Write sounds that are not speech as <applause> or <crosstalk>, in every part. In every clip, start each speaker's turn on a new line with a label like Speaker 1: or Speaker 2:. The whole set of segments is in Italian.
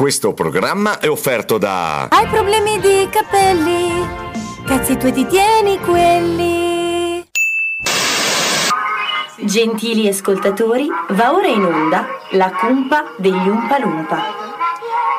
Speaker 1: Questo programma è offerto da
Speaker 2: Hai problemi di capelli? Cazzi tu ti tieni quelli.
Speaker 3: Gentili ascoltatori, va ora in onda la cumpa degli Umpa Lumpa.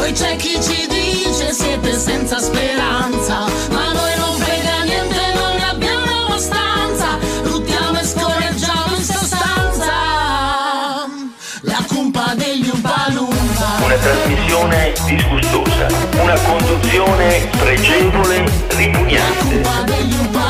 Speaker 4: Poi c'è chi ci dice siete senza speranza Ma noi non frega niente, non ne abbiamo abbastanza. Luttiamo e scorreggiamo in sostanza. La cumpa degli Umpalumpa
Speaker 5: Una trasmissione disgustosa, una conduzione pregevole, ripugnante.
Speaker 4: Cumpa degli Umpalumpa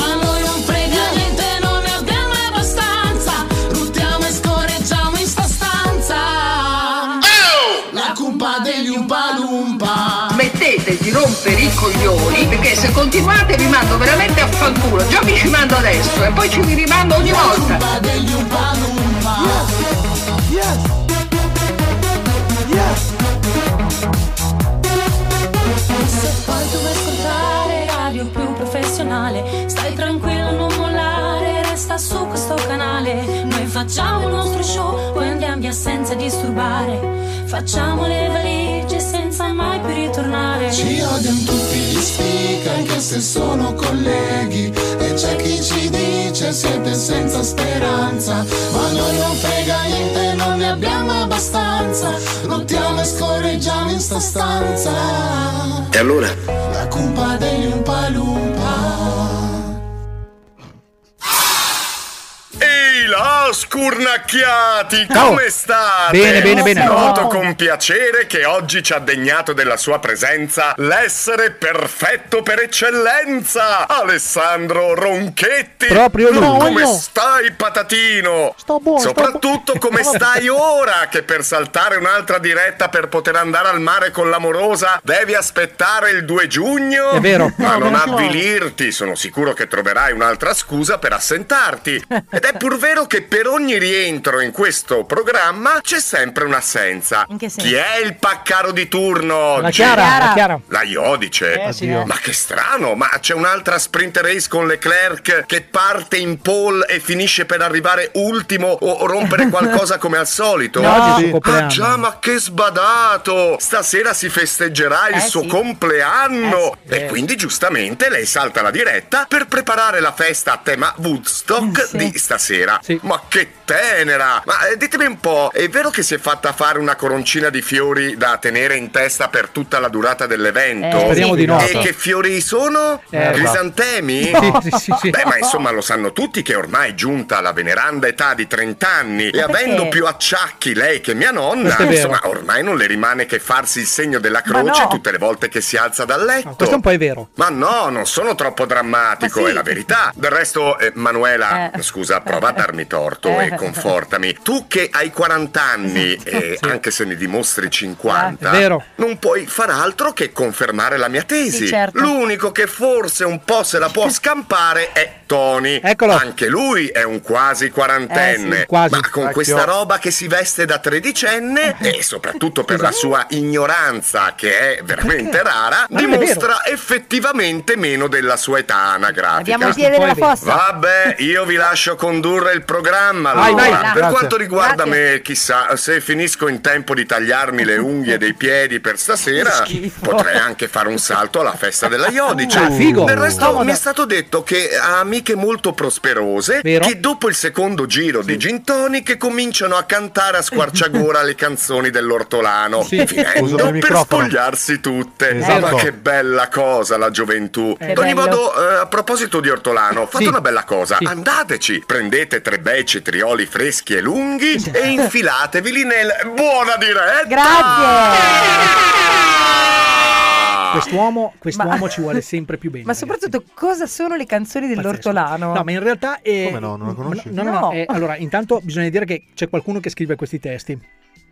Speaker 6: rompere i coglioni perché se continuate vi mando veramente a fanculo. Già vi ci mando adesso e poi ci vi rimando ogni volta.
Speaker 2: più professionale, stai tranquillo, non mollare, resta su questo canale. Noi facciamo il nostro show, poi andiamo via senza disturbare. Facciamo le valigie senza mai più ritornare.
Speaker 4: Ci odiano tutti gli speaker anche se sono colleghi. E c'è chi ci dice siete senza speranza Ma a noi non frega niente, non ne abbiamo abbastanza. Lottiamo e scorreggiamo in sta stanza.
Speaker 1: E allora?
Speaker 4: La cumpa degli Umpalumpa
Speaker 1: là, scurnacchiati!
Speaker 7: Ciao.
Speaker 1: Come state?
Speaker 7: Bene, bene, bene.
Speaker 1: Noto con piacere che oggi ci ha degnato della sua presenza l'essere perfetto per eccellenza, Alessandro Ronchetti.
Speaker 7: Proprio lui.
Speaker 1: Come stai, patatino?
Speaker 7: Sto buono, sto
Speaker 1: Soprattutto
Speaker 7: buono.
Speaker 1: come <laughs> stai ora che per saltare un'altra diretta per poter andare al mare con l'amorosa devi aspettare il 2 giugno?
Speaker 7: È vero.
Speaker 1: Ma
Speaker 7: No,
Speaker 1: non avvilirti, sono sicuro che troverai un'altra scusa per assentarti. <laughs> Ed è pur vero che per ogni rientro in questo programma c'è sempre un'assenza.
Speaker 8: In che senso?
Speaker 1: Chi è il paccaro di turno?
Speaker 7: La Chiara, la Chiara.
Speaker 1: La Iodice.
Speaker 8: Eh, sì,
Speaker 7: Oddio.
Speaker 8: eh.
Speaker 1: Ma che strano, ma c'è un'altra sprint race con Leclerc che parte in pole e finisce per arrivare ultimo o rompere <laughs> qualcosa come al solito?
Speaker 7: No, suo
Speaker 1: Ah già, ma che sbadato! Stasera si festeggerà il
Speaker 8: Eh,
Speaker 1: suo
Speaker 8: sì.
Speaker 1: compleanno
Speaker 8: Eh,
Speaker 1: e quindi giustamente lei salta la diretta per preparare la festa a tema Woodstock <laughs>
Speaker 8: Sì.
Speaker 1: di stasera.
Speaker 7: Sì.
Speaker 1: Ma che tenera! Ma eh, ditemi un po', è vero che si è fatta fare una coroncina di fiori da tenere in testa per tutta la durata dell'evento?
Speaker 7: Eh, Speriamo di no.
Speaker 1: E che fiori sono?
Speaker 7: Eh,
Speaker 1: Crisantemi?
Speaker 7: Sì, sì, sì, sì.
Speaker 1: Beh, ma insomma lo sanno tutti che ormai è giunta la veneranda età di 30 anni e avendo più acciacchi lei che mia nonna, insomma ormai non le rimane che farsi il segno della croce
Speaker 9: no.
Speaker 1: tutte le volte che si alza dal letto.
Speaker 7: No, questo un po' è vero.
Speaker 1: Ma no, non sono troppo drammatico, è la verità. Del resto, eh, Manuela,
Speaker 9: Eh.
Speaker 1: scusa, prova a darmi torto
Speaker 9: Eh.
Speaker 1: e confortami. Tu che hai 40 anni <laughs> e anche se ne dimostri 50,
Speaker 7: È vero.
Speaker 1: non puoi far altro che confermare la mia tesi.
Speaker 9: Sì, certo.
Speaker 1: L'unico che forse un po' se la può <laughs> scampare è Tony.
Speaker 7: Eccolo.
Speaker 1: Anche lui è un quasi quarantenne.
Speaker 7: Eh sì, quasi.
Speaker 1: Ma con questa roba che si veste da tredicenne e soprattutto per la sua ignoranza che è veramente
Speaker 7: Perché?
Speaker 1: rara,
Speaker 7: Ma
Speaker 1: dimostra effettivamente meno della sua età anagrafica.
Speaker 9: Abbiamo il piede della fossa.
Speaker 1: Vabbè, io vi lascio condurre il programma.
Speaker 7: Vai,
Speaker 1: allora.
Speaker 7: vai.
Speaker 1: Per
Speaker 8: Grazie.
Speaker 1: quanto riguarda
Speaker 9: Grazie.
Speaker 1: me, chissà, se finisco in tempo di tagliarmi le unghie dei piedi per stasera, potrei anche fare un salto alla festa della Iodice.
Speaker 7: Ah, figo.
Speaker 1: Del resto
Speaker 7: Comodo.
Speaker 1: mi è stato detto che ha amiche molto prosperose
Speaker 7: Vero?
Speaker 1: che dopo il secondo giro di gin tonic cominciano a cantare a squarciagora le canzoni dell'ortolano,
Speaker 7: Sì.
Speaker 1: finendo per
Speaker 8: microfono.
Speaker 1: spogliarsi tutte.
Speaker 8: Esatto.
Speaker 1: Ma che bella cosa la gioventù. Ad ogni modo, eh, a proposito di ortolano, fate
Speaker 7: Sì.
Speaker 1: una bella cosa.
Speaker 7: Sì.
Speaker 1: Andateci, prendete tre bei cetrioli freschi e lunghi e infilateveli nel buona diretta.
Speaker 9: Grazie.
Speaker 7: Quest'uomo, quest'uomo
Speaker 9: Ma-
Speaker 7: ci vuole sempre più bene. <laughs>
Speaker 9: Ma
Speaker 7: ragazzi.
Speaker 9: soprattutto cosa sono le canzoni dell'ortolano?
Speaker 7: No, ma in realtà è...
Speaker 8: Come no, non la conosci?
Speaker 7: No, no, no.
Speaker 9: No.
Speaker 7: eh, allora, intanto bisogna dire che c'è qualcuno che scrive questi testi.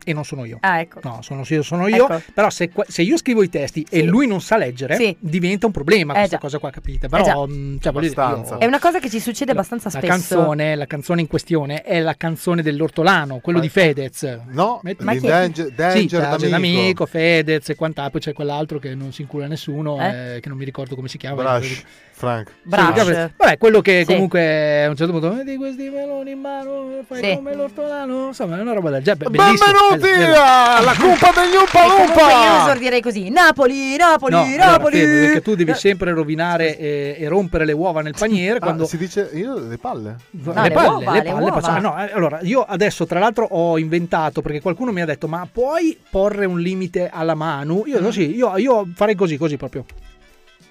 Speaker 7: E non sono io.
Speaker 9: Ah, ecco.
Speaker 7: No, sono, io sono io.
Speaker 9: Ecco.
Speaker 7: Però se, se io scrivo i testi e
Speaker 9: Sì.
Speaker 7: lui non sa leggere,
Speaker 9: Sì.
Speaker 7: diventa un problema
Speaker 9: Eh
Speaker 7: questa
Speaker 9: già.
Speaker 7: cosa qua, capite?
Speaker 9: Eh
Speaker 7: Però,
Speaker 9: già.
Speaker 7: mh, cioè, voglio dire,
Speaker 8: Abbastanza.
Speaker 7: io-
Speaker 9: È una cosa che ci succede abbastanza
Speaker 7: la
Speaker 9: spesso.
Speaker 7: canzone, la canzone in questione è la canzone dell'ortolano, quello
Speaker 8: Ma-
Speaker 7: di Fedez.
Speaker 8: No,
Speaker 7: Met-
Speaker 9: Ma
Speaker 8: Danger,
Speaker 7: Sì,
Speaker 8: Danger
Speaker 7: Danger
Speaker 8: d'amico.
Speaker 7: d'amico, Fedez e quant'altro, poi c'è quell'altro che non si incula nessuno,
Speaker 9: Eh?
Speaker 7: eh, che non mi ricordo come si chiama.
Speaker 8: Brush, Frank.
Speaker 9: Brush.
Speaker 7: Sì, vabbè, quello che
Speaker 9: Sì.
Speaker 7: comunque a un certo punto di questi meloni in mano, fai
Speaker 9: Sì.
Speaker 7: come l'ortolano, insomma, è una roba del genere.
Speaker 8: Benvenuti alla Cumpa degli Umpa
Speaker 9: E comunque io
Speaker 8: Lumpa!
Speaker 9: esordirei così: Napoli, Napoli,
Speaker 7: No, allora,
Speaker 9: Napoli.
Speaker 7: fermo, perché tu devi sempre rovinare e, e rompere le uova nel paniere
Speaker 8: Ah,
Speaker 7: quando
Speaker 8: si dice io le palle.
Speaker 9: No,
Speaker 7: le
Speaker 9: le
Speaker 7: palle,
Speaker 9: uova,
Speaker 7: le
Speaker 9: le
Speaker 7: palle facciamo- no, eh, allora, io adesso tra l'altro ho inventato perché qualcuno mi ha detto "Ma puoi porre un limite alla mano?" Io ho detto sì, io, io farei così, così proprio.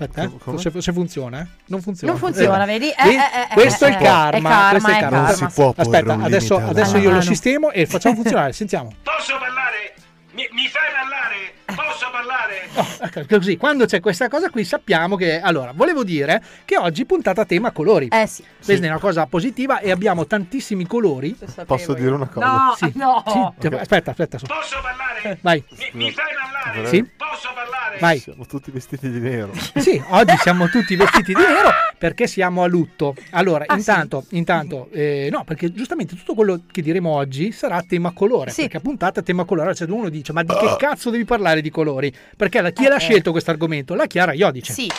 Speaker 7: Aspetta, eh, se, se funziona, eh? Non funziona.
Speaker 9: Non funziona,
Speaker 7: Eh,
Speaker 9: vedi? Eh, eh, eh,
Speaker 7: questo
Speaker 9: eh,
Speaker 7: è il karma,
Speaker 9: è karma,
Speaker 7: questo è il karma.
Speaker 8: Non si può
Speaker 7: Aspetta, adesso, adesso io lo
Speaker 9: Mano.
Speaker 7: sistemo e facciamo funzionare, sentiamo.
Speaker 5: Posso parlare? Mi, mi fai parlare? Posso parlare?
Speaker 7: Oh, <laughs> ecco, così, quando c'è questa cosa qui sappiamo che... Allora, volevo dire che oggi puntata tema colori.
Speaker 9: Eh sì.
Speaker 7: Questa è una cosa positiva e abbiamo tantissimi colori.
Speaker 8: Posso dire una cosa?
Speaker 9: No,
Speaker 7: Sì,
Speaker 9: no.
Speaker 7: sì, cioè, aspetta, aspetta.
Speaker 5: Posso parlare?
Speaker 7: Vai,
Speaker 5: Mi, mi fai parlare?
Speaker 7: Sì.
Speaker 5: Posso parlare?
Speaker 7: vai.
Speaker 8: Siamo tutti vestiti di nero. <laughs>
Speaker 7: Sì, oggi siamo tutti vestiti di nero perché siamo a lutto. Allora,
Speaker 9: Ah,
Speaker 7: intanto, intanto eh, no, perché giustamente tutto quello che diremo oggi sarà a tema colore.
Speaker 9: Sì.
Speaker 7: Perché a puntata a tema colore, cioè uno dice, ma di che <clears throat> cazzo devi parlare di colori? Perché la, chi l'ha
Speaker 9: Eh.
Speaker 7: scelto questo argomento? La Chiara Iodice.
Speaker 9: Sì.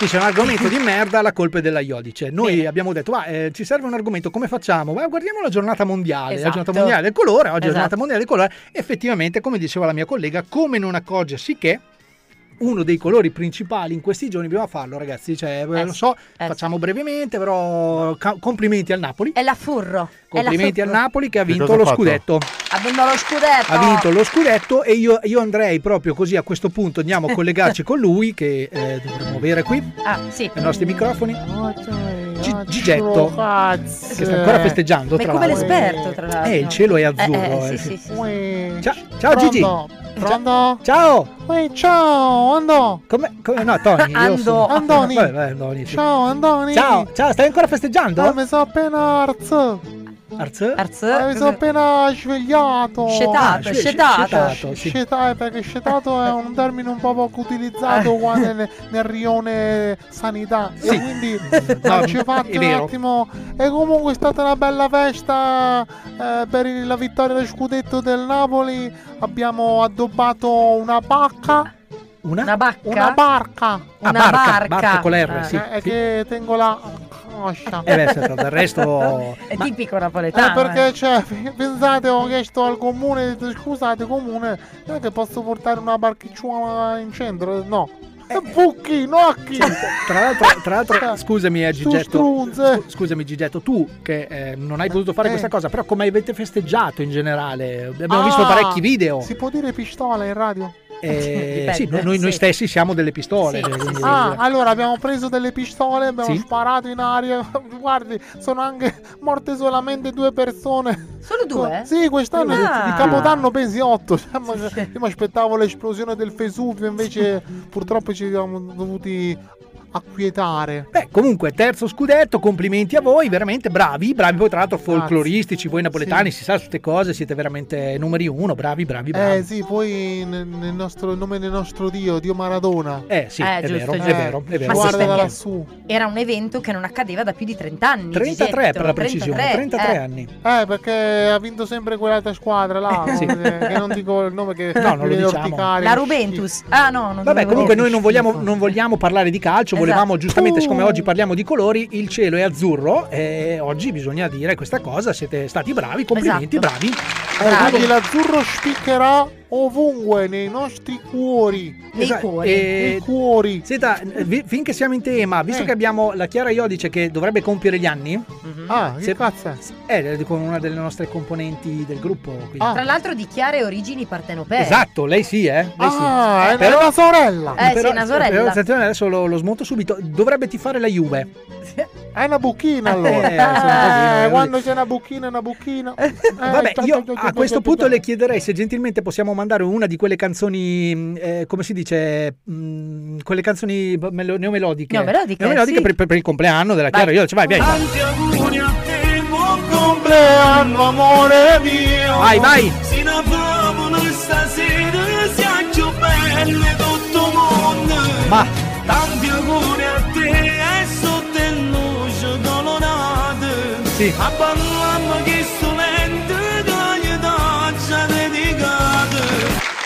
Speaker 7: Dice un argomento di merda, la colpa è della Iodice. Noi
Speaker 9: Bene.
Speaker 7: abbiamo detto, ma eh, ci serve un argomento, come facciamo? Ma guardiamo la giornata mondiale, la
Speaker 9: Esatto.
Speaker 7: giornata mondiale del colore, oggi è la
Speaker 9: Esatto.
Speaker 7: giornata mondiale del colore. Effettivamente, come diceva la mia collega, come non accorgersi che uno dei colori principali in questi giorni bisogna farlo, ragazzi. Cioè, eh, lo so,
Speaker 9: eh
Speaker 7: facciamo brevemente, però ca- complimenti al Napoli.
Speaker 9: È la furro. È la
Speaker 7: Complimenti al
Speaker 9: furro.
Speaker 7: Napoli che ha vinto lo
Speaker 8: fatto?
Speaker 7: scudetto.
Speaker 9: Ha vinto lo scudetto.
Speaker 7: Ha vinto lo scudetto e io, io andrei proprio così a questo punto andiamo a collegarci <laughs> con lui che eh, dovremmo avere qui
Speaker 9: Ah, sì.
Speaker 7: ai nostri microfoni. Gi- Gigetto che sta ancora festeggiando.
Speaker 9: Ma è
Speaker 7: tra
Speaker 9: come
Speaker 7: l'altro.
Speaker 9: l'esperto, tra l'altro.
Speaker 7: Eh, il cielo è azzurro.
Speaker 9: Eh,
Speaker 7: eh,
Speaker 9: eh,
Speaker 7: sì.
Speaker 9: sì, sì.
Speaker 7: Ciao, ciao Gigi.
Speaker 8: Pronto?
Speaker 7: Ciao.
Speaker 8: Ehi, ciao, Ando.
Speaker 7: Come, come- no, Tony. io
Speaker 9: Ando.
Speaker 7: sono-
Speaker 8: Andoni.
Speaker 7: Vabbè, vabbè, Andoni, sì.
Speaker 8: Ciao, Andoni.
Speaker 7: Ciao, ciao, stai ancora festeggiando?
Speaker 8: Ah, mi sono appena arz.
Speaker 7: Arz?
Speaker 9: Arz?
Speaker 8: Eh, mi sono appena svegliato.
Speaker 9: Scetato,
Speaker 7: Ah, sce-
Speaker 9: scetato.
Speaker 7: scetato,
Speaker 8: perché scetato è un termine un po' poco utilizzato qua nel, nel rione sanità.
Speaker 7: Sì.
Speaker 8: E quindi <laughs>
Speaker 7: No,
Speaker 8: ci fate
Speaker 7: è
Speaker 8: un
Speaker 7: vero.
Speaker 8: attimo. E comunque è stata una bella festa eh, per il- la vittoria del scudetto del Napoli. Abbiamo addobbato una bacca.
Speaker 7: Una?
Speaker 9: Una bacca?
Speaker 8: Una barca.
Speaker 7: Ah,
Speaker 9: Una
Speaker 7: barca,
Speaker 9: barca.
Speaker 7: barca con l'R,
Speaker 9: Ah.
Speaker 7: sì.
Speaker 8: eh,
Speaker 7: sì.
Speaker 8: che tengo la coscia.
Speaker 7: Eh beh, aspetta, del resto...
Speaker 9: È
Speaker 7: Ma-
Speaker 9: tipico
Speaker 8: Eh,
Speaker 9: napoletano.
Speaker 8: perché
Speaker 9: eh.
Speaker 8: cioè, pensate, ho chiesto al comune, scusate comune, non è che posso portare una barchicciuola in centro? No. Bucchi, nocchi.
Speaker 7: Tra l'altro, tra l'altro, scusami, eh, Gigetto. Scusami, Gigetto, tu che eh, non hai potuto fare
Speaker 8: Eh.
Speaker 7: questa cosa, però come avete festeggiato in generale? Abbiamo
Speaker 8: Ah,
Speaker 7: visto parecchi video.
Speaker 8: Si può dire pistola in radio?
Speaker 7: Eh, sì, noi, noi- noi
Speaker 3: sì.
Speaker 7: stessi siamo delle pistole.
Speaker 3: Sì,
Speaker 7: cioè,
Speaker 3: sì,
Speaker 7: quindi-
Speaker 8: Ah, allora abbiamo preso delle pistole, abbiamo
Speaker 7: Sì.
Speaker 8: sparato in aria. <laughs> Guardi, sono anche morte solamente due persone.
Speaker 3: Solo due?
Speaker 8: Sì, quest'anno
Speaker 3: Ah.
Speaker 8: di Capodanno pensi otto. Cioè, ma- Io mi aspettavo l'esplosione del Vesuvio, invece <laughs> purtroppo ci siamo dovuti acquietare.
Speaker 7: Beh, comunque, terzo scudetto, complimenti a voi, veramente bravi, bravi. Poi, tra l'altro, folcloristici, voi napoletani, si sa su queste cose, siete veramente numeri uno, bravi, bravi, bravi.
Speaker 8: Eh sì, poi nel, nostro il nome del nostro Dio, Dio Maradona.
Speaker 7: Eh, sì,
Speaker 3: Eh,
Speaker 7: è,
Speaker 3: giusto,
Speaker 7: vero,
Speaker 3: giusto.
Speaker 7: è vero, è vero.
Speaker 3: Ma sì,
Speaker 8: Guarda da lassù.
Speaker 3: Era un evento che non accadeva da più di 30 anni.
Speaker 7: 33
Speaker 3: Gigetto,
Speaker 7: per la precisione, 33
Speaker 3: eh.
Speaker 7: anni.
Speaker 8: Eh, perché ha vinto sempre quell'altra squadra là. <laughs>
Speaker 7: Sì.
Speaker 8: eh, Che non dico il nome che <laughs>
Speaker 7: No, non lo diciamo.
Speaker 3: La Rubentus. Ah no, non
Speaker 7: Vabbè, comunque noi non vogliamo, non vogliamo parlare di calcio,
Speaker 3: Esatto.
Speaker 7: Volevamo giustamente, siccome oggi parliamo di colori, il cielo è azzurro e oggi bisogna dire questa cosa, siete stati bravi, complimenti,
Speaker 3: Esatto.
Speaker 7: bravi.
Speaker 8: Eh, quindi l'azzurro spiccherà ovunque nei nostri cuori.
Speaker 3: Nei
Speaker 7: Esatto,
Speaker 3: cuori.
Speaker 7: e-
Speaker 8: Nei cuori.
Speaker 7: Senta, eh, vi- finché siamo in tema, visto
Speaker 8: Eh.
Speaker 7: che abbiamo la Chiara Iodice che dovrebbe compiere gli anni,
Speaker 3: Mhm.
Speaker 8: Ah, che
Speaker 7: Se-
Speaker 8: cazzo è?
Speaker 7: è con una delle nostre componenti del gruppo.
Speaker 8: Ah.
Speaker 3: Tra l'altro di chiare origini partenopee.
Speaker 7: Esatto, lei sì, eh? Lei sì.
Speaker 8: Ah, è,
Speaker 7: Però-
Speaker 8: è una sorella.
Speaker 3: Eh, sì, una sorella.
Speaker 7: però attenzione, adesso lo, lo smonto subito. Dovrebbe tifare la Juve.
Speaker 8: È una buchina
Speaker 7: Eh,
Speaker 8: allora.
Speaker 7: po'
Speaker 8: Eh,
Speaker 7: di-
Speaker 8: quando c'è una buchina, è una buchina. Eh,
Speaker 7: Vabbè, io
Speaker 8: già, già,
Speaker 7: a questo punto le chiederei se gentilmente possiamo mandare una di quelle canzoni, mh, eh, come si dice, mh, quelle canzoni melo- neomelodiche.
Speaker 3: Neomelodiche,
Speaker 7: Neomelodiche
Speaker 3: sì.
Speaker 7: per, per- per il compleanno della Chiara. Io vai, vai, vai.
Speaker 10: Tanti auguri a te, buon
Speaker 8: Compleanno, amore mio.
Speaker 7: Vai, vai.
Speaker 10: Si proprio stasera siamo più belli tutto il mondo.
Speaker 7: Ma
Speaker 10: Tanti auguri a te e sotto il luce colorate.
Speaker 7: Sì.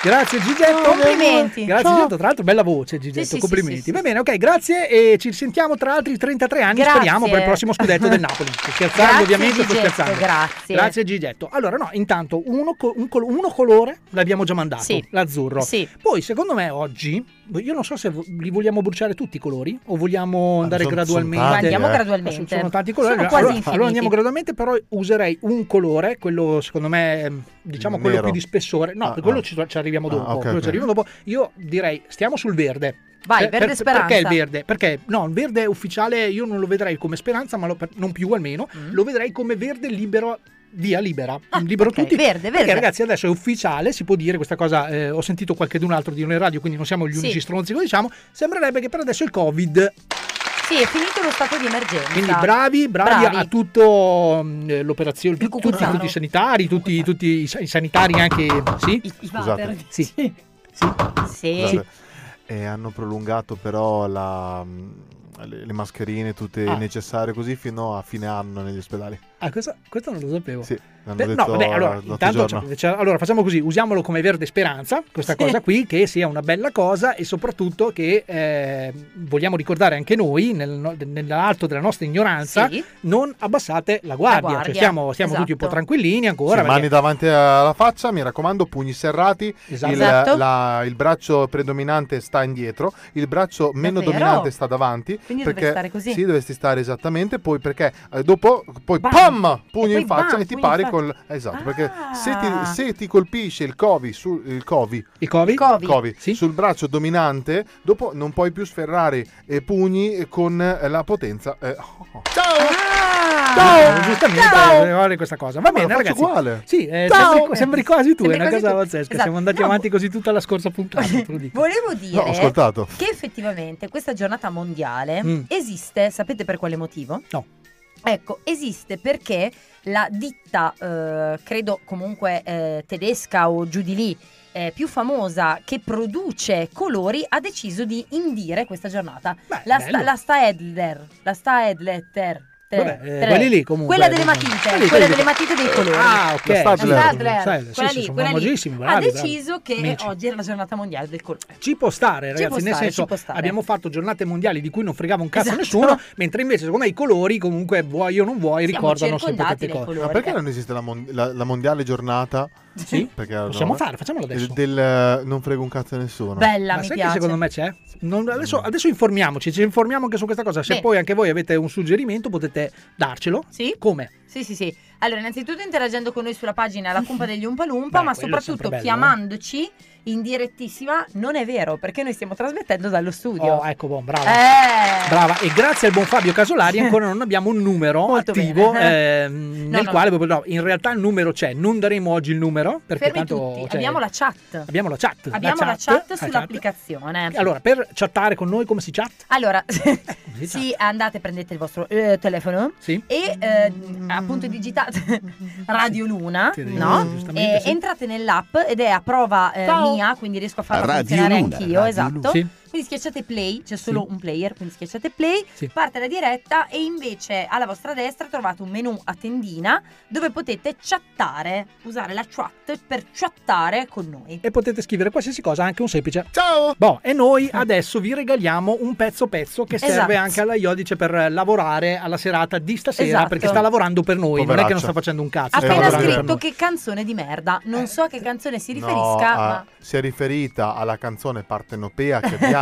Speaker 7: Grazie Gigetto.
Speaker 3: Complimenti.
Speaker 7: Grazie
Speaker 8: Ciao.
Speaker 7: Gigetto, tra l'altro bella voce Gigetto,
Speaker 3: Sì, sì,
Speaker 7: complimenti.
Speaker 3: sì, sì,
Speaker 7: Va bene, ok, grazie e ci sentiamo tra altri 33 anni,
Speaker 3: Grazie.
Speaker 7: speriamo, per il prossimo scudetto del <laughs> Napoli. Sto scherzando
Speaker 3: Grazie,
Speaker 7: ovviamente, sto
Speaker 3: Gigetto,
Speaker 7: scherzando.
Speaker 3: grazie.
Speaker 7: Grazie Gigetto. Allora no, intanto uno, un col- uno colore l'abbiamo già mandato,
Speaker 3: Sì.
Speaker 7: l'azzurro.
Speaker 3: Sì.
Speaker 7: Poi secondo me oggi, io non so se li vogliamo bruciare tutti i colori o vogliamo andare
Speaker 8: sono-
Speaker 7: gradualmente.
Speaker 8: sono tanti,
Speaker 3: andiamo
Speaker 8: eh.
Speaker 3: gradualmente.
Speaker 7: Sono, sono tanti colori,
Speaker 3: Sono
Speaker 7: allora,
Speaker 3: quasi
Speaker 7: allora andiamo gradualmente, però userei un colore, quello secondo me, diciamo quello
Speaker 8: Nero.
Speaker 7: più di spessore. No,
Speaker 8: Ah,
Speaker 7: quello
Speaker 8: ah.
Speaker 7: ci, ci arriviamo dopo.
Speaker 8: Ah, ok,
Speaker 7: quello
Speaker 8: ok.
Speaker 7: ci arriviamo dopo. Io direi stiamo sul verde.
Speaker 3: Vai,
Speaker 7: Per-
Speaker 3: verde
Speaker 7: per-
Speaker 3: speranza.
Speaker 7: Perché il verde? Perché no, il verde ufficiale io non lo vedrei come speranza, ma lo- per- non più almeno,
Speaker 3: Mm.
Speaker 7: lo vedrei come verde libero. Via libera, libero
Speaker 3: ok,
Speaker 7: tutti.
Speaker 3: verde,
Speaker 7: Perché
Speaker 3: verde.
Speaker 7: ragazzi adesso è ufficiale, si può dire questa cosa, eh, ho sentito qualcun altro dire in radio, quindi non siamo gli
Speaker 3: Sì.
Speaker 7: unici stronzi che lo diciamo, sembrerebbe che per adesso il Covid
Speaker 3: Sì, è finito lo stato di emergenza.
Speaker 7: quindi bravi, bravi,
Speaker 3: Bravi.
Speaker 7: a tutto mm, eh, l'operazione,
Speaker 3: Il
Speaker 7: tu- tutti, tutti i sanitari, tutti, tutti i sa- i sanitari anche, sì?
Speaker 3: I- i
Speaker 8: Scusate.
Speaker 3: water.
Speaker 7: Sì.
Speaker 3: Sì.
Speaker 8: Scusate. E hanno prolungato però la, le, le mascherine tutte
Speaker 7: Ah.
Speaker 8: necessarie così fino a fine anno negli ospedali.
Speaker 7: Ah, questo, questo non lo sapevo.
Speaker 8: Sì,
Speaker 7: Beh,
Speaker 8: detto
Speaker 7: no, vabbè, allora, intanto, cioè, cioè, allora facciamo così, usiamolo come verde speranza, questa cosa qui, che sia una bella cosa e soprattutto che eh, vogliamo ricordare anche noi, nel, nell'alto della nostra ignoranza,
Speaker 3: Sì.
Speaker 7: non abbassate la guardia,
Speaker 3: guardia,
Speaker 7: cioè siamo, siamo tutti un po'
Speaker 3: esatto.
Speaker 7: tranquillini ancora.
Speaker 8: Sì,
Speaker 7: perché-
Speaker 8: mani davanti alla faccia, mi raccomando, pugni serrati,
Speaker 7: Esatto.
Speaker 8: il,
Speaker 3: Esatto.
Speaker 8: la- il braccio predominante sta indietro, il braccio meno
Speaker 3: Davvero?
Speaker 8: dominante sta davanti.
Speaker 3: Quindi
Speaker 8: perché,
Speaker 3: deve stare così.
Speaker 8: Sì, dovresti stare esattamente, poi perché eh, dopo, poi
Speaker 3: Bam!
Speaker 8: Pam, pugno in faccia
Speaker 3: bam,
Speaker 8: e ti pari con... Esatto, perché se
Speaker 3: Ah.
Speaker 8: ti, se ti colpisce il covi, su, il covi,
Speaker 7: I Covid?
Speaker 3: I Covid.
Speaker 8: covi
Speaker 7: Sì.
Speaker 8: sul braccio dominante, dopo non puoi più sferrare eh, pugni con eh, la potenza. eh, oh.
Speaker 3: Ah!
Speaker 7: Eh, giustamente
Speaker 3: Ciao!
Speaker 7: eh, guarda questa cosa. Va
Speaker 8: Ma
Speaker 7: bene, ragazzi.
Speaker 8: uguale.
Speaker 7: Sì, eh,
Speaker 3: Ciao!
Speaker 7: sembri, sembri quasi tu, è
Speaker 3: Sembri
Speaker 7: una
Speaker 3: quasi
Speaker 7: cosa
Speaker 3: tu.
Speaker 7: pazzesca.
Speaker 3: Esatto.
Speaker 7: Siamo andati
Speaker 3: No.
Speaker 7: avanti così tutta la scorsa puntata, te lo dico.
Speaker 3: Volevo dire
Speaker 8: No,
Speaker 3: che effettivamente questa giornata mondiale
Speaker 7: Mm.
Speaker 3: esiste, sapete per quale motivo?
Speaker 7: No.
Speaker 3: Ecco, esiste perché la ditta, eh, credo comunque eh, tedesca o giù di lì, eh, più famosa che produce colori, ha deciso di indire questa giornata.
Speaker 7: Beh,
Speaker 3: la, sta, la Staedler, la Staedletter.
Speaker 7: Vabbè, eh, quelli lì comunque.
Speaker 3: Quella delle matite,
Speaker 7: Quelli-
Speaker 3: quella delle matite dei colori.
Speaker 7: Ah, ok.
Speaker 8: La Stadler.
Speaker 3: Stadler,
Speaker 7: sì,
Speaker 3: quella
Speaker 7: sì,
Speaker 3: lì,
Speaker 7: sono
Speaker 3: quella lì.
Speaker 7: famosissimi,
Speaker 3: ha
Speaker 7: bravi, bravi.
Speaker 3: deciso che
Speaker 7: Amici.
Speaker 3: oggi era la giornata mondiale del colore.
Speaker 7: Ci può stare, ragazzi.
Speaker 3: può
Speaker 7: nel
Speaker 3: stare,
Speaker 7: senso, abbiamo fatto giornate mondiali di cui non fregava un cazzo a
Speaker 3: Esatto.
Speaker 7: nessuno, mentre invece, secondo me, i colori, comunque, vuoi o non vuoi,
Speaker 3: Siamo
Speaker 7: ricordano sempre tante cose.
Speaker 3: colori.
Speaker 8: Ma perché non esiste la, mon- la- la mondiale giornata?
Speaker 7: Sì, possiamo fare, facciamolo adesso.
Speaker 8: Del, del, non frega un cazzo a nessuno.
Speaker 3: Bella,
Speaker 7: Ma
Speaker 3: mi
Speaker 7: sai
Speaker 3: piace.
Speaker 7: che secondo me c'è? Non- adesso, adesso informiamoci, ci informiamo anche su questa cosa. Se
Speaker 3: Beh.
Speaker 7: poi anche voi avete un suggerimento potete darcelo.
Speaker 3: Sì?
Speaker 7: Come?
Speaker 3: Sì, sì, sì. Allora, innanzitutto interagendo con noi sulla pagina La Cumpa degli Umpa Lumpa,
Speaker 7: Beh,
Speaker 3: ma soprattutto
Speaker 7: eh.
Speaker 3: chiamandoci in direttissima. Non è vero, perché noi stiamo trasmettendo dallo studio.
Speaker 7: Oh, ecco, buon, brava.
Speaker 3: Eh.
Speaker 7: Brava, e grazie al buon Fabio Casolari <laughs> ancora non abbiamo un numero
Speaker 3: Molto
Speaker 7: attivo ehm, <laughs>
Speaker 3: No,
Speaker 7: nel
Speaker 3: no.
Speaker 7: quale no, in realtà il numero c'è, non daremo oggi il numero perché
Speaker 3: Fermi
Speaker 7: tanto
Speaker 3: tutti,
Speaker 7: cioè,
Speaker 3: abbiamo la chat.
Speaker 7: abbiamo la chat.
Speaker 3: Abbiamo la chat,
Speaker 7: la
Speaker 3: sull'applicazione.
Speaker 7: Allora, per chattare con noi come si chat?
Speaker 3: Allora, <laughs>
Speaker 7: si
Speaker 3: sì, andate, prendete il vostro eh, telefono
Speaker 7: Sì.
Speaker 3: e eh, appunto digitate Radio Luna, no?
Speaker 7: giustamente,
Speaker 3: E
Speaker 7: sì.
Speaker 3: entrate nell'app ed è a prova eh,
Speaker 7: Ciao.
Speaker 3: Mia, quindi riesco a farla
Speaker 11: Radio
Speaker 3: funzionare
Speaker 11: Luna,
Speaker 3: anch'io,
Speaker 11: Radio
Speaker 3: esatto.
Speaker 7: Luna. Sì.
Speaker 3: Quindi schiacciate play, c'è solo
Speaker 7: Sì.
Speaker 3: un player, quindi schiacciate play,
Speaker 7: Sì.
Speaker 3: parte la diretta e invece alla vostra destra trovate un menu a tendina dove potete chattare, usare la chat per chattare con noi.
Speaker 7: E potete scrivere qualsiasi cosa, anche un semplice.
Speaker 8: Ciao!
Speaker 7: Boh, e noi <laughs> adesso vi regaliamo un pezzo pezzo che serve
Speaker 3: Esatto.
Speaker 7: anche alla Iodice per lavorare alla serata di stasera
Speaker 3: Esatto.
Speaker 7: perché sta lavorando per noi, non è che
Speaker 8: Poveraccia.
Speaker 7: non sta facendo un cazzo.
Speaker 3: Ha
Speaker 7: sta
Speaker 8: Eh,
Speaker 3: appena scritto che canzone di merda, non so a che canzone si riferisca,
Speaker 8: No, ah,
Speaker 3: ma...
Speaker 8: si è riferita alla canzone partenopea che abbiamo <laughs>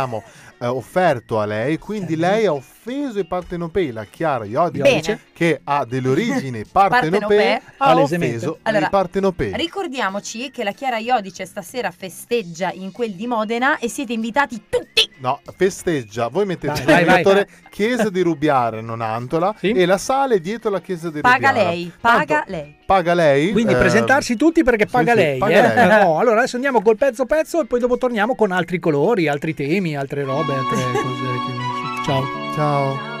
Speaker 8: eh, offerto a lei, quindi lei ha offeso i partenopei, la Chiara Iodice, che ha delle origini <laughs> partenopee, ha offeso
Speaker 3: Allora,
Speaker 8: i partenopei.
Speaker 3: Ricordiamoci che la Chiara Iodice stasera festeggia in quel di Modena e siete invitati tutti.
Speaker 8: No, festeggia, voi mettete
Speaker 7: Vai,
Speaker 8: il navigatore Chiesa di Rubiare, non Antola,
Speaker 7: Sì.
Speaker 8: e la sale dietro la Chiesa di
Speaker 3: Paga
Speaker 8: Rubiara.
Speaker 3: lei, paga
Speaker 8: Tanto-
Speaker 3: lei.
Speaker 8: Paga lei.
Speaker 7: Quindi
Speaker 8: eh,
Speaker 7: presentarsi tutti perché paga
Speaker 8: sì,
Speaker 7: lei.
Speaker 8: paga
Speaker 7: eh?
Speaker 8: lei. <laughs>
Speaker 7: No, allora adesso andiamo col pezzo pezzo e poi dopo torniamo con altri colori, altri temi, altre robe, altre cose. Ciao.
Speaker 8: Ciao.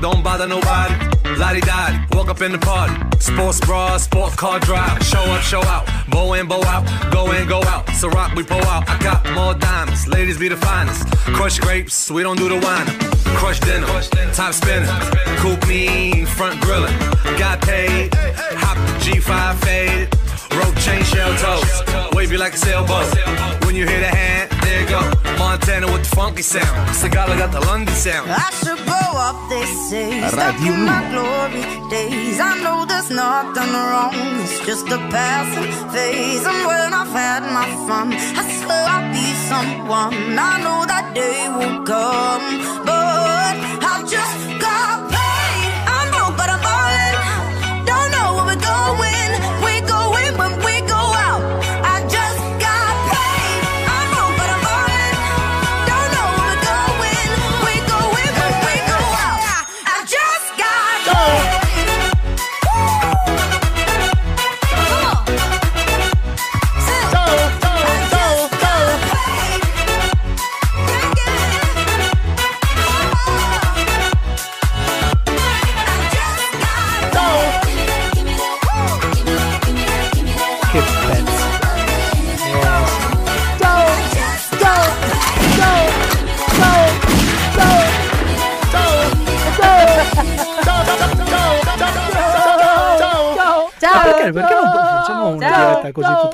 Speaker 12: don't
Speaker 13: bother nobody. Lottie Dottie, walk up in the party. Sports bra, sports car drive. Show up, show out. Bow in, bow out. Go in, go out. So rock, we pull out. I got more diamonds. Ladies be the finest. Crush grapes, we don't do the wine. Crush dinner, top spinner. Coupe mean, front grilling. Got paid, hop the G5 faded. Rope chain shell toes. Wave you like a sailboat. When you hear the hand, there you go. Montana with the funky sound. Sagala got the London sound.
Speaker 12: I should grow up, they say. Stuck
Speaker 13: Radio
Speaker 12: in my glory days. I know there's nothing wrong. It's just a passing phase. And when I've had my fun, I swear I'll be someone. I know that day will come. But I just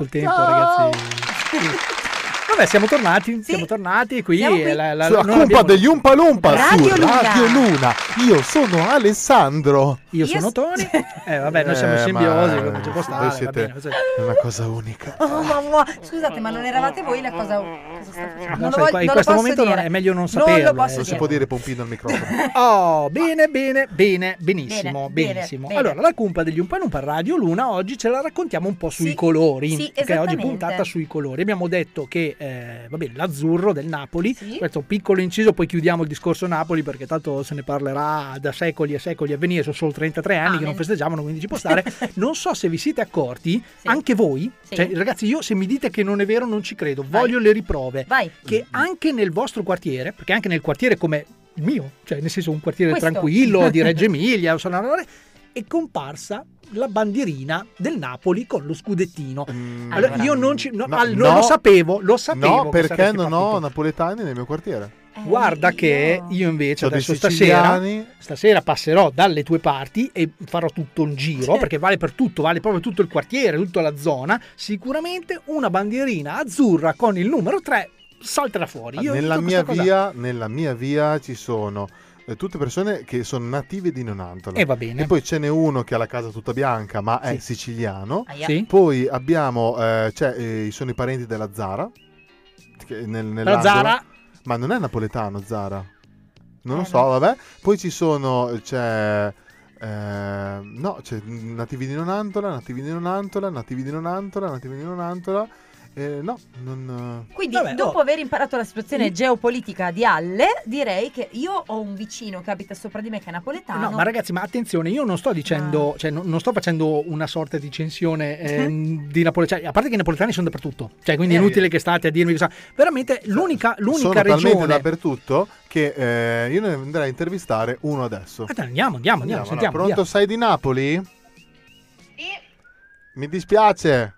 Speaker 7: il tempo, ragazzi? <laughs> Vabbè, siamo tornati, siamo tornati qui.
Speaker 3: Siamo qui.
Speaker 7: e La, la,
Speaker 8: Sulla
Speaker 7: non
Speaker 8: cumpa
Speaker 7: abbiamo-
Speaker 8: degli Umpa Lumpa
Speaker 3: Radio
Speaker 8: su
Speaker 3: Luna.
Speaker 8: Radio Luna. Io sono Alessandro.
Speaker 7: Io
Speaker 3: Io
Speaker 7: sono
Speaker 3: s-
Speaker 7: Tony. <laughs> Eh, vabbè, noi siamo
Speaker 8: Eh,
Speaker 7: simbiosi, come ci può stare.
Speaker 8: Siete una cosa unica. <laughs>
Speaker 3: Oh, mamma. Scusate, ma non eravate voi la cosa. cosa sta facendo?
Speaker 7: No,
Speaker 3: Non lo voglio-
Speaker 7: in
Speaker 3: non lo
Speaker 7: questo momento non- è meglio non
Speaker 3: Non
Speaker 7: saperlo,
Speaker 3: lo
Speaker 7: eh.
Speaker 8: Non si può dire pompino al microfono. <laughs>
Speaker 7: Oh, bene, bene, bene, benissimo,
Speaker 3: Bene,
Speaker 7: benissimo.
Speaker 3: bene.
Speaker 7: Allora, la cumpa degli Umpa Lumpa Radio Luna oggi ce la raccontiamo un po' sui
Speaker 3: Sì,
Speaker 7: colori.
Speaker 3: sì,
Speaker 7: perché oggi puntata sui colori. Abbiamo detto che, eh, va bene, l'azzurro del Napoli,
Speaker 3: Sì.
Speaker 7: questo piccolo inciso, poi chiudiamo il discorso Napoli perché tanto se ne parlerà da secoli e secoli a venire, sono solo 33 anni che
Speaker 3: Amen.
Speaker 7: non festeggiamo, quindi ci può stare. <laughs> non so se vi siete accorti,
Speaker 3: Sì.
Speaker 7: anche voi,
Speaker 3: Sì.
Speaker 7: cioè, ragazzi, io se mi dite che non è vero non ci credo,
Speaker 3: Vai.
Speaker 7: voglio le riprove
Speaker 3: Vai.
Speaker 7: che anche nel vostro quartiere, perché anche nel quartiere come il mio, cioè nel senso un quartiere
Speaker 3: Questo.
Speaker 7: tranquillo di Reggio <laughs> Emilia, è comparsa la bandierina del Napoli con lo scudettino.
Speaker 8: Mm,
Speaker 7: Allora, io non, ci, no,
Speaker 8: no,
Speaker 7: al- non
Speaker 8: no.
Speaker 7: lo sapevo, lo sapevo.
Speaker 8: No,
Speaker 7: che
Speaker 8: perché non ho napoletani nel mio quartiere.
Speaker 3: Eh,
Speaker 7: Guarda che io invece
Speaker 8: dei
Speaker 7: adesso stasera, stasera passerò dalle tue parti e farò tutto un giro,
Speaker 3: Sì.
Speaker 7: perché vale per tutto, vale proprio tutto il quartiere, tutta la zona. Sicuramente una bandierina azzurra con il numero 3 salterà fuori. Io
Speaker 8: nella, mia via, nella mia via ci sono eh, tutte persone che sono native di Nonantola.
Speaker 7: E va bene.
Speaker 8: E poi ce n'è uno che ha la casa tutta bianca, ma è
Speaker 7: Sì.
Speaker 8: siciliano.
Speaker 3: Aia.
Speaker 7: Sì.
Speaker 8: Poi abbiamo, eh, cioè, eh, sono i parenti della Zara. Nel,
Speaker 7: La Zara
Speaker 8: Ma non è napoletano Zara. Non lo
Speaker 3: Eh,
Speaker 8: so,
Speaker 3: no.
Speaker 8: vabbè. Poi ci sono, c'è... eh, no, c'è nativi di Nonantola, nativi di Nonantola, nativi di Nonantola, nativi di Nonantola. Eh, no, non...
Speaker 3: Quindi,
Speaker 7: Vabbè,
Speaker 3: dopo
Speaker 7: oh.
Speaker 3: aver imparato la situazione geopolitica di Halle, direi che io ho un vicino che abita sopra di me che è napoletano.
Speaker 7: No, ma ragazzi, ma attenzione, io non sto dicendo, cioè non, non sto facendo una sorta di censione <laughs> ehm, di napoletani, a parte che i napoletani sono dappertutto, cioè quindi è
Speaker 8: Eh.
Speaker 7: inutile che state a dirmi che sa- veramente l'unica, l'unica
Speaker 8: sono talmente
Speaker 7: regione
Speaker 8: dappertutto che eh, io ne andrei a intervistare uno adesso.
Speaker 7: Ah, dai, andiamo, andiamo, andiamo,
Speaker 8: Andiamo,
Speaker 7: sentiamo.
Speaker 8: pronto,
Speaker 7: via.
Speaker 8: sei di Napoli?
Speaker 11: Sì,
Speaker 8: Mi dispiace.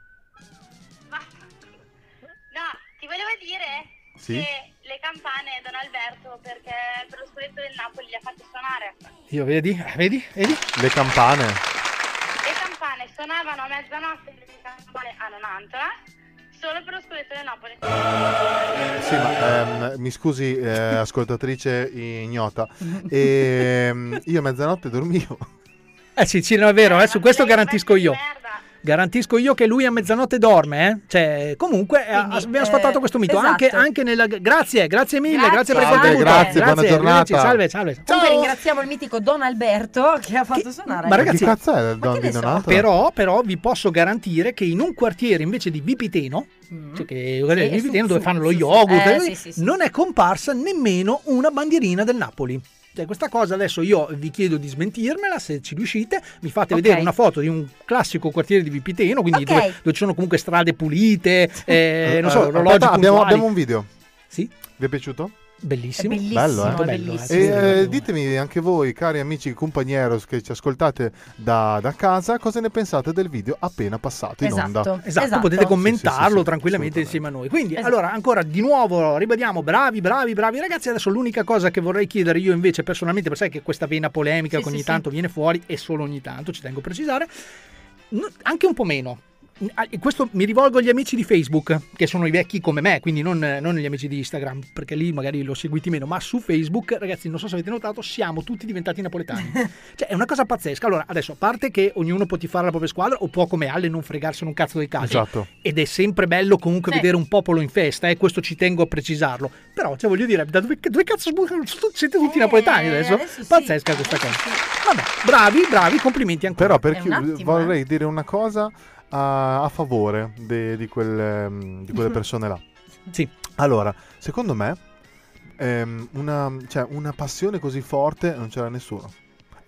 Speaker 8: Sì?
Speaker 11: le campane Don Alberto perché per lo scudetto del Napoli le ha fatte suonare.
Speaker 7: Io vedi, eh, vedi, vedi?
Speaker 8: Le campane.
Speaker 11: Le campane suonavano a mezzanotte le campane a Nonantola solo per lo scudetto del Napoli.
Speaker 8: Sì, ma ehm, mi scusi, eh, ascoltatrice ignota. <laughs> Ehm, io a mezzanotte dormivo.
Speaker 7: Eh sì, sì, no, è vero, eh, su questo garantisco io.
Speaker 11: Merda.
Speaker 7: Garantisco io che lui a mezzanotte dorme, eh? Cioè, comunque
Speaker 3: Quindi,
Speaker 7: abbiamo sfatato
Speaker 3: eh,
Speaker 7: questo mito.
Speaker 3: esatto.
Speaker 7: Anche, anche nella. Grazie, grazie mille, grazie,
Speaker 3: Grazie.
Speaker 7: per il
Speaker 3: Salve,
Speaker 7: contributo.
Speaker 8: grazie, buona giornata.
Speaker 7: Salve, salve.
Speaker 3: Comunque ringraziamo il mitico Don Alberto che ha fatto suonare.
Speaker 7: ma ragazzi-
Speaker 8: Chi cazzo è don
Speaker 3: che
Speaker 8: di
Speaker 3: so?
Speaker 8: Nonantola?
Speaker 7: Però, però vi posso garantire che in un quartiere invece di Vipiteno,
Speaker 3: Mm.
Speaker 7: cioè che
Speaker 3: Sì,
Speaker 7: il
Speaker 3: su-
Speaker 7: Vipiteno dove
Speaker 3: su-
Speaker 7: fanno lo
Speaker 3: su- su-
Speaker 7: yogurt,
Speaker 3: eh,
Speaker 7: eh,
Speaker 3: sì, sì, sì,
Speaker 7: non è comparsa nemmeno una bandierina del Napoli. Cioè, questa cosa adesso io vi chiedo di smentirmela se ci riuscite. Mi fate
Speaker 3: Ok.
Speaker 7: vedere una foto di un classico quartiere di Vipiteno, quindi
Speaker 3: Ok.
Speaker 7: dove, dove ci sono comunque strade pulite, eh, non so,
Speaker 8: Eh,
Speaker 7: orologi
Speaker 8: aspetta, abbiamo, abbiamo un video.
Speaker 7: Sì,
Speaker 8: Vi è piaciuto?
Speaker 7: Bellissimo.
Speaker 3: È bellissimo,
Speaker 8: Bello, eh?
Speaker 7: Bello,
Speaker 3: bellissimo.
Speaker 8: E eh, ditemi anche voi, cari amici compagneros che ci ascoltate da, da casa, cosa ne pensate del video appena passato in onda.
Speaker 3: Esatto.
Speaker 7: Esatto, potete commentarlo
Speaker 8: Sì, sì, sì,
Speaker 7: tranquillamente insieme a noi. Quindi,
Speaker 3: Esatto.
Speaker 7: allora, ancora di nuovo ribadiamo, bravi, bravi, bravi ragazzi. Adesso l'unica cosa che vorrei chiedere io invece personalmente, perché sai che questa vena polemica
Speaker 3: Sì,
Speaker 7: che ogni
Speaker 3: sì,
Speaker 7: tanto viene fuori, e solo ogni tanto, ci tengo a precisare, anche un po' meno. Ah, Questo mi rivolgo agli amici di Facebook, che sono i vecchi come me, quindi non, non gli amici di Instagram, perché lì magari lo seguiti meno, ma su Facebook, ragazzi, non so se avete notato, siamo tutti diventati napoletani. <laughs> cioè, è una cosa pazzesca. Allora, adesso, a parte che ognuno può tifare la propria squadra, o può come Alle non fregarsene un cazzo dei casi,
Speaker 8: Esatto.
Speaker 7: ed è sempre bello comunque
Speaker 3: Sì.
Speaker 7: vedere un popolo in festa, e questo ci tengo a precisarlo. Però, cioè, voglio dire, da dove, dove cazzo siete tutti
Speaker 3: Eh,
Speaker 7: napoletani adesso?
Speaker 3: adesso sì.
Speaker 7: Pazzesca questa cosa. Vabbè, bravi, bravi, complimenti ancora.
Speaker 8: Però per
Speaker 3: È
Speaker 8: chi-
Speaker 3: un attimo,
Speaker 8: vorrei dire una cosa a, a favore de- di, quel, ehm, di quelle <laughs> persone là.
Speaker 7: Sì.
Speaker 8: Allora, secondo me, ehm, una, cioè, una passione così forte non c'era nessuno.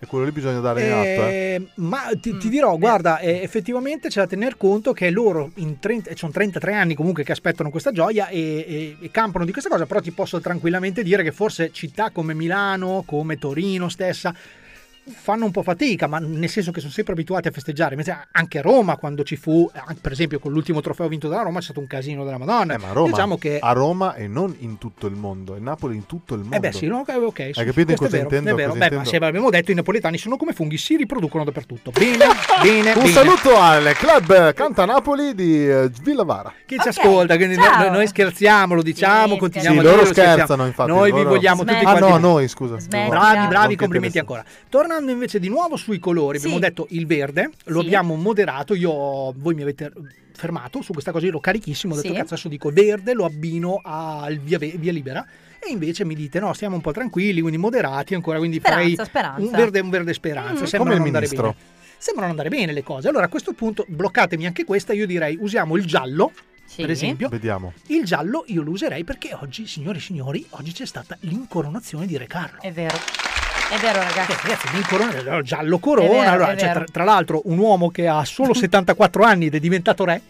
Speaker 8: E quello lì bisogna dare in atto. Eh.
Speaker 7: Eh, ma ti, ti
Speaker 3: Mm,
Speaker 7: dirò,
Speaker 3: beh.
Speaker 7: guarda, eh, effettivamente c'è da tener conto che loro in 30, sono 33 anni comunque che aspettano questa gioia e, e- e campano di questa cosa, però ti posso tranquillamente dire che forse città come Milano, come Torino stessa, fanno un po' fatica, ma nel senso che sono sempre abituati a festeggiare. Invece anche a Roma, quando ci fu, anche per esempio con l'ultimo trofeo vinto dalla Roma, c'è stato un casino della Madonna.
Speaker 8: Eh, ma a Roma,
Speaker 7: Diciamo che
Speaker 8: a Roma e non in tutto il mondo, e Napoli in tutto il mondo.
Speaker 7: Eh beh sì, no, ok, ok, sì,
Speaker 8: Hai capito cosa
Speaker 7: è vero,
Speaker 8: intendo?
Speaker 7: È vero. Beh, ma se abbiamo detto i napoletani sono come funghi, si riproducono dappertutto. <laughs> Bene, bene,
Speaker 8: Un
Speaker 7: bene.
Speaker 8: saluto al club Canta Napoli di eh, Villavara.
Speaker 7: Chi ci ascolta, quindi noi, noi scherziamo, lo diciamo, continuiamo
Speaker 8: Sì,
Speaker 7: a
Speaker 8: loro
Speaker 7: scherziamo.
Speaker 8: scherzano, infatti,
Speaker 7: Noi vi
Speaker 8: loro-
Speaker 7: vogliamo tutti
Speaker 8: Ah
Speaker 7: quanti
Speaker 8: no,
Speaker 7: bene.
Speaker 8: noi scusa.
Speaker 3: Smettila.
Speaker 7: Bravi, bravi,
Speaker 8: che
Speaker 7: complimenti ancora. Tornando invece di nuovo sui colori, abbiamo
Speaker 8: Sì.
Speaker 7: detto il verde, lo
Speaker 3: Sì.
Speaker 7: abbiamo moderato, io, voi mi avete fermato su questa cosa, io ero carichissimo, ho detto
Speaker 3: Sì.
Speaker 7: cazzo adesso dico verde, lo abbino al via, via libera. E invece mi dite no, stiamo un po' tranquilli, quindi moderati ancora, quindi farei
Speaker 3: Speranza, speranza.
Speaker 7: un verde un verde speranza.
Speaker 3: Mm.
Speaker 7: Sembrano
Speaker 8: Come il
Speaker 7: andare bene. Sembrano andare bene le cose. Allora a questo punto bloccatemi anche questa, io direi usiamo il giallo, per esempio.
Speaker 8: Vediamo.
Speaker 7: Il giallo io lo userei perché oggi, signori e signori, oggi c'è stata l'incoronazione di Re Carlo.
Speaker 3: È vero. È vero, ragazzi.
Speaker 7: Eh, ragazzi, l'incorona- giallo
Speaker 3: È
Speaker 7: corona.
Speaker 3: vero,
Speaker 7: allora, cioè, tra, tra l'altro, un uomo che ha solo <laughs> 74 anni ed è diventato re,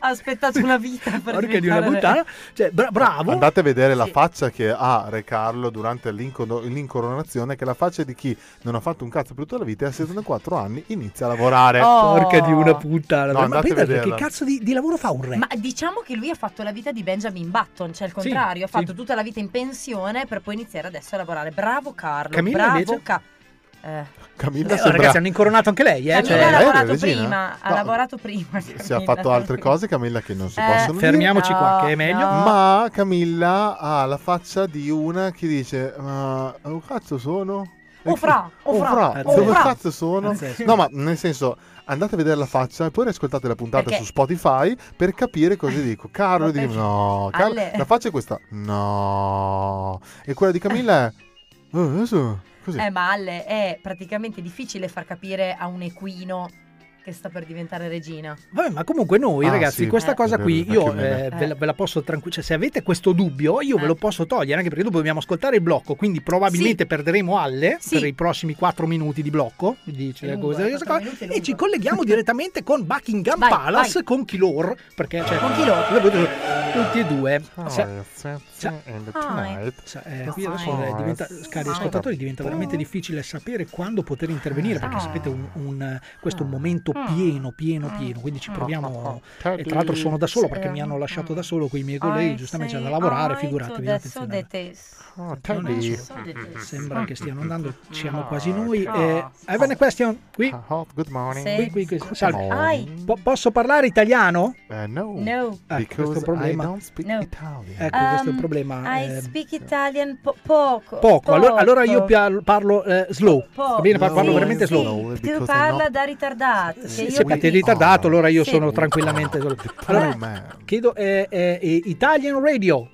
Speaker 3: Ha aspettato una vita per
Speaker 7: porca di una puttana, cioè, bra- bravo.
Speaker 8: Andate a vedere la faccia che ha Re Carlo durante l'incoronazione, che è la faccia di chi non ha fatto un cazzo per tutta la vita e a 74 anni inizia a lavorare.
Speaker 3: Oh.
Speaker 7: Porca di una puttana.
Speaker 8: No,
Speaker 7: ma pensate, che cazzo di, di lavoro fa un re?
Speaker 3: Ma diciamo che lui ha fatto la vita di Benjamin Button, cioè il
Speaker 7: Sì,
Speaker 3: contrario, ha
Speaker 7: sì.
Speaker 3: fatto tutta la vita in pensione per poi iniziare adesso a lavorare. Bravo Carlo,
Speaker 7: Camilla
Speaker 3: bravo
Speaker 7: invece?
Speaker 3: Ca- eh.
Speaker 8: Camilla
Speaker 7: Eh,
Speaker 8: sembra...
Speaker 7: ragazzi, hanno incoronato anche lei, eh?
Speaker 3: Camilla
Speaker 7: cioè-
Speaker 3: ha
Speaker 8: è
Speaker 3: lavorato prima, ha
Speaker 8: No,
Speaker 3: lavorato prima.
Speaker 8: Si è
Speaker 3: Camilla.
Speaker 8: fatto altre cose, Camilla, che non si
Speaker 3: Eh,
Speaker 8: possono dire.
Speaker 7: Fermiamoci qua,
Speaker 3: No,
Speaker 7: che è meglio.
Speaker 3: no.
Speaker 8: Ma Camilla ha la faccia di una che dice: Ma oh, cazzo sono?
Speaker 3: Oh, fra, Oh, fra,
Speaker 8: fra, dove cazzo sono? No, ma nel senso, andate a vedere la faccia e poi ascoltate la puntata
Speaker 3: Perché-
Speaker 8: su Spotify per capire cosa dico. Carlo, dico, no. Carlo-
Speaker 3: Ale.
Speaker 8: la faccia è questa, no. E quella di Camilla è, oh, adesso, così.
Speaker 3: Eh, ma Alle, è praticamente difficile far capire a un equino che sta per diventare regina.
Speaker 7: Vabbè, ma comunque noi,
Speaker 8: Ah,
Speaker 7: ragazzi,
Speaker 8: sì,
Speaker 7: questa
Speaker 3: Eh.
Speaker 7: cosa qui io eh, ve, la, ve la posso tranquillizzare. Cioè, se avete questo dubbio, io ve
Speaker 3: Eh.
Speaker 7: lo posso togliere, anche perché dopo dobbiamo ascoltare il blocco. Quindi probabilmente perderemo Alle
Speaker 3: Sì.
Speaker 7: per i prossimi 4 minuti di blocco. Quindi c'è
Speaker 3: È lungo,
Speaker 7: questa-
Speaker 3: eh,
Speaker 7: cosa. e ci colleghiamo <laughs> direttamente con Buckingham
Speaker 3: Vai,
Speaker 7: Palace
Speaker 3: vai.
Speaker 7: con Kilor. Perché cioè,
Speaker 3: Con Kilor.
Speaker 7: tutti e due.
Speaker 8: Oh,
Speaker 7: qui adesso diventa, cari
Speaker 3: Hi.
Speaker 7: ascoltatori, diventa veramente difficile sapere quando poter intervenire. Perché
Speaker 3: Ah.
Speaker 7: sapete, un, un- questo è un momento pieno, pieno, pieno. Quindi ci proviamo. <laughs> E tra l'altro sono da solo perché mi hanno lasciato da solo con i miei colleghi. Giustamente c'è da lavorare, figuratevi. Solo. Sembra che stiano andando, siamo quasi noi. Eh, I have a question. Qui,
Speaker 8: Oh, good morning.
Speaker 3: Sì.
Speaker 7: qui, qui, qui. Salve. Po- posso parlare italiano?
Speaker 8: Eh, no.
Speaker 3: No.
Speaker 7: Ah, questo è un problema.
Speaker 8: I don't speak
Speaker 3: No.
Speaker 8: Italian.
Speaker 7: Ecco, questo è un
Speaker 3: Um,
Speaker 7: problema.
Speaker 3: I
Speaker 7: eh,
Speaker 3: speak Italian po- poco.
Speaker 7: poco. Allora, allora io parlo eh, slow.
Speaker 3: Poco.
Speaker 7: Va bene, par- parlo
Speaker 3: Sì,
Speaker 7: veramente
Speaker 3: sì,
Speaker 7: slow.
Speaker 3: Tu
Speaker 8: because
Speaker 3: parla da ritardato.
Speaker 7: Se
Speaker 3: io
Speaker 7: siete
Speaker 3: capisco.
Speaker 7: ritardato, allora io
Speaker 3: Sì.
Speaker 7: sono tranquillamente slow.
Speaker 8: Oh,
Speaker 7: Allora,
Speaker 8: man.
Speaker 7: chiedo eh, eh, eh, Italian Radio.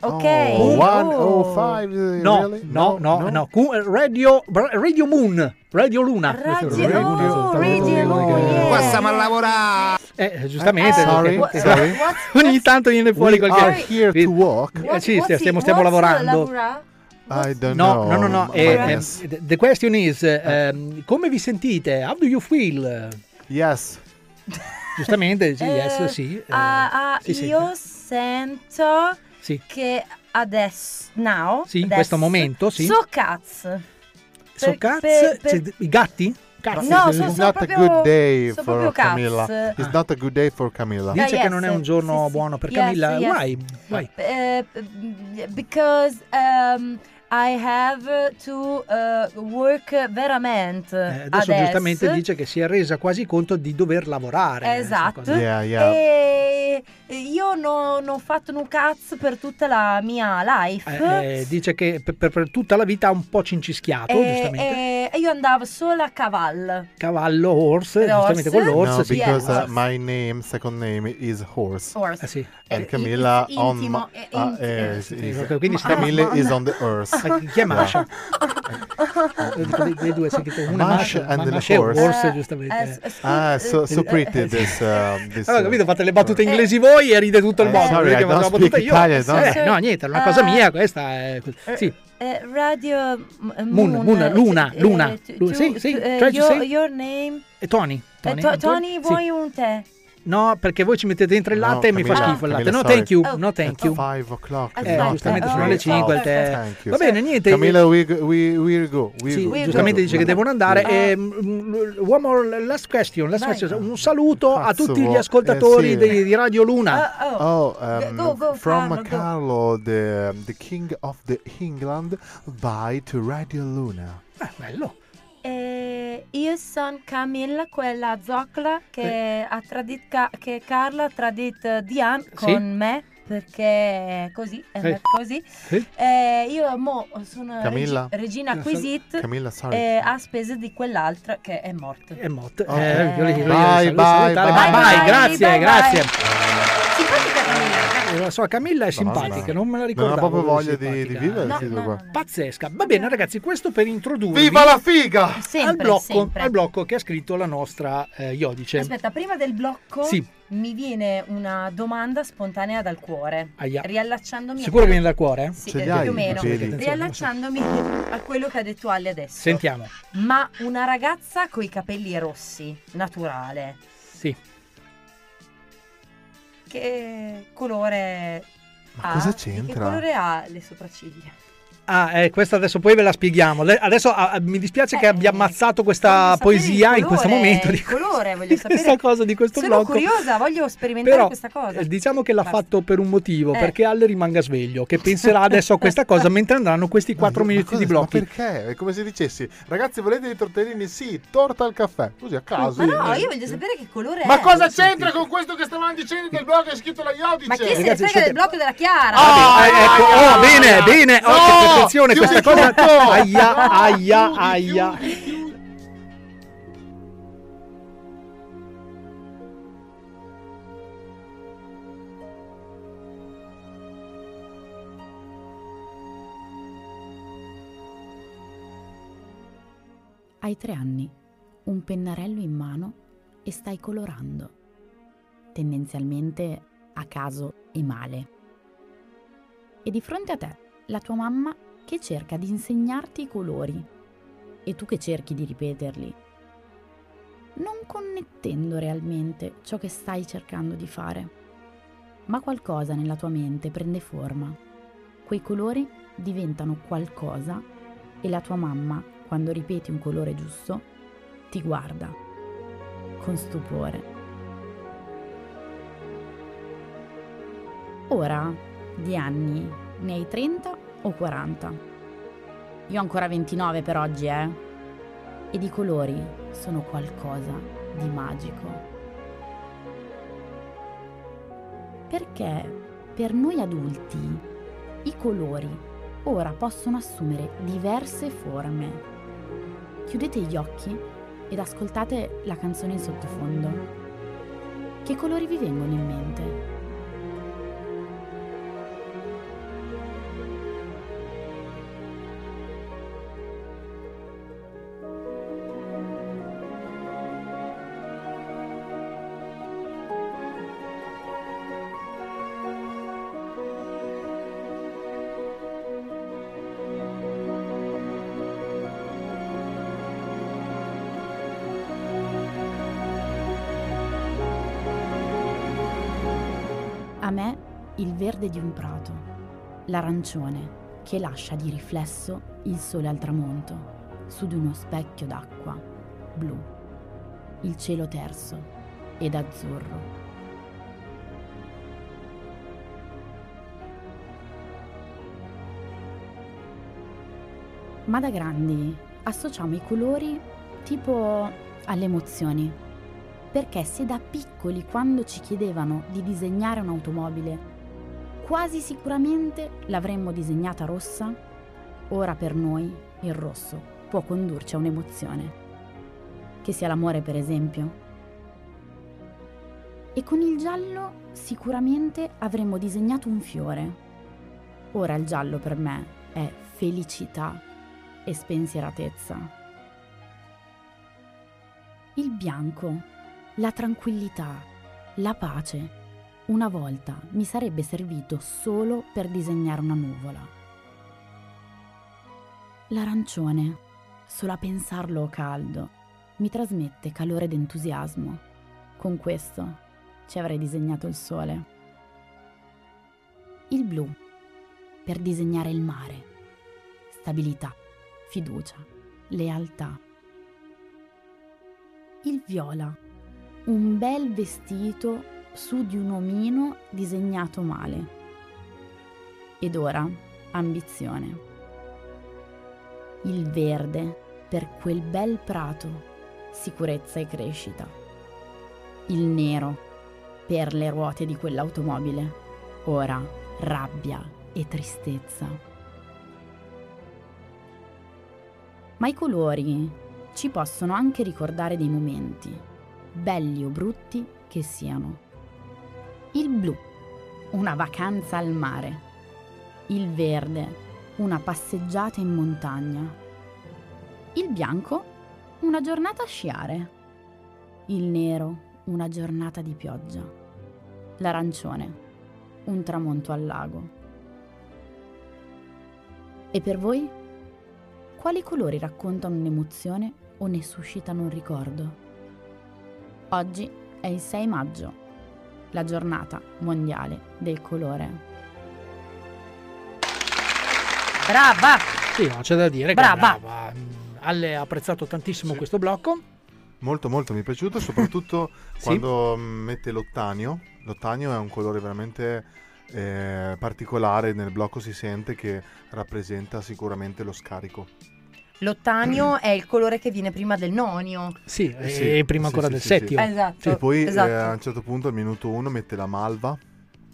Speaker 3: Ok.
Speaker 8: Oh,
Speaker 3: Oh.
Speaker 8: 105,
Speaker 7: No,
Speaker 8: really?
Speaker 7: no, no, no. Eh, Radio, Radio Moon. Radio Luna.
Speaker 3: Radio- oh, Radio Moon, yeah.
Speaker 8: Passiamo a lavorare.
Speaker 7: Eh, giustamente.
Speaker 3: Eh,
Speaker 8: Sorry,
Speaker 7: perché-
Speaker 8: sorry. <laughs>
Speaker 3: What's-
Speaker 7: Ogni tanto viene fuori qualche...
Speaker 8: are here to walk.
Speaker 7: Eh, sì, stiamo, stiamo
Speaker 3: what's
Speaker 7: lavorando.
Speaker 3: lavora?
Speaker 8: I don't
Speaker 7: No,
Speaker 8: know.
Speaker 7: no, no, no. eh, eh, the question is, ehm, come vi sentite? How do you feel?
Speaker 8: Yes.
Speaker 7: Giustamente, sì,
Speaker 3: Eh,
Speaker 7: yes, sì. eh,
Speaker 3: ah,
Speaker 7: si sente.
Speaker 3: io sento
Speaker 7: Sì.
Speaker 3: che adesso, now,
Speaker 7: Sì, in questo momento, sì.
Speaker 3: So cazzo.
Speaker 7: So
Speaker 3: per-
Speaker 7: cazzo,
Speaker 3: per- per-
Speaker 7: cioè, i gatti? Cazzi,
Speaker 3: No, so-
Speaker 8: It's
Speaker 3: so
Speaker 8: not a
Speaker 3: proprio-
Speaker 8: good day
Speaker 3: so
Speaker 8: for
Speaker 3: proprio cazzo.
Speaker 8: Camilla. It's not a good day for Camilla.
Speaker 7: Dice
Speaker 3: Ah,
Speaker 7: che
Speaker 3: yes,
Speaker 7: non è un giorno
Speaker 3: sì, sì.
Speaker 7: buono per
Speaker 3: Yes,
Speaker 7: Camilla.
Speaker 3: yes.
Speaker 7: Why? Why?
Speaker 3: Eh, because um, I have to uh, work veramente
Speaker 7: Eh, adesso, giustamente dice che si è resa quasi conto di dover lavorare. eh,
Speaker 3: Esatto.
Speaker 8: Yeah, yeah.
Speaker 3: E io non ho fatto un cazzo per tutta la mia life.
Speaker 7: Eh, eh, dice che per, per- tutta la vita ha un po' cincischiato,
Speaker 3: E-
Speaker 7: giustamente.
Speaker 3: e io andavo solo a cavallo.
Speaker 7: Cavallo, horse,
Speaker 3: Horse.
Speaker 7: giustamente con l'orse.
Speaker 8: No,
Speaker 7: sì.
Speaker 8: because
Speaker 3: Yeah.
Speaker 8: uh, my name, second name is Horse.
Speaker 3: Horse.
Speaker 7: Eh, sì.
Speaker 8: And
Speaker 3: Eh,
Speaker 8: Camilla
Speaker 3: it's
Speaker 8: on
Speaker 3: intimo,
Speaker 8: ah,
Speaker 3: intimo.
Speaker 8: eh,
Speaker 7: ok, quindi sta-
Speaker 8: Camilla is on the earth. <laughs>
Speaker 7: Ah, Chi è Masha? Eh, dico dei, dei due, sentite, una è
Speaker 8: Masha and the
Speaker 7: Masha
Speaker 8: horse.
Speaker 7: horse,
Speaker 3: Eh,
Speaker 7: giustamente.
Speaker 3: eh,
Speaker 7: eh.
Speaker 3: scu-
Speaker 8: Ah, so, so
Speaker 7: Eh,
Speaker 8: pretty
Speaker 7: eh,
Speaker 8: this, uh, this
Speaker 7: Allora,
Speaker 8: uh,
Speaker 7: capito? Fate le battute inglesi voi e ride tutto il
Speaker 8: Eh,
Speaker 7: mondo.
Speaker 8: sorry, I don't speak. Italian, no?
Speaker 7: Eh, no, niente, è una cosa mia questa. È... Sì.
Speaker 3: eh, radio m-
Speaker 7: Moon, Moon, Luna,
Speaker 3: eh,
Speaker 7: Luna.
Speaker 3: tu-
Speaker 7: Lu-
Speaker 3: tu-
Speaker 7: sì, sì,
Speaker 3: eh, your, your name
Speaker 7: Tony.
Speaker 3: Eh,
Speaker 7: Tony,
Speaker 3: To-
Speaker 7: Tony,
Speaker 3: vuoi un tè?
Speaker 7: No, perché voi ci mettete dentro il
Speaker 8: No,
Speaker 7: latte e mi fa
Speaker 8: Camilla,
Speaker 7: schifo il latte.
Speaker 8: Camilla,
Speaker 7: No, thank you.
Speaker 3: Oh.
Speaker 7: No, thank you.
Speaker 8: Five o'clock.
Speaker 7: Eh,
Speaker 3: Aspetta,
Speaker 7: giustamente
Speaker 3: oh,
Speaker 7: sono le 5 il tè. Va bene, niente.
Speaker 8: Camilla, we, we, we go. We
Speaker 7: Sì,
Speaker 8: go.
Speaker 7: giustamente dice che devono andare. E, mm, one more last question, last question. Un saluto a tutti gli
Speaker 8: vuoi-
Speaker 7: ascoltatori
Speaker 8: eh, sì.
Speaker 7: di, di Radio Luna.
Speaker 3: Ah, oh.
Speaker 8: Oh, um,
Speaker 3: Go, go,
Speaker 8: from
Speaker 3: Carlo.
Speaker 8: Carlo, the, the king of the England, bye to Radio Luna.
Speaker 7: Eh, bello.
Speaker 3: Eh, io sono Camilla, quella zoccola che, ha tradit che Carla ha tradito Diane
Speaker 7: Sì.
Speaker 3: con me perché è così, è
Speaker 7: Sì.
Speaker 3: così.
Speaker 7: Sì.
Speaker 3: Eh, io mo sono
Speaker 8: Camilla.
Speaker 3: regi- regina
Speaker 8: Camilla, sorry.
Speaker 3: eh, a spese di quell'altra che è morta.
Speaker 7: È morto.
Speaker 8: Ok.
Speaker 7: Eh, io io li-
Speaker 8: Bye, bye, bye.
Speaker 7: bye, bye,
Speaker 3: Bye,
Speaker 7: grazie,
Speaker 3: bye,
Speaker 7: grazie.
Speaker 3: Simpatica Camilla.
Speaker 7: Eh, La sua Camilla è simpatica, non me la
Speaker 8: Non
Speaker 7: ricordavo.
Speaker 8: ha proprio voglia di, di vivere
Speaker 3: No, no, no.
Speaker 7: Pazzesca. Va bene, ragazzi, questo per introdurvi
Speaker 8: Viva la figa!
Speaker 3: Sempre,
Speaker 7: al, blocco, al blocco che ha scritto la nostra eh, Iodice.
Speaker 3: Aspetta, prima del blocco
Speaker 7: Sì.
Speaker 3: Mi viene una domanda spontanea dal cuore.
Speaker 7: Aia.
Speaker 3: Riallacciandomi
Speaker 7: Sicuro
Speaker 3: a
Speaker 7: viene dal cuore?
Speaker 3: Sì,
Speaker 8: Ce li
Speaker 3: più
Speaker 8: hai
Speaker 3: o meno.
Speaker 7: Attenzione.
Speaker 3: Riallacciandomi <laughs> a quello che ha detto Ali adesso.
Speaker 7: Sentiamo.
Speaker 3: Ma una ragazza con i capelli rossi, naturale,
Speaker 7: Sì.
Speaker 3: che colore
Speaker 8: Ma
Speaker 3: ha?
Speaker 8: cosa c'entra?
Speaker 3: Che colore ha le sopracciglia?
Speaker 7: Ah, eh, questo adesso poi ve la spieghiamo. Adesso ah, mi dispiace che
Speaker 3: Eh,
Speaker 7: abbia ammazzato questa poesia
Speaker 3: il
Speaker 7: in questo
Speaker 3: colore,
Speaker 7: momento di,
Speaker 3: Il colore, voglio <laughs> sapere.
Speaker 7: questa cosa, di questo
Speaker 3: Sono
Speaker 7: blocco.
Speaker 3: curiosa, voglio sperimentare
Speaker 7: Però
Speaker 3: questa cosa.
Speaker 7: eh, diciamo che l'ha
Speaker 3: Basta.
Speaker 7: fatto per un motivo,
Speaker 3: Eh.
Speaker 7: perché Alle rimanga sveglio, che penserà adesso a questa cosa <laughs> mentre andranno questi 4
Speaker 8: Ma- ma
Speaker 7: minuti
Speaker 8: cosa-
Speaker 7: di blocchi.
Speaker 8: Ma perché? È come se dicessi, ragazzi, volete dei tortellini? Sì, torta al caffè. Così a caso.
Speaker 3: Ma no, io voglio sapere che colore
Speaker 8: Ma
Speaker 3: è.
Speaker 8: cosa c'entra con questo che stavamo dicendo del blog che è scritto la Iodice?
Speaker 3: Ma chi se ne frega del blocco della Chiara?
Speaker 7: Ah, eh, ecco, oh, bene, bene,
Speaker 8: No,
Speaker 7: oh, attenzione,
Speaker 8: chiudi
Speaker 7: questa cosa.
Speaker 8: tutto.
Speaker 7: Aia,
Speaker 8: No,
Speaker 7: aia, aia.
Speaker 8: chiudi, chiudi.
Speaker 14: Hai tre anni, un pennarello in mano e stai colorando. Tendenzialmente a caso e male. E di fronte a te la tua mamma che cerca di insegnarti i colori e tu che cerchi di ripeterli, non connettendo realmente ciò che stai cercando di fare. Ma qualcosa nella tua mente prende forma. Quei colori diventano qualcosa e la tua mamma, quando ripeti un colore giusto, ti guarda con stupore. Ora, di anni, ne hai 30 o 40? Io ho ancora 29 per oggi, eh? Ed i colori sono qualcosa di magico. Perché per noi adulti i colori ora possono assumere diverse forme. Chiudete gli occhi ed ascoltate la canzone in sottofondo. Che colori vi vengono in mente? Il verde di un prato, l'arancione che lascia di riflesso il sole al tramonto su di uno specchio d'acqua blu, il cielo terso ed azzurro. Ma da grandi associamo i colori tipo alle emozioni. Perché se da piccoli quando ci chiedevano di disegnare un'automobile, quasi sicuramente l'avremmo disegnata rossa, ora per noi il rosso può condurci a un'emozione. Che sia l'amore per esempio. E con il giallo sicuramente avremmo disegnato un fiore. Ora il giallo per me è felicità e spensieratezza. Il bianco, la tranquillità, la pace. Una volta mi sarebbe servito solo per disegnare una nuvola. L'arancione, solo a pensarlo caldo, mi trasmette calore ed entusiasmo. Con questo ci avrei disegnato il sole. Il blu per disegnare il mare. Stabilità, fiducia, lealtà. Il viola, un bel vestito su di un omino disegnato male. Ed ora ambizione. Il verde per quel bel prato, sicurezza e crescita. Il nero per le ruote di quell'automobile, ora rabbia e tristezza. Ma i colori ci possono anche ricordare dei momenti, belli o brutti che siano. Il blu, una vacanza al mare. Il verde, una passeggiata in montagna. Il bianco, una giornata a sciare. Il nero, una giornata di pioggia. L'arancione, un tramonto al lago. E per voi? Quali colori raccontano un'emozione o ne suscitano un ricordo? Oggi è il 6 maggio, la giornata mondiale del colore.
Speaker 3: Brava!
Speaker 7: Sì, no, c'è da dire
Speaker 3: Brava.
Speaker 7: che brava. Alle ha apprezzato tantissimo questo blocco.
Speaker 8: Molto molto mi è piaciuto, soprattutto <laughs> quando mm, mette l'ottanio. L'ottanio è un colore veramente eh, particolare, nel blocco si sente che rappresenta sicuramente lo scarico.
Speaker 3: L'ottanio è il colore che viene prima del nonio.
Speaker 7: Sì,
Speaker 8: Eh
Speaker 7: e prima
Speaker 8: sì,
Speaker 7: ancora
Speaker 8: sì,
Speaker 7: del
Speaker 8: sì,
Speaker 7: settimo.
Speaker 8: sì.
Speaker 3: Esatto,
Speaker 8: E poi eh,
Speaker 3: esatto.
Speaker 8: a un certo punto al minuto uno mette la malva.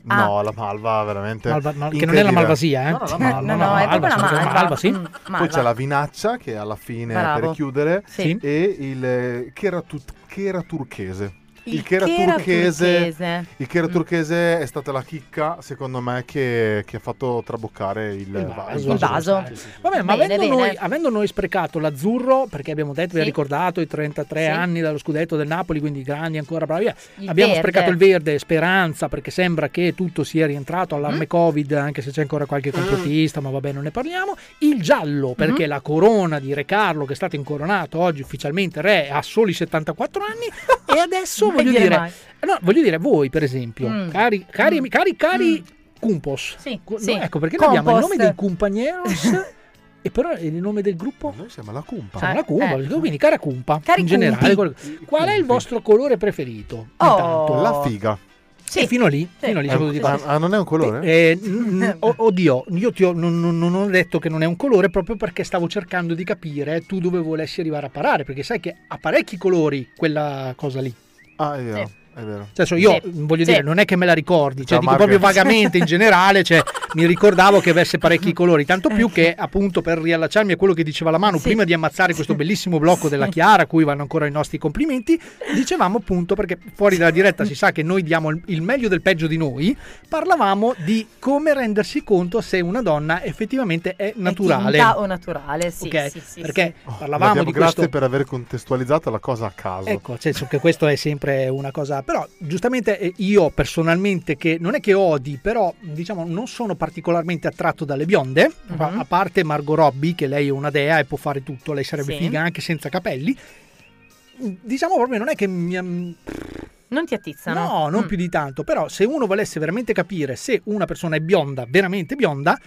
Speaker 3: Ah.
Speaker 8: No, la malva veramente.
Speaker 7: Malva- no, che non è la malvasia, eh?
Speaker 8: No, no, la
Speaker 7: No,
Speaker 8: malva.
Speaker 7: no, no, è proprio la malva. Malva, sì.
Speaker 3: Mm,
Speaker 8: Poi
Speaker 3: malva.
Speaker 8: c'è la vinaccia che alla fine
Speaker 3: Bravo.
Speaker 8: per chiudere
Speaker 3: Sì.
Speaker 8: e il eh, chera, tut- chera turchese.
Speaker 3: Il
Speaker 8: chera,
Speaker 3: chera
Speaker 8: turchese,
Speaker 3: turchese.
Speaker 8: il chera turchese è stata la chicca, secondo me, che, che ha fatto traboccare il, vaso.
Speaker 3: Il vaso.
Speaker 7: Vabbè, ma
Speaker 3: Bene,
Speaker 7: avendo,
Speaker 3: bene.
Speaker 7: Noi, avendo noi sprecato l'azzurro, perché abbiamo detto, vi ha
Speaker 3: Sì.
Speaker 7: ricordato i 33
Speaker 3: Sì.
Speaker 7: anni dallo scudetto del Napoli, quindi grandi ancora, bravi.
Speaker 3: Il
Speaker 7: abbiamo
Speaker 3: verde.
Speaker 7: sprecato il verde, speranza, perché sembra che tutto sia rientrato,
Speaker 3: Mm.
Speaker 7: allarme Covid, anche se c'è ancora qualche complottista, ma vabbè, non ne parliamo. Il giallo, perché
Speaker 3: Mm-hmm.
Speaker 7: la corona di Re Carlo, che è stato incoronato oggi ufficialmente re, ha soli 74 anni, <laughs> e adesso voglio
Speaker 3: dire
Speaker 7: dire,
Speaker 3: mai.
Speaker 7: no, voglio dire, voi per esempio,
Speaker 3: Mm.
Speaker 7: cari, cari,
Speaker 3: Mm.
Speaker 7: cari, cari Cumpos,
Speaker 3: Sì,
Speaker 7: Co-
Speaker 3: sì.
Speaker 7: no, ecco perché noi abbiamo il nome
Speaker 3: Compost.
Speaker 7: dei compañeros <laughs> e però il nome del gruppo
Speaker 8: Noi siamo la cumpa.
Speaker 7: siamo
Speaker 3: Eh,
Speaker 7: la Cumpa,
Speaker 3: eh.
Speaker 7: quindi cara Cumpa
Speaker 3: Cari
Speaker 7: in generale.
Speaker 3: Cumpi.
Speaker 7: Qual è il vostro colore preferito?
Speaker 3: Oh.
Speaker 7: Intanto.
Speaker 8: La figa.
Speaker 3: Sì.
Speaker 7: E fino lì,
Speaker 3: Sì.
Speaker 7: fino lì tutti quanti.
Speaker 8: ah, non è un colore?
Speaker 7: Eh, mm, o- oddio, io ti ho- non, non- non ho detto che non è un colore proprio perché stavo cercando di capire tu dove volessi arrivare a parare, perché sai che ha parecchi colori quella cosa lì.
Speaker 8: Ah, è vero,
Speaker 3: Sì.
Speaker 8: è vero.
Speaker 7: Cioè, so, io
Speaker 3: Sì.
Speaker 7: voglio
Speaker 3: Sì.
Speaker 7: dire, non è che me la ricordi, cioè dico proprio vagamente in generale, cioè, <laughs> mi ricordavo che avesse parecchi <laughs> colori, tanto più che appunto per riallacciarmi a quello che diceva la mano
Speaker 3: Sì.
Speaker 7: prima di ammazzare questo bellissimo blocco della Chiara, a cui vanno ancora i nostri complimenti, dicevamo appunto perché fuori dalla diretta si sa che noi diamo il- meglio del peggio di noi, parlavamo di come rendersi conto se una donna effettivamente è naturale.
Speaker 3: È o naturale, sì.
Speaker 7: Ok?
Speaker 3: sì, sì,
Speaker 7: perché
Speaker 3: sì.
Speaker 7: parlavamo
Speaker 8: Abbiamo-
Speaker 7: di
Speaker 8: grazie
Speaker 7: questo
Speaker 8: per aver contestualizzato la cosa a caso.
Speaker 7: Ecco, senso che questo è sempre una cosa. Però, giustamente, eh, io personalmente, che non è che odi, però diciamo non sono particolarmente attratto dalle bionde.
Speaker 3: Mhm.
Speaker 7: a- parte Margot Robbie, che lei è una dea e può fare tutto, lei sarebbe
Speaker 3: Sì.
Speaker 7: figa anche senza capelli. Diciamo proprio, non è che mi.
Speaker 3: Non ti attizzano?
Speaker 7: No, non
Speaker 3: Mm.
Speaker 7: più di tanto. Però, se uno volesse veramente capire se una persona è bionda, veramente bionda.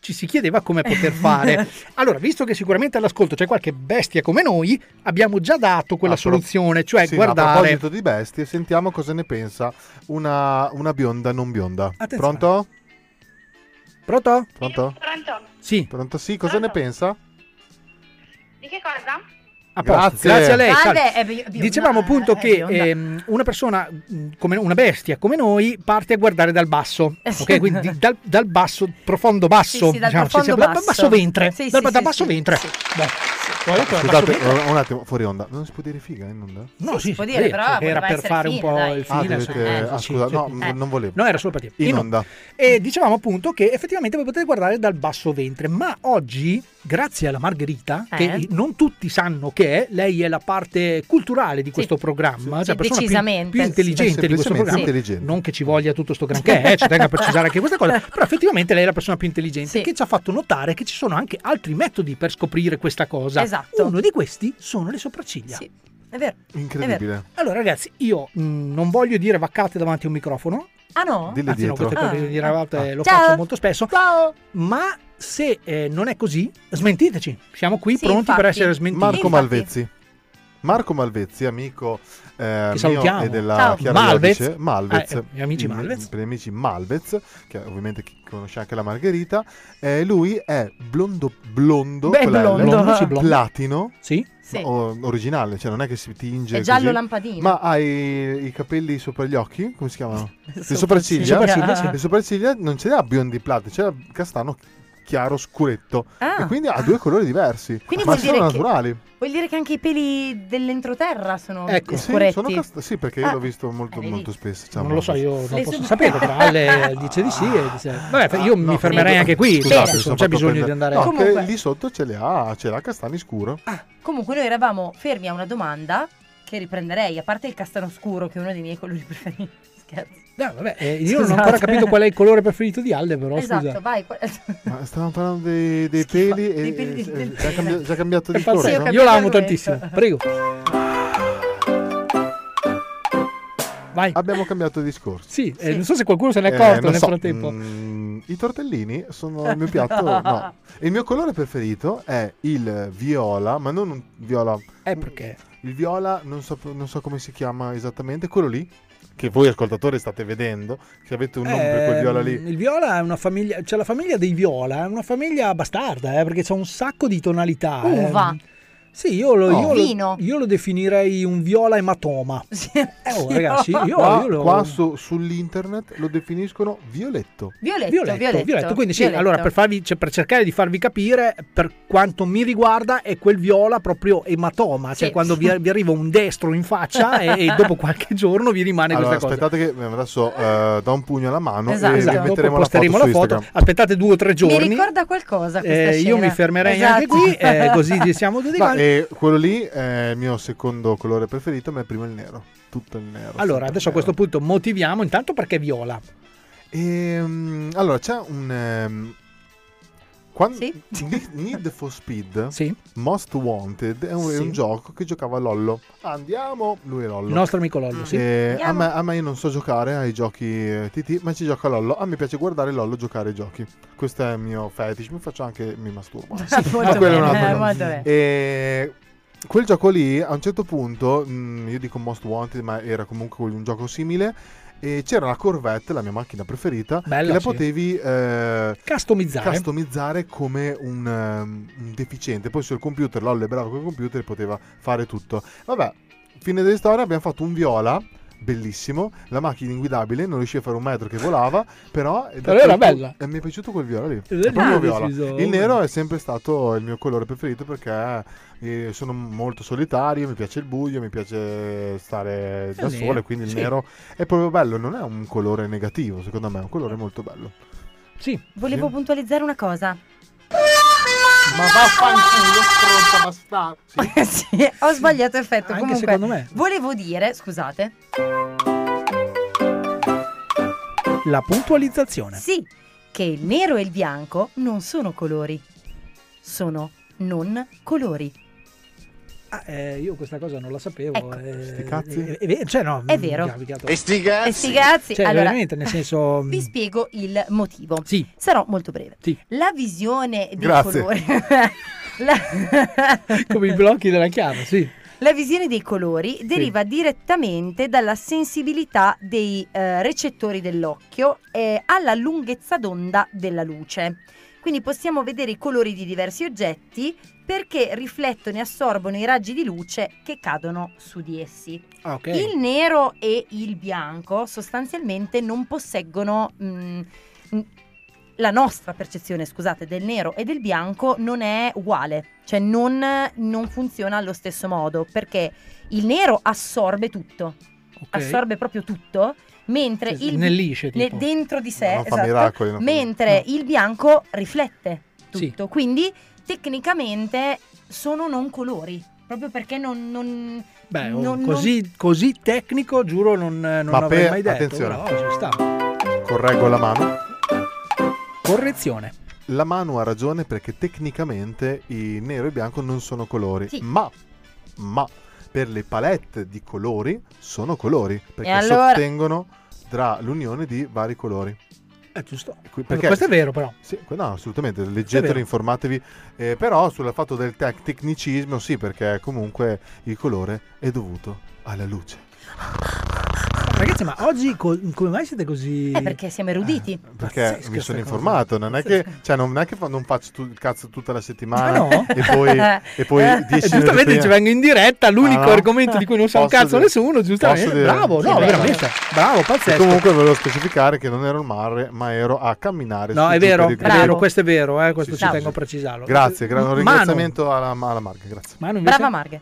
Speaker 7: Ci si chiedeva come poter <laughs> fare. Allora, visto che sicuramente all'ascolto c'è qualche bestia come noi, abbiamo già dato quella
Speaker 8: pro-
Speaker 7: soluzione, cioè
Speaker 8: Sì, ma A
Speaker 7: guardare.
Speaker 8: proposito di bestie, sentiamo cosa ne pensa una, una bionda non bionda.
Speaker 7: Attenzione.
Speaker 8: Pronto?
Speaker 7: Pronto?
Speaker 8: Pronto?
Speaker 11: Pronto?
Speaker 7: Sì,
Speaker 8: Pronto? Sì, cosa ne pensa?
Speaker 11: Di che cosa?
Speaker 7: A.
Speaker 8: Grazie.
Speaker 7: Grazie a lei.
Speaker 3: Salve,
Speaker 7: salve.
Speaker 3: è bi- bionda,
Speaker 7: Dicevamo appunto
Speaker 3: è
Speaker 7: che ehm, una persona, mh, come una bestia come noi, parte a guardare dal basso,
Speaker 3: Eh
Speaker 7: ok? Quindi dal, dal basso, profondo basso,
Speaker 3: Sì, sì, dal
Speaker 7: diciamo,
Speaker 3: profondo
Speaker 7: dal- dal
Speaker 3: basso.
Speaker 7: basso ventre,
Speaker 3: Sì,
Speaker 7: dal,
Speaker 3: sì,
Speaker 7: dal
Speaker 3: sì,
Speaker 7: basso
Speaker 3: sì,
Speaker 7: ventre.
Speaker 3: sì.
Speaker 7: Basso
Speaker 8: Scusate, un attimo, fuori onda. Non si può dire figa in onda?
Speaker 7: No,
Speaker 3: Sì,
Speaker 7: sì,
Speaker 3: si può dire, però
Speaker 7: era per fare un po'
Speaker 3: dai.
Speaker 7: il
Speaker 8: Ah,
Speaker 7: fine.
Speaker 8: dovete...
Speaker 7: insomma,
Speaker 8: ah,
Speaker 7: sì,
Speaker 8: scusa,
Speaker 7: sì.
Speaker 8: no,
Speaker 3: Eh.
Speaker 8: non volevo.
Speaker 7: No, era solo per dire.
Speaker 8: In
Speaker 7: In
Speaker 8: onda.
Speaker 7: E dicevamo appunto che effettivamente voi potete guardare dal basso ventre, ma oggi, grazie alla Margherita,
Speaker 3: Eh?
Speaker 7: che non tutti sanno che è, lei è la parte culturale di questo programma,
Speaker 3: Sì,
Speaker 7: cioè la persona più,
Speaker 3: decisamente,
Speaker 7: più
Speaker 3: sì.
Speaker 7: intelligente di questo programma.
Speaker 8: intelligente.
Speaker 7: Non che ci voglia tutto sto granché, eh, ci tengo a precisare anche questa cosa, però effettivamente lei è la persona più intelligente
Speaker 3: Sì.
Speaker 7: che ci ha fatto notare che ci sono anche altri metodi per scoprire questa cosa.
Speaker 3: Esatto.
Speaker 7: Uno di questi sono le sopracciglia.
Speaker 3: Sì. È vero.
Speaker 8: Incredibile.
Speaker 7: Allora, ragazzi, io mh, non voglio dire vaccate davanti a un microfono.
Speaker 3: Ah no?
Speaker 8: Dille
Speaker 7: Anzi, no,
Speaker 8: dietro.
Speaker 7: queste cose di dire vaccate lo
Speaker 3: Ciao.
Speaker 7: faccio molto spesso. Ma se eh, non è così, smentiteci. Siamo qui
Speaker 3: Sì,
Speaker 7: pronti per
Speaker 3: infatti.
Speaker 7: essere smentiti.
Speaker 8: Marco
Speaker 3: Infatti.
Speaker 8: Malvezzi. Marco Malvezzi, amico eh,
Speaker 7: Che salutiamo.
Speaker 8: e della
Speaker 3: Ciao.
Speaker 8: Chiara
Speaker 7: Malvez.
Speaker 8: Iodice, Malvez,
Speaker 7: Eh, gli amici Malvez.
Speaker 8: per gli amici Malvez, che ovviamente conosce anche la Margherita, eh, lui è blondo, blondo,
Speaker 3: Beh, blondo.
Speaker 7: Blondo, sì, blondo.
Speaker 8: platino,
Speaker 7: Sì?
Speaker 3: Sì.
Speaker 8: o- originale, cioè non è che si tinge
Speaker 3: È giallo
Speaker 8: così,
Speaker 3: lampadino.
Speaker 8: ma ha i, i capelli sopra gli occhi, come si chiamano? <laughs> Le
Speaker 3: Sopracciglia.
Speaker 8: sopracciglia,
Speaker 7: Sopracciglia, sì.
Speaker 8: le sopracciglia non ce l'ha biondi platino, ce l'ha castano chiaro scuretto
Speaker 3: Ah.
Speaker 8: e quindi ha due colori diversi,
Speaker 3: Quindi
Speaker 8: ma
Speaker 3: vuol
Speaker 8: sono
Speaker 3: dire che-
Speaker 8: naturali.
Speaker 3: Vuol dire che anche i peli dell'entroterra sono
Speaker 7: Ecco.
Speaker 8: Sì,
Speaker 3: scuretti.
Speaker 8: sono cast- sì, perché io
Speaker 3: Ah.
Speaker 8: l'ho visto molto,
Speaker 3: vedi?
Speaker 8: molto spesso. diciamo.
Speaker 7: Non lo so, io non
Speaker 3: Le
Speaker 7: posso
Speaker 3: sub-
Speaker 7: sapere, però Ale <laughs> dice di sì e dice... Vabbè, io mi
Speaker 8: No,
Speaker 7: fermerei
Speaker 8: no,
Speaker 7: anche qui,
Speaker 8: scusate, mi
Speaker 7: non c'è bisogno di
Speaker 8: prendere.
Speaker 7: andare...
Speaker 8: No,
Speaker 3: Comunque-
Speaker 8: lì sotto ce le ha, ce l'ha castani scuro.
Speaker 3: Comunque noi eravamo fermi a una domanda che riprenderei, a parte il castano scuro che è uno dei miei colori preferiti. <laughs> Scherzo.
Speaker 7: No, vabbè, eh, io non ho
Speaker 3: Scusate.
Speaker 7: ancora capito qual è il colore preferito di Alde, però
Speaker 3: esatto,
Speaker 7: scusa.
Speaker 3: vai.
Speaker 8: Ma stavamo parlando dei, dei peli e
Speaker 3: dei peli
Speaker 8: e-
Speaker 3: del-
Speaker 8: già, cambi- già cambiato
Speaker 7: È
Speaker 8: di corso.
Speaker 3: Sì, capito
Speaker 7: Io l'amo tantissimo, prego. Vai.
Speaker 8: Abbiamo cambiato discorso.
Speaker 7: Sì, eh,
Speaker 3: Sì.
Speaker 7: non so se qualcuno se n'è
Speaker 8: Eh,
Speaker 7: accorto nel
Speaker 8: so,
Speaker 7: frattempo.
Speaker 8: mm, I tortellini sono il <laughs> mio piatto. no. Il mio colore preferito è il viola, ma non un viola.
Speaker 7: Eh, perché?
Speaker 8: Il viola, non so, non so come si chiama esattamente, quello lì. Che voi ascoltatori state vedendo, che avete un nome per quel
Speaker 7: Ehm,
Speaker 8: viola lì.
Speaker 7: Il viola è una famiglia, cioè la famiglia dei viola è una famiglia bastarda, eh, perché c'ha un sacco di tonalità. eh. Sì, io lo,
Speaker 8: No.
Speaker 7: io, lo, io lo definirei un viola ematoma. <laughs>
Speaker 3: Sì.
Speaker 7: Eh, oh, ragazzi, io,
Speaker 8: Qua,
Speaker 7: io lo...
Speaker 8: qua su- sull'internet lo definiscono violetto.
Speaker 3: Violetto,
Speaker 7: Violetto,
Speaker 3: violetto,
Speaker 7: violetto. Quindi sì,
Speaker 3: violetto.
Speaker 7: allora per, farvi, cioè, per cercare di farvi capire, per quanto mi riguarda, è quel viola proprio ematoma, cioè
Speaker 3: Sì.
Speaker 7: quando vi, vi arriva un destro in faccia <laughs> e, e dopo qualche giorno vi rimane
Speaker 8: Allora,
Speaker 7: questa cosa.
Speaker 8: aspettate che adesso eh, do un pugno alla mano
Speaker 3: Esatto.
Speaker 8: e
Speaker 7: Esatto,
Speaker 8: metteremo la foto
Speaker 7: la foto. Aspettate due o tre
Speaker 3: Mi
Speaker 7: giorni.
Speaker 3: ricorda qualcosa questa
Speaker 7: Eh, io mi fermerei
Speaker 3: Esatto.
Speaker 7: anche qui, eh, così <laughs> ci siamo tutti quanti.
Speaker 8: E quello lì è il mio secondo colore preferito, ma è il nero. Tutto il nero.
Speaker 7: Allora, adesso a questo punto motiviamo intanto perché viola.
Speaker 8: Ehm, allora, c'è un... ehm, quando,
Speaker 3: Sì.
Speaker 8: Need- for Speed <laughs>
Speaker 7: Sì,
Speaker 8: Most Wanted è un, è
Speaker 7: Sì.
Speaker 8: un gioco che giocava Lollo. Andiamo, lui è Lollo.
Speaker 7: il nostro amico Lollo, sì.
Speaker 8: E a, me, a me io non so giocare ai giochi eh, TT, ma ci gioca Lollo. A me piace guardare Lollo giocare ai giochi. Questo è il mio fetish. Mi faccio anche, mi masturbo. <laughs>
Speaker 3: Molto
Speaker 8: Ma quello è un
Speaker 3: bene, eh, molto bene.
Speaker 8: E quel gioco lì, a un certo punto, mh, io dico Most Wanted, ma era comunque un gioco simile. E c'era la Corvette, la mia macchina preferita,
Speaker 7: Bella,
Speaker 8: che la
Speaker 7: sì.
Speaker 8: potevi eh,
Speaker 7: Customizzare.
Speaker 8: customizzare come un, ehm, un deficiente. Poi sul computer, bravo con il computer, poteva fare tutto. Vabbè, fine della storia, abbiamo fatto un viola. Bellissimo, la macchina inguidabile, non riusciva a fare un metro che volava, però,
Speaker 7: Però era bella.
Speaker 8: E mi è piaciuto quel viola lì. Proprio
Speaker 7: bellissimo.
Speaker 8: viola. Il nero è sempre stato il mio colore preferito perché eh, sono molto solitario, mi piace il buio, mi piace stare da
Speaker 7: Il
Speaker 8: sole,
Speaker 7: nero,
Speaker 8: quindi il
Speaker 7: sì.
Speaker 8: nero è proprio bello, non è un colore negativo, secondo me è un colore molto bello.
Speaker 7: Sì,
Speaker 3: Volevo
Speaker 8: Sì.
Speaker 3: puntualizzare una cosa.
Speaker 8: Ma vaffanculo, stronza bastardo. Sì. <laughs>
Speaker 3: sì, ho sbagliato effetto.
Speaker 7: Anche
Speaker 3: Comunque,
Speaker 7: secondo me.
Speaker 3: volevo dire, scusate,
Speaker 7: la puntualizzazione.
Speaker 3: sì, che il nero e il bianco non sono colori, sono non colori.
Speaker 7: Ah, eh, io questa cosa non la sapevo.
Speaker 3: Ecco.
Speaker 7: eh,
Speaker 8: Sti cazzi?
Speaker 7: eh, eh, cioè, no,
Speaker 3: È
Speaker 7: mm,
Speaker 3: vero.
Speaker 7: mi ha capitato.
Speaker 3: E sti cazzi,
Speaker 7: Cioè,
Speaker 3: allora,
Speaker 7: veramente, nel senso. <laughs>
Speaker 3: vi spiego il motivo.
Speaker 7: Sì,
Speaker 3: Sarò molto breve.
Speaker 7: Sì.
Speaker 3: La visione dei
Speaker 8: Grazie.
Speaker 3: colori. <laughs> La... <laughs>
Speaker 7: come i blocchi della chiave, sì.
Speaker 3: La visione dei colori deriva direttamente dalla sensibilità dei eh, recettori dell'occhio e alla lunghezza d'onda della luce. Quindi possiamo vedere i colori di diversi oggetti perché riflettono e assorbono i raggi di luce che cadono su di essi.
Speaker 7: Ah, ok.
Speaker 3: Il nero e il bianco sostanzialmente non posseggono mm, mm, la nostra percezione, scusate, del nero e del bianco non è uguale, cioè non, non funziona allo stesso modo perché il nero assorbe tutto,
Speaker 7: ok.
Speaker 3: assorbe proprio tutto, mentre
Speaker 7: Sì, sì,
Speaker 3: il
Speaker 7: snellisce,
Speaker 3: ne-
Speaker 7: tipo.
Speaker 3: dentro di sé,
Speaker 8: fa
Speaker 3: esatto,
Speaker 8: miracoli,
Speaker 3: mentre <laughs> il bianco riflette
Speaker 7: Sì.
Speaker 3: tutto, quindi tecnicamente sono non colori, proprio perché non... non
Speaker 7: Beh,
Speaker 3: non-
Speaker 7: così, così tecnico, giuro, non, non
Speaker 8: Ma
Speaker 7: avrei
Speaker 8: per-
Speaker 7: mai detto.
Speaker 8: attenzione.
Speaker 7: Però ci sta.
Speaker 8: Correggo la mano.
Speaker 7: Correzione.
Speaker 8: La mano ha ragione perché tecnicamente il nero e il bianco non sono colori,
Speaker 3: Sì.
Speaker 8: ma, ma per le palette di colori sono colori, perché
Speaker 3: allora-
Speaker 8: sottengono tra l'unione di vari colori.
Speaker 7: È giusto.
Speaker 8: Qui-
Speaker 7: Questo è vero, però.
Speaker 8: Sì, no, assolutamente, leggetelo, informatevi. Eh, però sul fatto del tec- tecnicismo, sì, perché comunque il colore è dovuto alla luce.
Speaker 7: Ragazzi, ma oggi co- come mai siete così...
Speaker 3: Eh, perché siamo eruditi.
Speaker 8: Perché
Speaker 7: Pazzesca
Speaker 8: mi sono informato, non è che, cioè, non è che fa- non faccio tu- il cazzo tutta la settimana
Speaker 7: Ah, no?
Speaker 8: e poi, <laughs> e poi
Speaker 7: Eh,
Speaker 8: dieci
Speaker 7: giustamente
Speaker 8: minuti prima-
Speaker 7: ci vengo in diretta, l'unico
Speaker 8: Ah, no?
Speaker 7: argomento di cui non sa un cazzo
Speaker 8: dire-
Speaker 7: nessuno, giustamente.
Speaker 8: dire-
Speaker 7: Bravo, no,
Speaker 8: Sì,
Speaker 7: veramente. Bravo,
Speaker 8: E
Speaker 7: pazzesco.
Speaker 8: comunque volevo specificare che non ero al mare, ma ero a camminare.
Speaker 7: No,
Speaker 8: su
Speaker 7: è vero, è vero, questo è vero, eh, questo
Speaker 8: Sì,
Speaker 7: ci
Speaker 8: sì,
Speaker 7: tengo a precisarlo.
Speaker 8: Grazie, gra- un ringraziamento alla, alla Marca, grazie.
Speaker 3: Brava Marghe.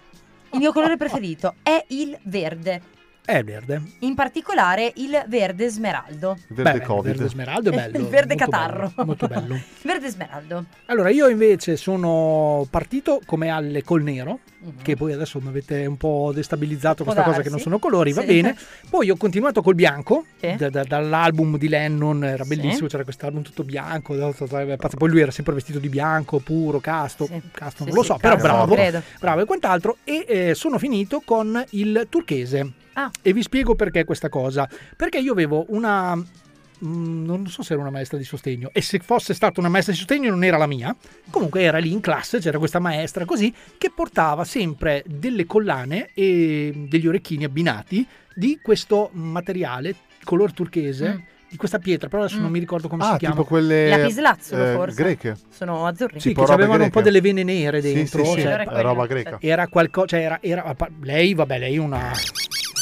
Speaker 3: Il mio colore preferito è il verde.
Speaker 7: È verde.
Speaker 3: In particolare il verde smeraldo.
Speaker 8: Il verde
Speaker 7: Beh,
Speaker 8: Covid.
Speaker 7: Il verde smeraldo è <laughs> bello.
Speaker 3: Il verde
Speaker 7: molto
Speaker 3: catarro.
Speaker 7: bello, molto bello. <laughs>
Speaker 3: Verde smeraldo.
Speaker 7: Allora, io invece sono partito come alle col nero,
Speaker 3: Mhm.
Speaker 7: che poi adesso mi avete un po' destabilizzato
Speaker 3: Può
Speaker 7: questa cosa
Speaker 3: darsi.
Speaker 7: che non sono colori, va
Speaker 3: Sì.
Speaker 7: bene. <laughs> Poi ho continuato col bianco,
Speaker 3: Sì.
Speaker 7: da- da- dall'album di Lennon, era
Speaker 3: Sì.
Speaker 7: bellissimo, c'era quest'album tutto bianco, poi lui era sempre vestito di bianco, puro, casto, casto
Speaker 3: Sì,
Speaker 7: non lo
Speaker 3: sì,
Speaker 7: so, però bravo,
Speaker 3: credo.
Speaker 7: bravo e quant'altro. E eh, sono finito con il turchese.
Speaker 3: Ah.
Speaker 7: E vi spiego perché questa cosa. Perché io avevo una. mm, Non so se era una maestra di sostegno, e se fosse stata una maestra di sostegno non era la mia. Comunque era lì in classe, c'era questa maestra così, che portava sempre delle collane e degli orecchini abbinati di questo materiale color turchese,
Speaker 3: Mm.
Speaker 7: di questa pietra, però adesso non mi ricordo come
Speaker 8: Ah,
Speaker 7: si chiama.
Speaker 8: tipo quelle
Speaker 3: Lapislazzolo,
Speaker 8: eh,
Speaker 3: forse.
Speaker 8: greche.
Speaker 3: Sono azzurri.
Speaker 7: Sì,
Speaker 8: Tipo
Speaker 7: che avevano un po' delle vene nere
Speaker 8: Sì,
Speaker 7: dentro.
Speaker 8: sì, sì,
Speaker 7: cioè,
Speaker 8: è roba greca.
Speaker 7: era qualcosa, cioè era, era- lei, vabbè, lei una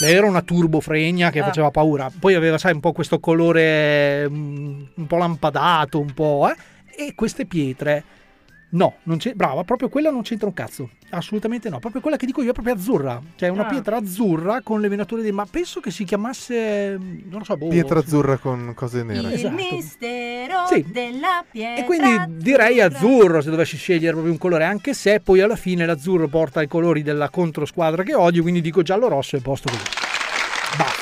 Speaker 7: era una turbofregna che
Speaker 3: Ah.
Speaker 7: faceva paura. Poi aveva, sai, un po' questo colore mm, un po' lampadato, un po', eh, e queste pietre No, non c'è, brava, proprio quella non c'entra un cazzo. Assolutamente no. Proprio quella che dico io è proprio azzurra. Cioè una
Speaker 3: Ah.
Speaker 7: pietra azzurra con le venature di. Ma penso che si chiamasse. Non lo so, boh.
Speaker 8: Pietra azzurra con cose nere.
Speaker 3: Il
Speaker 7: Esatto.
Speaker 3: mistero
Speaker 7: Sì.
Speaker 3: della pietra.
Speaker 7: E quindi direi azzurro se dovessi scegliere proprio un colore, anche se poi alla fine l'azzurro porta i colori della controsquadra che odio, quindi dico giallo-rosso e posto così.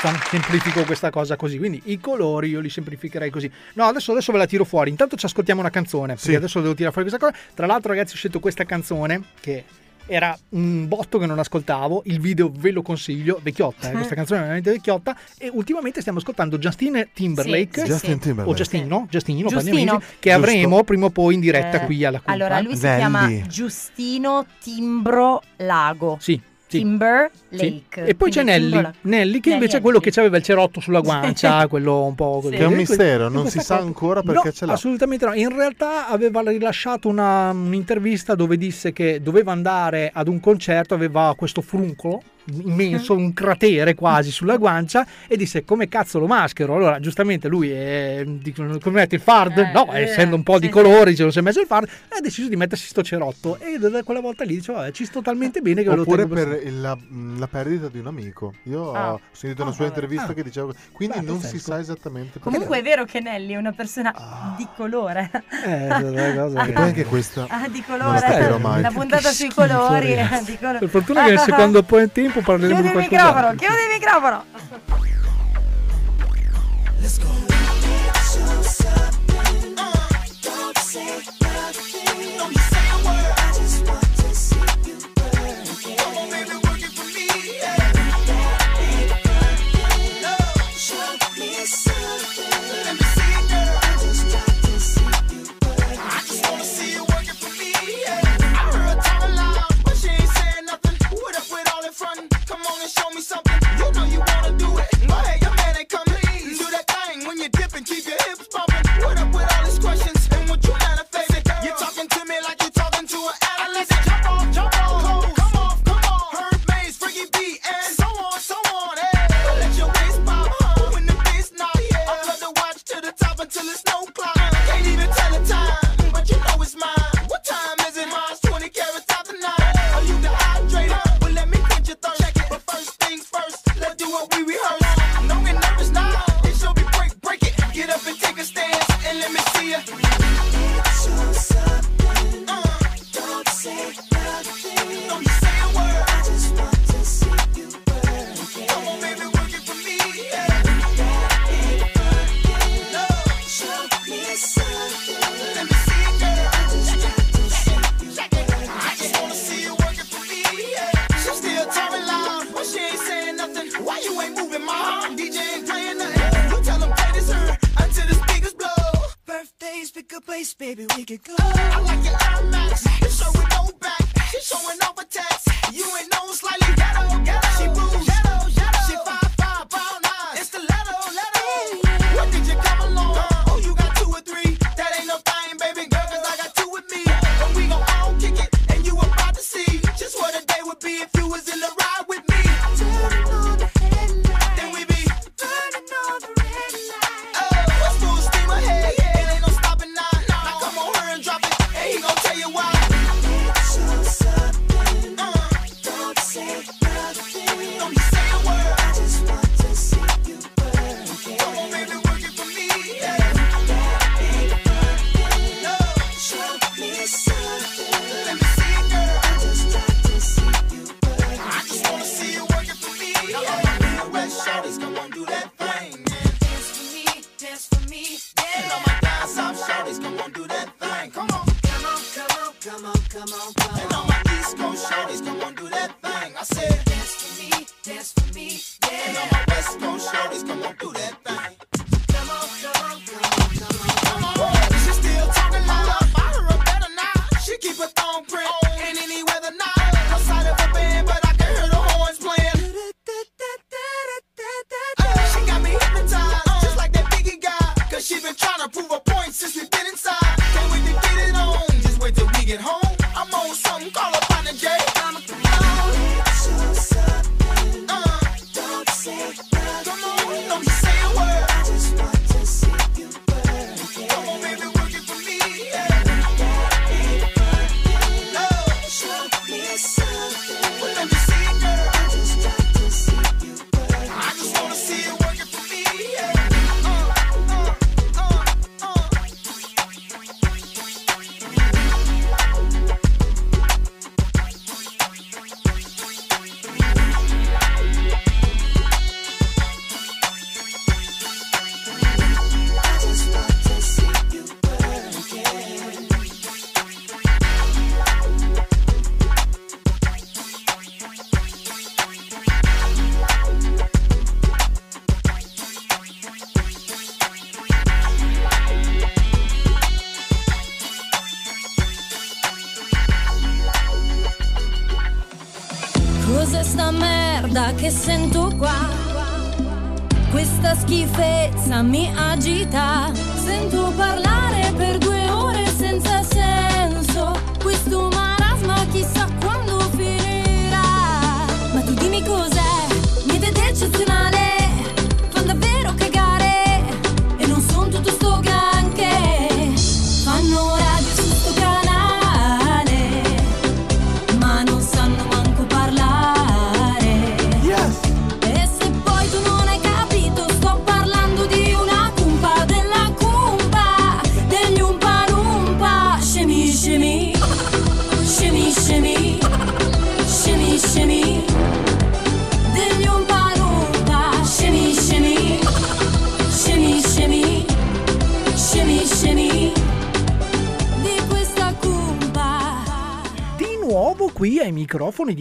Speaker 7: Basta, semplifico questa cosa così. Quindi i colori io li semplificherei così. No, adesso, adesso ve la tiro fuori. Intanto ci ascoltiamo una canzone. Perché adesso devo tirare fuori questa cosa. Tra l'altro, ragazzi, ho scelto questa canzone che era un botto che non ascoltavo. Il video ve lo consiglio. Vecchiotta, eh, questa <laughs> canzone è veramente vecchiotta. E ultimamente stiamo ascoltando Justin Timberlake.
Speaker 3: Sì, sì,
Speaker 8: Justin
Speaker 3: sì.
Speaker 8: Timberlake.
Speaker 7: O Giustino, Giustino, per gli
Speaker 3: Giustino.
Speaker 7: amici, che
Speaker 8: Giusto.
Speaker 7: avremo prima o poi in diretta
Speaker 3: Eh,
Speaker 7: qui alla Cumpa.
Speaker 3: Allora, lui si
Speaker 8: Belli.
Speaker 3: chiama Giustino Timbro Lago.
Speaker 7: Sì,
Speaker 3: Timber
Speaker 7: Sì.
Speaker 3: Lake.
Speaker 7: E poi c'è Nelly. Nelly che invece è
Speaker 3: Nelly,
Speaker 7: quello
Speaker 3: Nelly.
Speaker 7: che aveva il cerotto sulla guancia, quello un po' così.
Speaker 8: Che è un mistero, non si sa ancora perché
Speaker 7: No,
Speaker 8: ce l'ha.
Speaker 7: Assolutamente no. In realtà aveva rilasciato una- un'intervista dove disse che doveva andare ad un concerto, aveva questo fruncolo immenso, un cratere quasi sulla guancia e disse come cazzo lo maschero. Allora giustamente lui è, dicono, come metti il fard?
Speaker 3: Eh,
Speaker 7: no,
Speaker 3: eh,
Speaker 7: essendo un po' di
Speaker 3: sì,
Speaker 7: colori, ce lo si è messo il fard e ha deciso di mettersi sto cerotto e da quella volta lì dice vabbè ci sto talmente bene che ve lo
Speaker 8: Oppure
Speaker 7: tengo così.
Speaker 8: per la, la perdita di un amico. Io
Speaker 3: Ah.
Speaker 8: ho sentito una
Speaker 3: Ah,
Speaker 8: sua
Speaker 3: vabbè.
Speaker 8: intervista
Speaker 7: Ah.
Speaker 8: che diceva quindi
Speaker 7: Beh,
Speaker 8: non si sa esattamente perché.
Speaker 3: Comunque è vero che Nelly è una persona di colore.
Speaker 7: Eh, <laughs>
Speaker 8: E
Speaker 7: che-
Speaker 8: poi anche questa
Speaker 3: Ah, di
Speaker 8: non la
Speaker 3: colore.
Speaker 8: mai.
Speaker 3: La puntata sui colori. di colore.
Speaker 7: Per fortuna che nel secondo <laughs> in tempo parleremo
Speaker 3: Chiudi
Speaker 7: di
Speaker 3: il
Speaker 7: qualcos'altro.
Speaker 3: microfono, chiudi il microfono.
Speaker 4: Come on and show me something. go.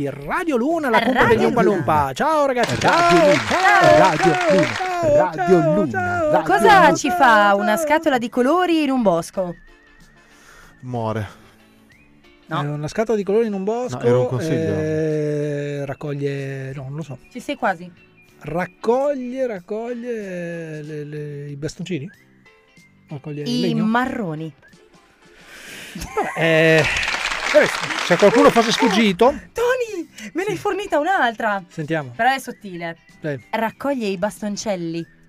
Speaker 2: di Radio
Speaker 7: Luna, la
Speaker 3: compra
Speaker 7: degli Umpalumpa. Ciao ragazzi, ciao, ciao, ciao,
Speaker 8: Radio Luna.
Speaker 3: Cosa ci fa una scatola di colori in un bosco?
Speaker 8: Muore.
Speaker 3: No.
Speaker 7: Eh, una scatola di colori in un bosco.
Speaker 8: No, era un consiglio.
Speaker 7: Eh, raccoglie. No, non lo so.
Speaker 3: Ci sei quasi.
Speaker 7: Raccoglie, raccoglie le, le, i bastoncini? Raccoglie
Speaker 3: I marroni.
Speaker 7: Vabbè, eh, eh c'è qualcuno fosse sfuggito?
Speaker 3: Tony! Me ne hai fornita un'altra.
Speaker 7: Sentiamo.
Speaker 3: Però è sottile.
Speaker 7: Dai.
Speaker 3: Raccoglie i bastoncelli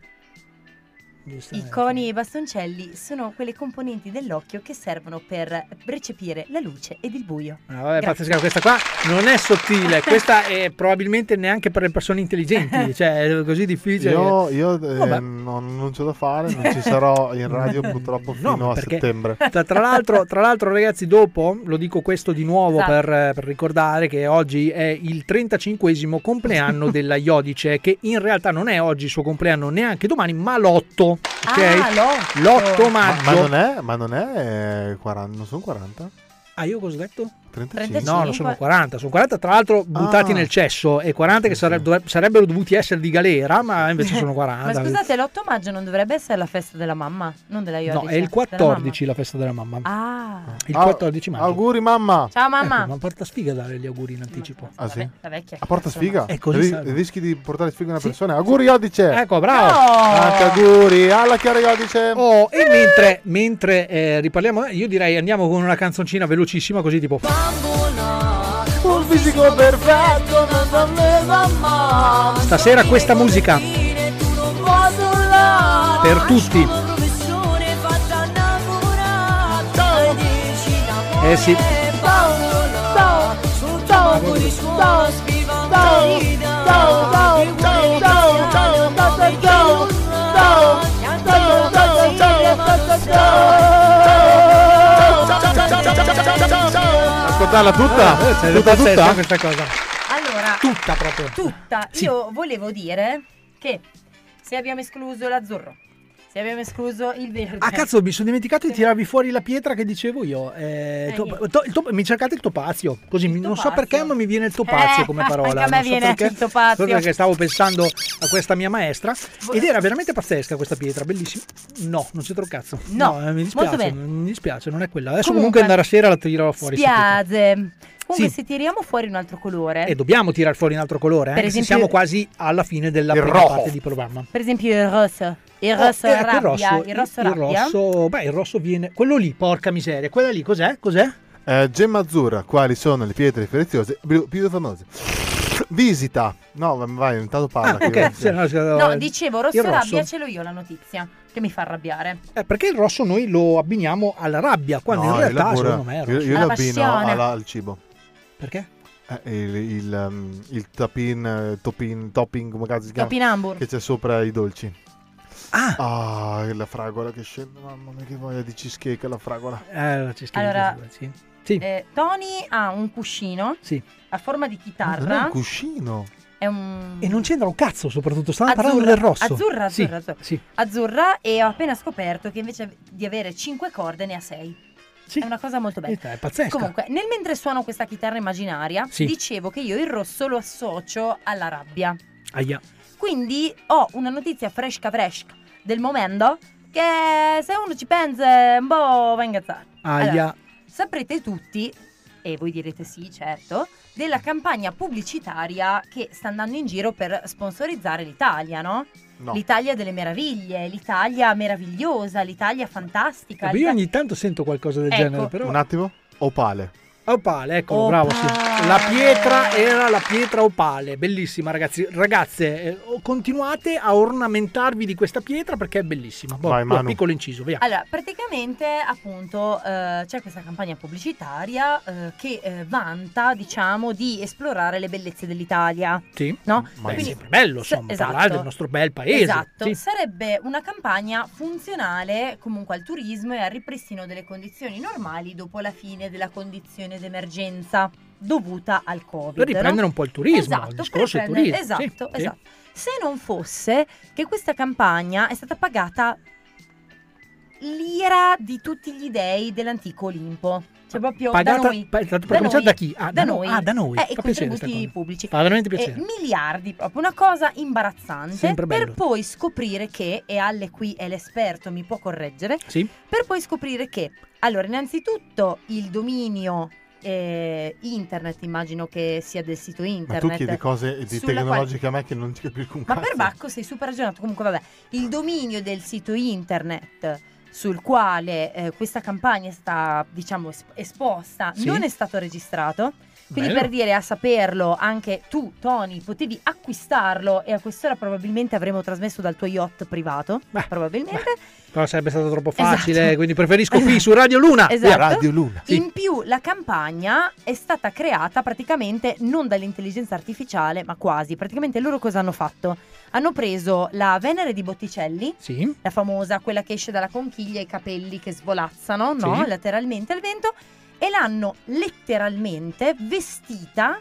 Speaker 3: i coni e i bastoncelli sono quelle componenti dell'occhio che servono per recepire la luce ed il buio.
Speaker 7: Ah, vabbè, pazzesca, questa qua non è sottile, <laughs> questa è probabilmente neanche per le persone intelligenti, <laughs> cioè è così difficile.
Speaker 8: Io, io eh, non, non, ce l'ho fare, non ci <laughs> sarò in radio purtroppo fino
Speaker 7: no,
Speaker 8: a settembre.
Speaker 7: Tra, tra, l'altro, tra, l'altro, ragazzi, dopo lo dico questo di nuovo
Speaker 3: esatto.
Speaker 7: per, eh, per, ricordare che oggi è il 35 compleanno della Iodice, che in realtà non è oggi il suo compleanno neanche domani, ma l'8
Speaker 3: Ah, lotto,
Speaker 7: ah,
Speaker 8: L'8
Speaker 7: maggio.
Speaker 8: Ma, ma non è, ma non, è eh, 40, non sono 40?
Speaker 7: Ah, io cosa ho detto?
Speaker 8: 35?
Speaker 7: No, non sono 40, sono 40 tra l'altro buttati
Speaker 8: Ah.
Speaker 7: nel cesso e 40 che sare- dovre- sarebbero dovuti essere di galera, ma invece sono 40.
Speaker 3: Ma scusate, l'8 maggio non dovrebbe essere la festa della mamma? Non della Iodice?
Speaker 7: No, è il
Speaker 3: della
Speaker 7: 14 la festa della mamma.
Speaker 3: Ah.
Speaker 7: Il
Speaker 8: Ah,
Speaker 7: 14 maggio.
Speaker 8: Auguri mamma.
Speaker 3: Ciao mamma.
Speaker 7: Ecco, ma porta sfiga dare gli auguri in anticipo.
Speaker 8: Ah sì?
Speaker 3: La vecchia.
Speaker 8: A porta sfiga?
Speaker 7: È così
Speaker 8: Ri-
Speaker 7: serve.
Speaker 8: rischi di portare sfiga a una persona. Auguri Iodice.
Speaker 7: Ecco, bravo.
Speaker 8: Tanti auguri alla Chiara Iodice.
Speaker 7: Oh, e mentre, mentre eh, riparliamo, io direi andiamo con una canzoncina velocissima, così tipo.
Speaker 8: Un fisico perfetto non voleva mai.
Speaker 7: Stasera questa musica per tutti. Eh sì.
Speaker 8: Ascoltarla tutta?
Speaker 7: Eh,
Speaker 8: tutta, tutta?
Speaker 7: questa cosa.
Speaker 3: Allora,
Speaker 7: Tutta proprio.
Speaker 3: tutta.
Speaker 7: Sì.
Speaker 3: Io volevo dire che se abbiamo escluso l'azzurro, se abbiamo escluso il verde.
Speaker 7: Ah cazzo, mi sono dimenticato di tirarvi fuori la pietra che dicevo io. Eh,
Speaker 3: Eh,
Speaker 7: to- to- il top- mi cercate il topazio. Così mi- non so
Speaker 3: topazio.
Speaker 7: perché, ma mi viene il topazio
Speaker 3: Eh,
Speaker 7: come <laughs> parola.
Speaker 3: a me
Speaker 7: so
Speaker 3: viene
Speaker 7: perché.
Speaker 3: il topazio.
Speaker 7: Perché stavo pensando a questa mia maestra. Ed era veramente pazzesca questa pietra, bellissima. No, non c'entra un cazzo.
Speaker 3: No,
Speaker 7: eh, mi
Speaker 3: molto
Speaker 7: dispiace.
Speaker 3: bene.
Speaker 7: Mi dispiace, non è quella. Adesso
Speaker 3: Comunque,
Speaker 7: comunque, andare a sera la tirerò fuori. sta pietra.
Speaker 3: Comunque,
Speaker 7: Sì.
Speaker 3: se tiriamo fuori un altro colore,
Speaker 7: E dobbiamo tirare fuori un altro colore, se
Speaker 3: esempio-
Speaker 7: siamo quasi alla fine della
Speaker 8: Il
Speaker 7: prima
Speaker 8: rojo.
Speaker 7: parte di programma.
Speaker 3: per esempio il rosso, il
Speaker 7: Oh,
Speaker 3: rosso
Speaker 7: eh, ecco,
Speaker 3: rabbia, il rosso
Speaker 7: il
Speaker 3: rabbia.
Speaker 7: rosso- beh, il rosso viene. Quello lì, porca miseria. Quella lì, cos'è? Cos'è?
Speaker 8: Eh, gemma azzurra, quali sono le pietre preziose più, più famose? Visita. No, vai, intanto parla.
Speaker 7: Ah,
Speaker 8: che-
Speaker 7: ok. Sì, no, sì,
Speaker 3: No,
Speaker 7: eh,
Speaker 3: dicevo
Speaker 7: il
Speaker 3: rosso
Speaker 7: rosso.
Speaker 3: rabbia ce l'ho io la notizia, che mi fa arrabbiare.
Speaker 7: Eh, perché il rosso noi lo abbiniamo alla rabbia, quando
Speaker 8: No,
Speaker 7: in
Speaker 8: io
Speaker 7: realtà secondo me è
Speaker 8: io,
Speaker 7: rosso.
Speaker 8: io
Speaker 3: Alla
Speaker 8: lo abbino al cibo.
Speaker 7: Perché?
Speaker 8: Eh, il, il, um, il tapin, eh, topin, topping, come cazzo si chiama?
Speaker 3: Topinambur.
Speaker 8: Che c'è sopra i dolci.
Speaker 7: Ah,
Speaker 8: Ah, la fragola che scende, mamma mia che voglia di cheesecake la fragola.
Speaker 7: eh, la cheesecake,
Speaker 3: Allora,
Speaker 7: sì. Sì.
Speaker 3: Eh, Tony ha un cuscino
Speaker 7: Sì.
Speaker 3: a forma di
Speaker 8: Ma non è
Speaker 3: chitarra.
Speaker 8: un cuscino.
Speaker 3: È un
Speaker 7: E non c'entra un cazzo, soprattutto. Stavamo
Speaker 3: Azzurra,
Speaker 7: parlando del rosso.
Speaker 3: azzurra,
Speaker 7: Sì,
Speaker 3: azzurra, azzurra.
Speaker 7: Sì.
Speaker 3: azzurra e ho appena scoperto che invece di avere 5 corde ne ha 6.
Speaker 7: Sì.
Speaker 3: È una cosa molto bella.
Speaker 7: È pazzesca.
Speaker 3: Comunque, nel mentre suono questa chitarra immaginaria,
Speaker 7: Sì.
Speaker 3: dicevo che io il rosso lo associo alla rabbia.
Speaker 7: Aia.
Speaker 3: Quindi ho una notizia fresca fresca del momento che se uno ci pensa un po' va a ingazzare.
Speaker 7: Aia.
Speaker 3: Allora, saprete tutti, e voi direte sì, certo, della campagna pubblicitaria che sta andando in giro per sponsorizzare l'Italia, no?
Speaker 8: No.
Speaker 3: L'Italia delle meraviglie, l'Italia meravigliosa, l'Italia fantastica.
Speaker 7: Io
Speaker 3: l'Ita-
Speaker 7: ogni tanto sento qualcosa del
Speaker 3: Ecco.
Speaker 7: genere, però.
Speaker 8: Un attimo. Opale.
Speaker 7: Opale, eccolo,
Speaker 3: Opale.
Speaker 7: bravo. Sì. La pietra era la pietra opale, bellissima, ragazzi. Ragazze, eh, continuate a ornamentarvi di questa pietra perché è bellissima. Boh,
Speaker 8: Vai,
Speaker 7: boh, piccolo inciso, via.
Speaker 3: Allora, praticamente, appunto, eh, c'è questa campagna pubblicitaria eh, che eh, vanta, diciamo, di esplorare le bellezze dell'Italia.
Speaker 7: Sì.
Speaker 3: No?
Speaker 7: Ma è
Speaker 3: Quindi-
Speaker 7: sempre bello, insomma,
Speaker 3: esatto.
Speaker 7: parlare del nostro bel paese.
Speaker 3: Esatto,
Speaker 7: Sì.
Speaker 3: sarebbe una campagna funzionale comunque al turismo e al ripristino delle condizioni normali dopo la fine della condizione d'emergenza dovuta al Covid.
Speaker 7: Per riprendere
Speaker 3: no?
Speaker 7: un po' il turismo,
Speaker 3: Esatto,
Speaker 7: il discorso del turismo.
Speaker 3: Esatto,
Speaker 7: Sì, sì.
Speaker 3: esatto. Se non fosse che questa campagna è stata pagata l'ira di tutti gli dei dell'antico Olimpo. Cioè proprio
Speaker 7: Pagata-
Speaker 3: da noi.
Speaker 7: pa-
Speaker 3: da
Speaker 7: cominciato
Speaker 3: noi,
Speaker 7: da chi? Ah, da
Speaker 3: da
Speaker 7: no-
Speaker 3: noi.
Speaker 7: ah, da noi.
Speaker 3: Eh,
Speaker 7: Fa
Speaker 3: contributi pubblici.
Speaker 7: Fa veramente
Speaker 3: Eh,
Speaker 7: piacere.
Speaker 3: miliardi, proprio una cosa imbarazzante. Per poi scoprire che, e Alle qui è l'esperto, mi può correggere,
Speaker 7: Sì.
Speaker 3: per poi scoprire che, allora, innanzitutto il dominio eh, internet, immagino che sia del sito
Speaker 8: Ma
Speaker 3: internet.
Speaker 8: tu chiedi cose di tecnologiche a me che non ti capisco un
Speaker 3: ma
Speaker 8: cazzo.
Speaker 3: per Bacco sei super ragionato. Comunque, vabbè, il dominio del sito internet sul quale eh, questa campagna è stata, diciamo, es- esposta
Speaker 7: Sì.
Speaker 3: non è stato registrato. Quindi
Speaker 7: Bello.
Speaker 3: per dire a saperlo anche tu, Tony, potevi acquistarlo e a quest'ora probabilmente avremo trasmesso dal tuo yacht privato. probabilmente.
Speaker 7: Però sarebbe stato troppo facile,
Speaker 3: Esatto.
Speaker 7: quindi preferisco qui su Radio Luna.
Speaker 3: Esatto.
Speaker 7: Sì.
Speaker 3: In più la campagna è stata creata praticamente non dall'intelligenza artificiale, ma quasi. Praticamente loro cosa hanno fatto? Hanno preso la Venere di Botticelli,
Speaker 7: Sì.
Speaker 3: la famosa, quella che esce dalla conchiglia e i capelli che svolazzano, no?
Speaker 7: Sì.
Speaker 3: Lateralmente al vento, e l'hanno letteralmente vestita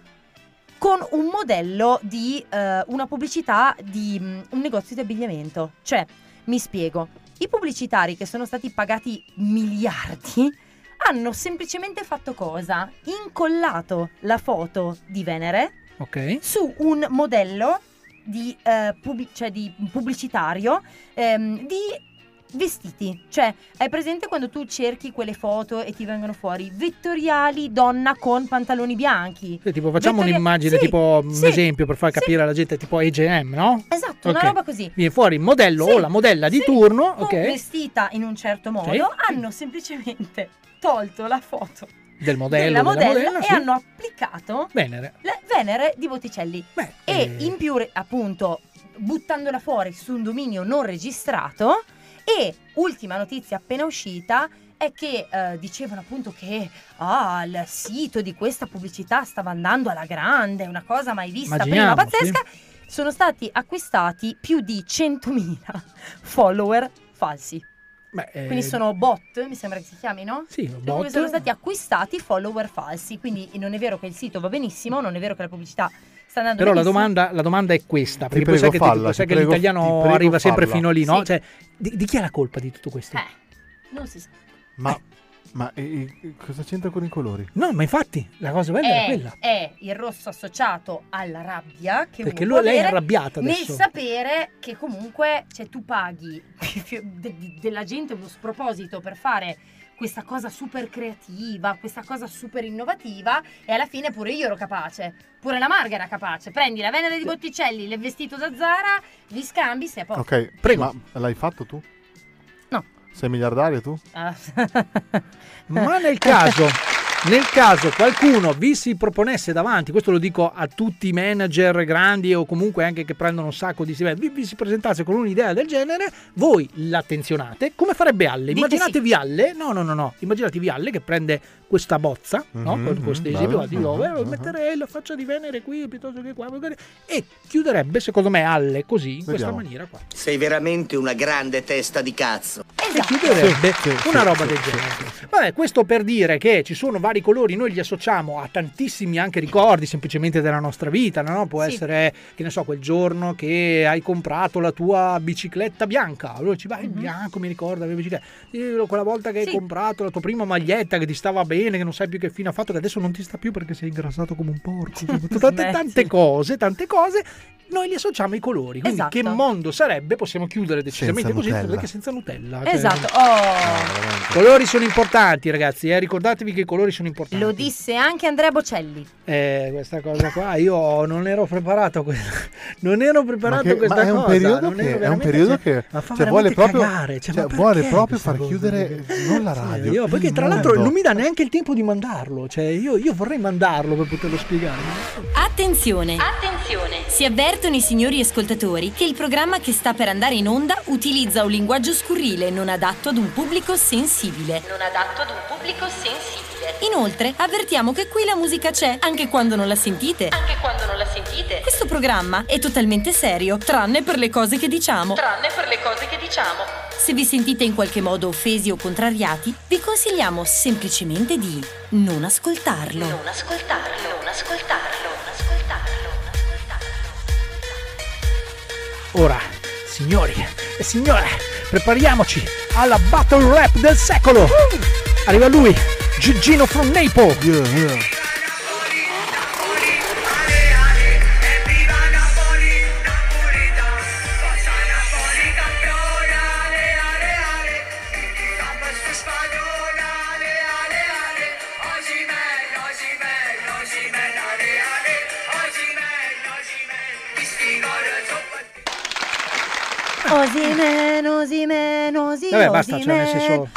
Speaker 3: con un modello di eh, una pubblicità di mm, un negozio di abbigliamento. Cioè, mi spiego, i pubblicitari che sono stati pagati miliardi hanno semplicemente fatto cosa? Incollato la foto di Venere
Speaker 7: Ok.
Speaker 3: su un modello di, eh, pubblic- cioè di pubblicitario ehm, di vestiti. Cioè, hai presente quando tu cerchi quelle foto e ti vengono fuori vettoriali donna con pantaloni bianchi?
Speaker 7: Sì, tipo facciamo
Speaker 3: Vettoria-
Speaker 7: un'immagine,
Speaker 3: Sì,
Speaker 7: tipo un
Speaker 3: sì,
Speaker 7: esempio per far capire alla gente, tipo H&M, no?
Speaker 3: Esatto, una
Speaker 7: Ok.
Speaker 3: roba così.
Speaker 7: Viene fuori il modello o la modella di turno,
Speaker 3: Tu
Speaker 7: ok?
Speaker 3: vestita in un certo modo, hanno semplicemente tolto la foto
Speaker 7: Del modello,
Speaker 3: della
Speaker 7: della
Speaker 3: modella
Speaker 7: modella,
Speaker 3: e
Speaker 7: sì.
Speaker 3: hanno applicato
Speaker 7: Venere.
Speaker 3: Venere di Botticelli. e
Speaker 7: eh.
Speaker 3: in più, appunto, buttandola fuori su un dominio non registrato. E ultima notizia appena uscita è che eh, dicevano appunto che ah, il sito di questa pubblicità stava andando alla grande, una cosa mai vista prima
Speaker 7: Immaginiamo,
Speaker 3: pazzesca. Sono stati acquistati più di 100.000 <laughs> follower falsi.
Speaker 7: Beh, eh,
Speaker 3: Quindi sono bot, mi sembra che si chiami, no?
Speaker 7: Sì, bot.
Speaker 3: sono stati acquistati follower falsi, quindi non è vero che il sito va benissimo, non è vero che la pubblicità sta andando
Speaker 7: Però la domanda, la domanda è questa, perché poi sai
Speaker 8: prego,
Speaker 7: che, ti-
Speaker 8: falla,
Speaker 7: sai
Speaker 8: ti
Speaker 7: che
Speaker 8: prego,
Speaker 7: l'italiano
Speaker 8: prego,
Speaker 7: arriva sempre
Speaker 8: falla.
Speaker 7: fino lì, no?
Speaker 3: Sì.
Speaker 7: Cioè, di, di chi è la colpa di tutto questo?
Speaker 3: Eh, non si sa.
Speaker 8: Ma, ma e- e cosa c'entra con i colori?
Speaker 7: No, ma infatti, la cosa bella era
Speaker 3: È,
Speaker 7: quella.
Speaker 3: è il rosso associato alla rabbia che
Speaker 7: Perché lui- lei è arrabbiata
Speaker 3: nel
Speaker 7: adesso.
Speaker 3: sapere che comunque cioè, tu paghi <laughs> de- de- della gente uno sproposito per fare questa cosa super creativa, questa cosa super innovativa e alla fine pure io ero capace, pure la Marga era capace. Prendi la Venere di Botticelli, il vestito da Zara, li scambi, sei a posto.
Speaker 8: Ok, prego. Ma l'hai fatto tu?
Speaker 3: No.
Speaker 8: Sei miliardario tu?
Speaker 3: Ah. <laughs>
Speaker 7: Ma nel caso, <laughs> nel caso qualcuno vi si proponesse davanti, questo lo dico a tutti i manager grandi o comunque anche che prendono un sacco di stipendi, vi, vi si presentasse con un'idea del genere, voi l'attenzionate, come farebbe Alle? Immaginatevi Alle, no no no no, immaginatevi Alle che prende questa bozza, no?
Speaker 8: Mhm,
Speaker 7: con questo
Speaker 8: mhm,
Speaker 7: esempio,
Speaker 8: bello,
Speaker 7: dico,
Speaker 8: mhm,
Speaker 7: "Eh,
Speaker 8: mhm.
Speaker 7: metterei la faccia di Venere qui piuttosto che qua, e chiuderebbe secondo me Alle così, in questa
Speaker 8: Vediamo.
Speaker 7: maniera qua.
Speaker 15: Sei veramente una grande testa di cazzo.
Speaker 7: e chiuderebbe
Speaker 8: Sì, sì,
Speaker 7: una roba
Speaker 8: sì,
Speaker 7: del
Speaker 8: sì,
Speaker 7: genere. Vabbè, questo per dire che ci sono vari colori, noi li associamo a tantissimi anche ricordi semplicemente della nostra vita, no? Può
Speaker 3: Sì.
Speaker 7: essere, che ne so, quel giorno che hai comprato la tua bicicletta bianca, allora ci vai in bianco, mi ricorda la mia bicicletta, Io, quella volta che hai.
Speaker 3: Sì.
Speaker 7: comprato la tua prima maglietta che ti stava bene, che non sai più che fine ha fatto, che adesso non ti sta più perché sei ingrassato come un porco, <laughs> tante, tante cose, tante cose. Noi li associamo ai colori, quindi
Speaker 3: Esatto.
Speaker 7: che mondo sarebbe? Possiamo chiudere decisamente
Speaker 8: Senza
Speaker 7: così, perché senza Nutella. cioè-
Speaker 3: Esatto. Oh.
Speaker 7: i colori sono importanti, ragazzi. Eh? Ricordatevi che i colori sono importanti.
Speaker 3: Lo disse anche Andrea Bocelli.
Speaker 7: Eh, questa cosa qua, io non ero preparato a questa. Non ero preparato
Speaker 8: Ma,
Speaker 7: a
Speaker 8: che-
Speaker 7: questa
Speaker 8: ma è un
Speaker 7: cosa.
Speaker 8: periodo che, è un periodo
Speaker 7: cioè,
Speaker 8: che
Speaker 7: ma fa
Speaker 8: cioè, vuole proprio,
Speaker 7: cagare, cioè,
Speaker 8: cioè,
Speaker 7: ma
Speaker 8: vuole proprio far
Speaker 7: cosa?
Speaker 8: chiudere non la
Speaker 7: Sì,
Speaker 8: radio.
Speaker 7: io- perché tra l'altro non mi dà neanche il tempo di mandarlo. Cioè, io, io vorrei mandarlo per poterlo spiegare.
Speaker 16: Attenzione! Attenzione! Si avvertono i signori ascoltatori che il programma che sta per andare in onda utilizza un linguaggio scurrile non adatto ad un pubblico sensibile. Non adatto ad un pubblico sensibile. Inoltre, avvertiamo che qui la musica c'è, anche quando non la sentite. Anche quando non la sentite. Questo programma è totalmente serio, tranne per le cose che diciamo. Tranne per le cose che diciamo. Se vi sentite in qualche modo offesi o contrariati, vi consigliamo semplicemente di non ascoltarlo. Non ascoltarlo, non ascoltarlo, non ascoltarlo.
Speaker 7: Ora, signori e signore, prepariamoci alla battle rap del secolo. Arriva lui, Gigino from Naples.
Speaker 3: Osimen, Osimen, Osimen.
Speaker 7: Vabbè, basta, cioè, nel senso.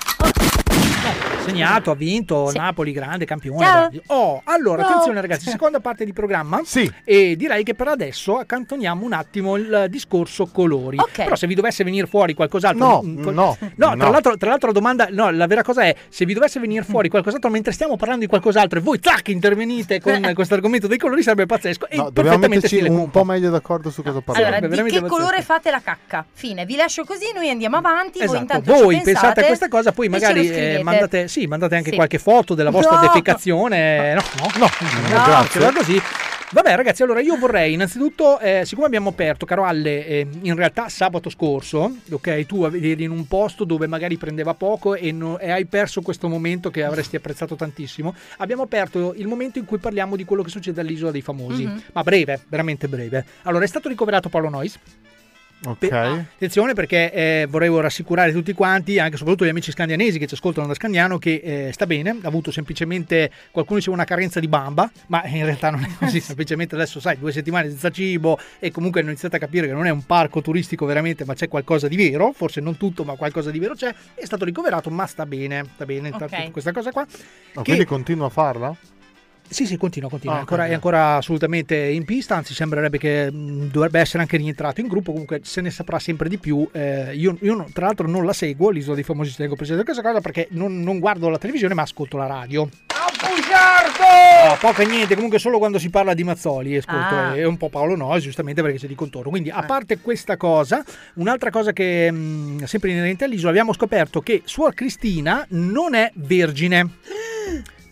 Speaker 7: Segnato, ha vinto,
Speaker 3: Sì.
Speaker 7: Napoli grande campione.
Speaker 3: Ciao.
Speaker 7: Oh, allora,
Speaker 3: No.
Speaker 7: attenzione ragazzi, seconda parte di programma.
Speaker 8: Sì.
Speaker 7: E direi che per adesso accantoniamo un attimo il discorso colori.
Speaker 3: Ok.
Speaker 7: Però se vi dovesse venire fuori qualcos'altro...
Speaker 8: No,
Speaker 7: mm,
Speaker 8: no,
Speaker 7: No,
Speaker 8: no.
Speaker 7: tra l'altro, tra l'altro la domanda, no, la vera cosa è, se vi dovesse venire fuori qualcos'altro mentre stiamo parlando di qualcos'altro e voi, tac, intervenite con <laughs> questo argomento dei colori, sarebbe pazzesco. E
Speaker 8: No, dobbiamo
Speaker 7: perfettamente
Speaker 8: metterci un
Speaker 7: Pumpa.
Speaker 8: po' meglio d'accordo su cosa parlare.
Speaker 3: Allora, di che colore fate la cacca? Fine, vi lascio così, noi andiamo avanti, voi
Speaker 7: Esatto,
Speaker 3: intanto
Speaker 7: voi
Speaker 3: ci
Speaker 7: pensate a questa cosa, poi
Speaker 3: e
Speaker 7: magari eh. Mandate, sì, mandate anche
Speaker 3: Sì.
Speaker 7: qualche foto della vostra
Speaker 3: No.
Speaker 7: defecazione. No, no, no,
Speaker 8: No,
Speaker 7: no,
Speaker 8: grazie.
Speaker 7: ce così. Vabbè, ragazzi, allora io vorrei innanzitutto, eh, siccome abbiamo aperto, caro Alle, eh, in realtà sabato scorso, ok, tu eri in un posto dove magari prendeva poco e, no- e hai perso questo momento che avresti apprezzato tantissimo, abbiamo aperto il momento in cui parliamo di quello che succede all'isola dei famosi,
Speaker 8: Mhm.
Speaker 7: ma breve, veramente breve. Allora, è stato ricoverato Paolo Nois.
Speaker 8: Ok.
Speaker 7: Attenzione perché eh, vorrei rassicurare tutti quanti, anche soprattutto gli amici scandianesi che ci ascoltano da Scandiano, che eh, sta bene, ha avuto semplicemente, qualcuno diceva una carenza di bamba, ma in realtà non è così, <laughs> <laughs> semplicemente adesso sai, due settimane senza cibo e comunque hanno iniziato a capire che non è un parco turistico veramente, ma c'è qualcosa di vero, forse non tutto, ma qualcosa di vero c'è, è stato ricoverato, ma sta bene, sta bene, intanto
Speaker 3: Ok.
Speaker 7: questa cosa qua.
Speaker 8: Ma
Speaker 7: che-
Speaker 8: quindi continua a farla?
Speaker 7: Sì, sì, continua, continua.
Speaker 8: Ah,
Speaker 7: è, ancora, è ancora assolutamente in pista, anzi sembrerebbe che mh, dovrebbe essere anche rientrato in gruppo, comunque se ne saprà sempre di più. Eh, io, io tra l'altro non la seguo, l'isola dei famosi tengo presente questa cosa perché non, non guardo la televisione ma ascolto la radio. Ah, poco e niente, comunque solo quando si parla di Mazzoli ascolto
Speaker 3: Ah.
Speaker 7: e un po' Paolo Nois giustamente perché c'è di contorno. Quindi a parte questa cosa, un'altra cosa che mh, sempre inerente all'isola abbiamo scoperto che Suor Cristina non è vergine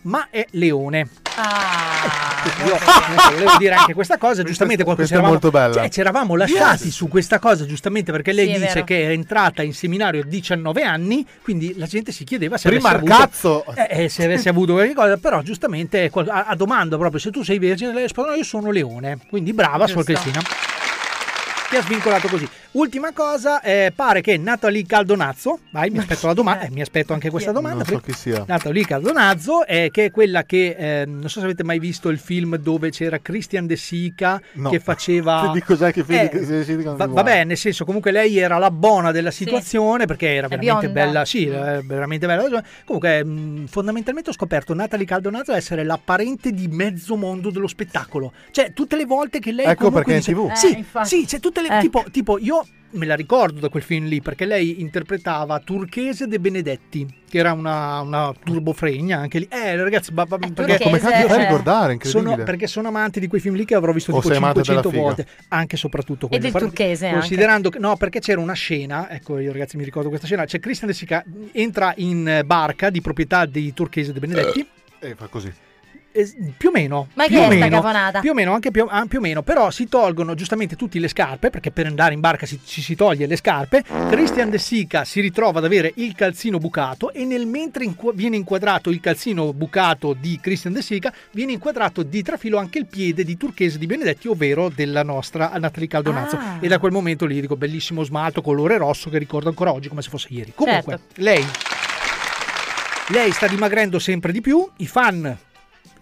Speaker 7: ma è leone. Io <laughs> eh, volevo dire anche questa cosa, giustamente qualche
Speaker 8: questa è molto bella.
Speaker 7: Cioè, ci eravamo lasciati su questa cosa, giustamente perché lei
Speaker 3: Sì,
Speaker 7: dice che è entrata in seminario a 19 anni, quindi la gente si chiedeva se
Speaker 8: Prima
Speaker 7: avesse
Speaker 8: il
Speaker 7: avuto,
Speaker 8: cazzo.
Speaker 7: eh, eh, se avesse avuto qualche cosa, però giustamente a, a domanda proprio se tu sei vergine, lei risponde no, io sono leone, quindi brava Suor. Cristina. Ti ha svincolato così. Ultima cosa, eh, pare che Natalie Caldonazzo, vai, mi aspetto la domanda, <laughs> eh, mi aspetto anche questa domanda.
Speaker 8: Non so chi sia.
Speaker 7: Natalie Caldonazzo, eh, che è quella che, eh, non so se avete mai visto il film dove c'era Christian De Sica
Speaker 8: No.
Speaker 7: che faceva... <laughs>
Speaker 8: Di cos'è che film
Speaker 7: Eh,
Speaker 8: De Sica
Speaker 7: va- vabbè, nel senso, comunque lei era la buona della situazione perché era veramente bella. Sì, era veramente bella. Comunque, mh, fondamentalmente ho scoperto Natalie Caldonazzo essere la parente di mezzo mondo dello spettacolo. Cioè, tutte le volte che lei.
Speaker 8: Ecco perché è in
Speaker 7: dice-
Speaker 8: TV.
Speaker 7: Sì,
Speaker 3: Eh,
Speaker 7: sì, cioè tutte le.
Speaker 3: Ecco.
Speaker 7: Tipo, tipo, io me la ricordo da quel film lì perché lei interpretava Turchese De Benedetti, che era una, una turbofregna anche lì. Eh, ragazzi, ba- ba- perché
Speaker 3: turchese,
Speaker 8: Come cazzo fai a
Speaker 3: eh.
Speaker 8: ricordare? Incredibile.
Speaker 7: sono, perché sono amante di quei film lì che avrò visto
Speaker 8: O
Speaker 7: tipo
Speaker 8: sei amante della
Speaker 7: 500
Speaker 8: figa?
Speaker 7: volte, anche e soprattutto
Speaker 3: E
Speaker 7: quello.
Speaker 3: del turchese anche.
Speaker 7: Considerando che no, perché c'era una scena, ecco io ragazzi mi ricordo questa scena, c'è Christian De Sica entra in eh, barca di proprietà di Turchese De Benedetti.
Speaker 8: E fa così.
Speaker 7: Eh, più o meno,
Speaker 3: Ma
Speaker 7: più
Speaker 3: che
Speaker 7: o
Speaker 3: è
Speaker 7: meno,
Speaker 3: caponata?
Speaker 7: più o meno, anche più, ah, più o meno, però si tolgono giustamente tutte le scarpe, perché per andare in barca si- ci si toglie le scarpe. Christian De Sica si ritrova ad avere il calzino bucato e nel mentre inqu- viene inquadrato il calzino bucato di Christian De Sica, viene inquadrato di trafilo anche il piede di Turchese di Benedetti, ovvero della nostra Natalie Caldonazzo.
Speaker 3: Ah.
Speaker 7: E da quel momento lì dico bellissimo smalto colore rosso che ricordo ancora oggi come se fosse ieri. Comunque,
Speaker 3: Certo.
Speaker 7: lei lei sta dimagrendo sempre di più, i fan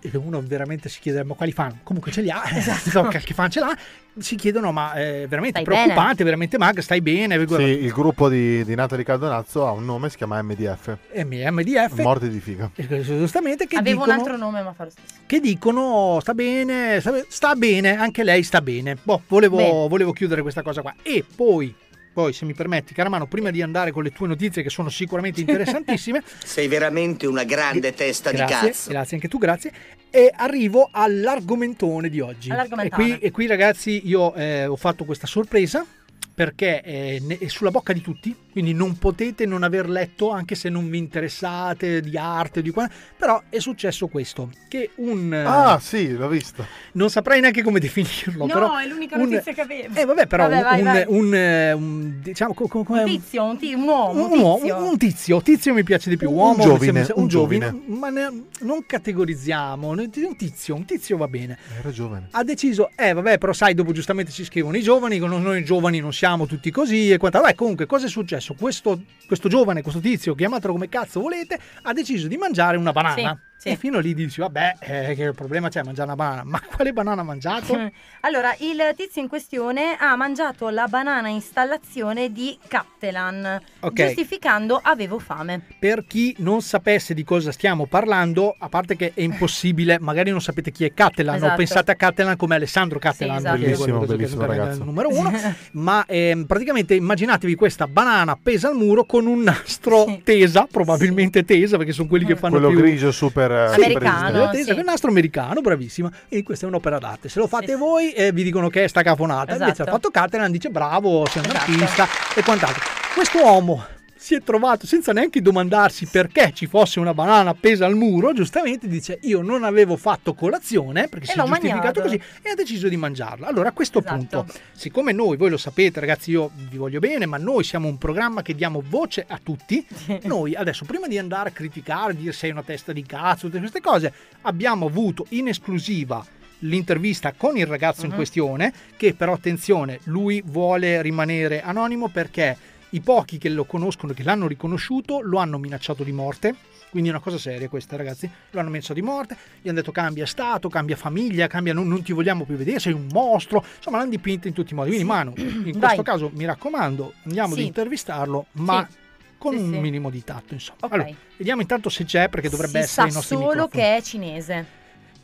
Speaker 7: e uno veramente si chiede ma quali fan? Comunque ce li ha, <laughs> esatto. che fan ce l'ha, si chiedono ma è veramente
Speaker 3: Stai
Speaker 7: preoccupante, veramente magra, stai bene,
Speaker 8: Sì, il gruppo di, di Natalie Caldonazzo ha un nome, si chiama MDF.
Speaker 7: MDF,
Speaker 8: Morte di figa.
Speaker 7: eh, giustamente che
Speaker 3: Avevo
Speaker 7: dicono,
Speaker 3: un altro nome, ma fa lo stesso.
Speaker 7: che dicono sta bene, sta, sta bene, anche lei sta bene. Boh, volevo,
Speaker 3: Bene.
Speaker 7: volevo chiudere questa cosa qua. E poi, poi se mi permetti, Caramano, prima di andare con le tue notizie che sono sicuramente interessantissime, <laughs>
Speaker 15: Sei veramente una grande testa di
Speaker 7: grazie,
Speaker 15: cazzo.
Speaker 7: grazie anche tu, grazie. E arrivo all'argomentone di oggi. E qui, e qui, ragazzi, io eh, ho fatto questa sorpresa perché è, ne- è sulla bocca di tutti, quindi non potete non aver letto, anche se non vi interessate di arte, di qua, però è successo questo, che un...
Speaker 8: Ah, sì, l'ho visto.
Speaker 7: non saprei neanche come definirlo,
Speaker 3: No,
Speaker 7: però...
Speaker 3: è l'unica
Speaker 7: un-
Speaker 3: notizia che avevo.
Speaker 7: Eh vabbè, però
Speaker 3: Vabbè, vai,
Speaker 7: un,
Speaker 3: vai.
Speaker 7: un, eh, un- diciamo, co-
Speaker 3: Un tizio, un, ti- un uomo, un,
Speaker 7: un, uomo,
Speaker 3: tizio.
Speaker 7: un tizio, tizio mi piace di più,
Speaker 8: Un
Speaker 7: uomo
Speaker 8: giovine,
Speaker 7: mi sembra-
Speaker 8: un
Speaker 7: un giovine,
Speaker 8: giovine.
Speaker 7: ma ne- non categorizziamo, un tizio, un tizio va bene.
Speaker 8: Era giovane.
Speaker 7: Ha deciso, eh vabbè, però sai, dopo giustamente si scrivono i giovani, con noi giovani non siamo tutti così e quant'altro. Vabbè, comunque, cosa è successo? Questo, questo giovane, questo tizio, chiamatelo come cazzo volete, ha deciso di mangiare una banana.
Speaker 3: Sì, sì.
Speaker 7: E fino lì dici, vabbè, eh, che problema c'è a mangiare una banana? Ma quale banana ha mangiato?
Speaker 3: Mm. <laughs> Allora, il tizio in questione ha mangiato la banana installazione di Cattelan,
Speaker 7: Ok.
Speaker 3: giustificando avevo fame.
Speaker 7: per chi non sapesse di cosa stiamo parlando, a parte che è impossibile, magari non sapete chi è Cattelan,
Speaker 3: Esatto.
Speaker 7: o pensate a Cattelan come Alessandro Cattelan,
Speaker 3: Sì, esatto.
Speaker 8: Bellissimo,
Speaker 7: che-
Speaker 8: bellissimo ragazzo.
Speaker 7: numero uno, <laughs> ma ehm, praticamente immaginatevi questa banana appesa al muro con un nastro
Speaker 3: Sì.
Speaker 7: tesa, probabilmente tesa, perché sono quelli che fanno
Speaker 8: Quello
Speaker 7: più...
Speaker 8: grigio super eh,
Speaker 3: Americano.
Speaker 8: super resistente.
Speaker 7: Tesa,
Speaker 3: sì.
Speaker 7: quel nastro americano, bravissima. E questa è un'opera d'arte. Se lo fate
Speaker 3: Sì, sì.
Speaker 7: voi, eh, vi dicono che è sta cafonata.
Speaker 3: Esatto.
Speaker 7: Invece ha fatto Catalan, dice bravo, sei un
Speaker 3: Esatto.
Speaker 7: artista e quant'altro. Questo uomo si è trovato senza neanche domandarsi perché ci fosse una banana appesa al muro, giustamente dice io non avevo fatto colazione perché
Speaker 3: E
Speaker 7: si è giustificato
Speaker 3: mangiato.
Speaker 7: così e ha deciso di mangiarla. Allora a questo
Speaker 3: Esatto.
Speaker 7: punto, siccome noi, voi lo sapete ragazzi, io vi voglio bene, ma noi siamo un programma che diamo voce a tutti, noi adesso prima di andare a criticare, dire sei una testa di cazzo, tutte queste cose, abbiamo avuto in esclusiva l'intervista con il ragazzo in
Speaker 3: Mhm.
Speaker 7: questione che però attenzione lui vuole rimanere anonimo perché i pochi che lo conoscono che l'hanno riconosciuto lo hanno minacciato di morte quindi è una cosa seria questa ragazzi lo hanno minacciato di morte gli hanno detto cambia stato cambia famiglia cambia non, non ti vogliamo più vedere sei un mostro insomma l'hanno dipinto in tutti i modi quindi Manu <clears throat> in
Speaker 3: Vai.
Speaker 7: questo caso mi raccomando andiamo
Speaker 3: Sì.
Speaker 7: ad intervistarlo ma
Speaker 3: Sì.
Speaker 7: con
Speaker 3: Sì,
Speaker 7: un
Speaker 3: sì.
Speaker 7: minimo di tatto insomma
Speaker 3: Ok.
Speaker 7: allora vediamo intanto se c'è perché dovrebbe
Speaker 3: si
Speaker 7: essere i nostri
Speaker 3: solo
Speaker 7: microfoni
Speaker 3: che è cinese.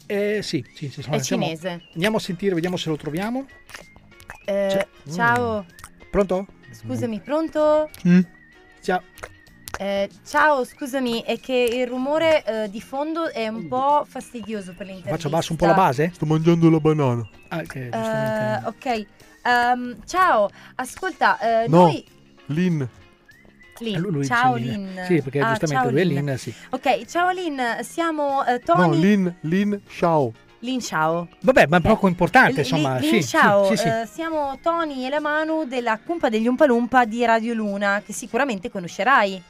Speaker 7: eh, sì, sì, sì,
Speaker 3: È
Speaker 7: andiamo-
Speaker 3: cinese.
Speaker 7: Andiamo a sentire, vediamo se lo troviamo.
Speaker 3: Eh,
Speaker 7: Cioè-
Speaker 3: ciao,
Speaker 7: Pronto?
Speaker 3: scusami, pronto?
Speaker 7: Ciao.
Speaker 3: Eh, ciao, scusami, è che il rumore eh, di fondo è un po' fastidioso per l'intervista.
Speaker 7: Faccio basso un po' la base?
Speaker 8: Sto mangiando la banana.
Speaker 7: Ah, che
Speaker 3: Eh, ok, Ehm, ciao, ascolta, eh,
Speaker 8: No,
Speaker 3: noi...
Speaker 8: Lin.
Speaker 3: Lin,
Speaker 7: Eh, lui-
Speaker 3: ciao
Speaker 7: dice
Speaker 3: Lin.
Speaker 7: Sì, perché
Speaker 3: Ah,
Speaker 7: giustamente lui è
Speaker 3: Lin.
Speaker 7: Lin, sì.
Speaker 3: Ok, ciao Lin, siamo eh,
Speaker 8: No,
Speaker 3: Tony...
Speaker 8: Lin, Lin, ciao.
Speaker 3: Lin, ciao.
Speaker 7: Vabbè, ma è poco importante, insomma.
Speaker 3: Lin,
Speaker 7: sì,
Speaker 3: ciao,
Speaker 7: sì, sì, sì.
Speaker 3: eh, siamo Tony e la Manu della Cumpa degli Umpalumpa di Radio Luna, che sicuramente conoscerai.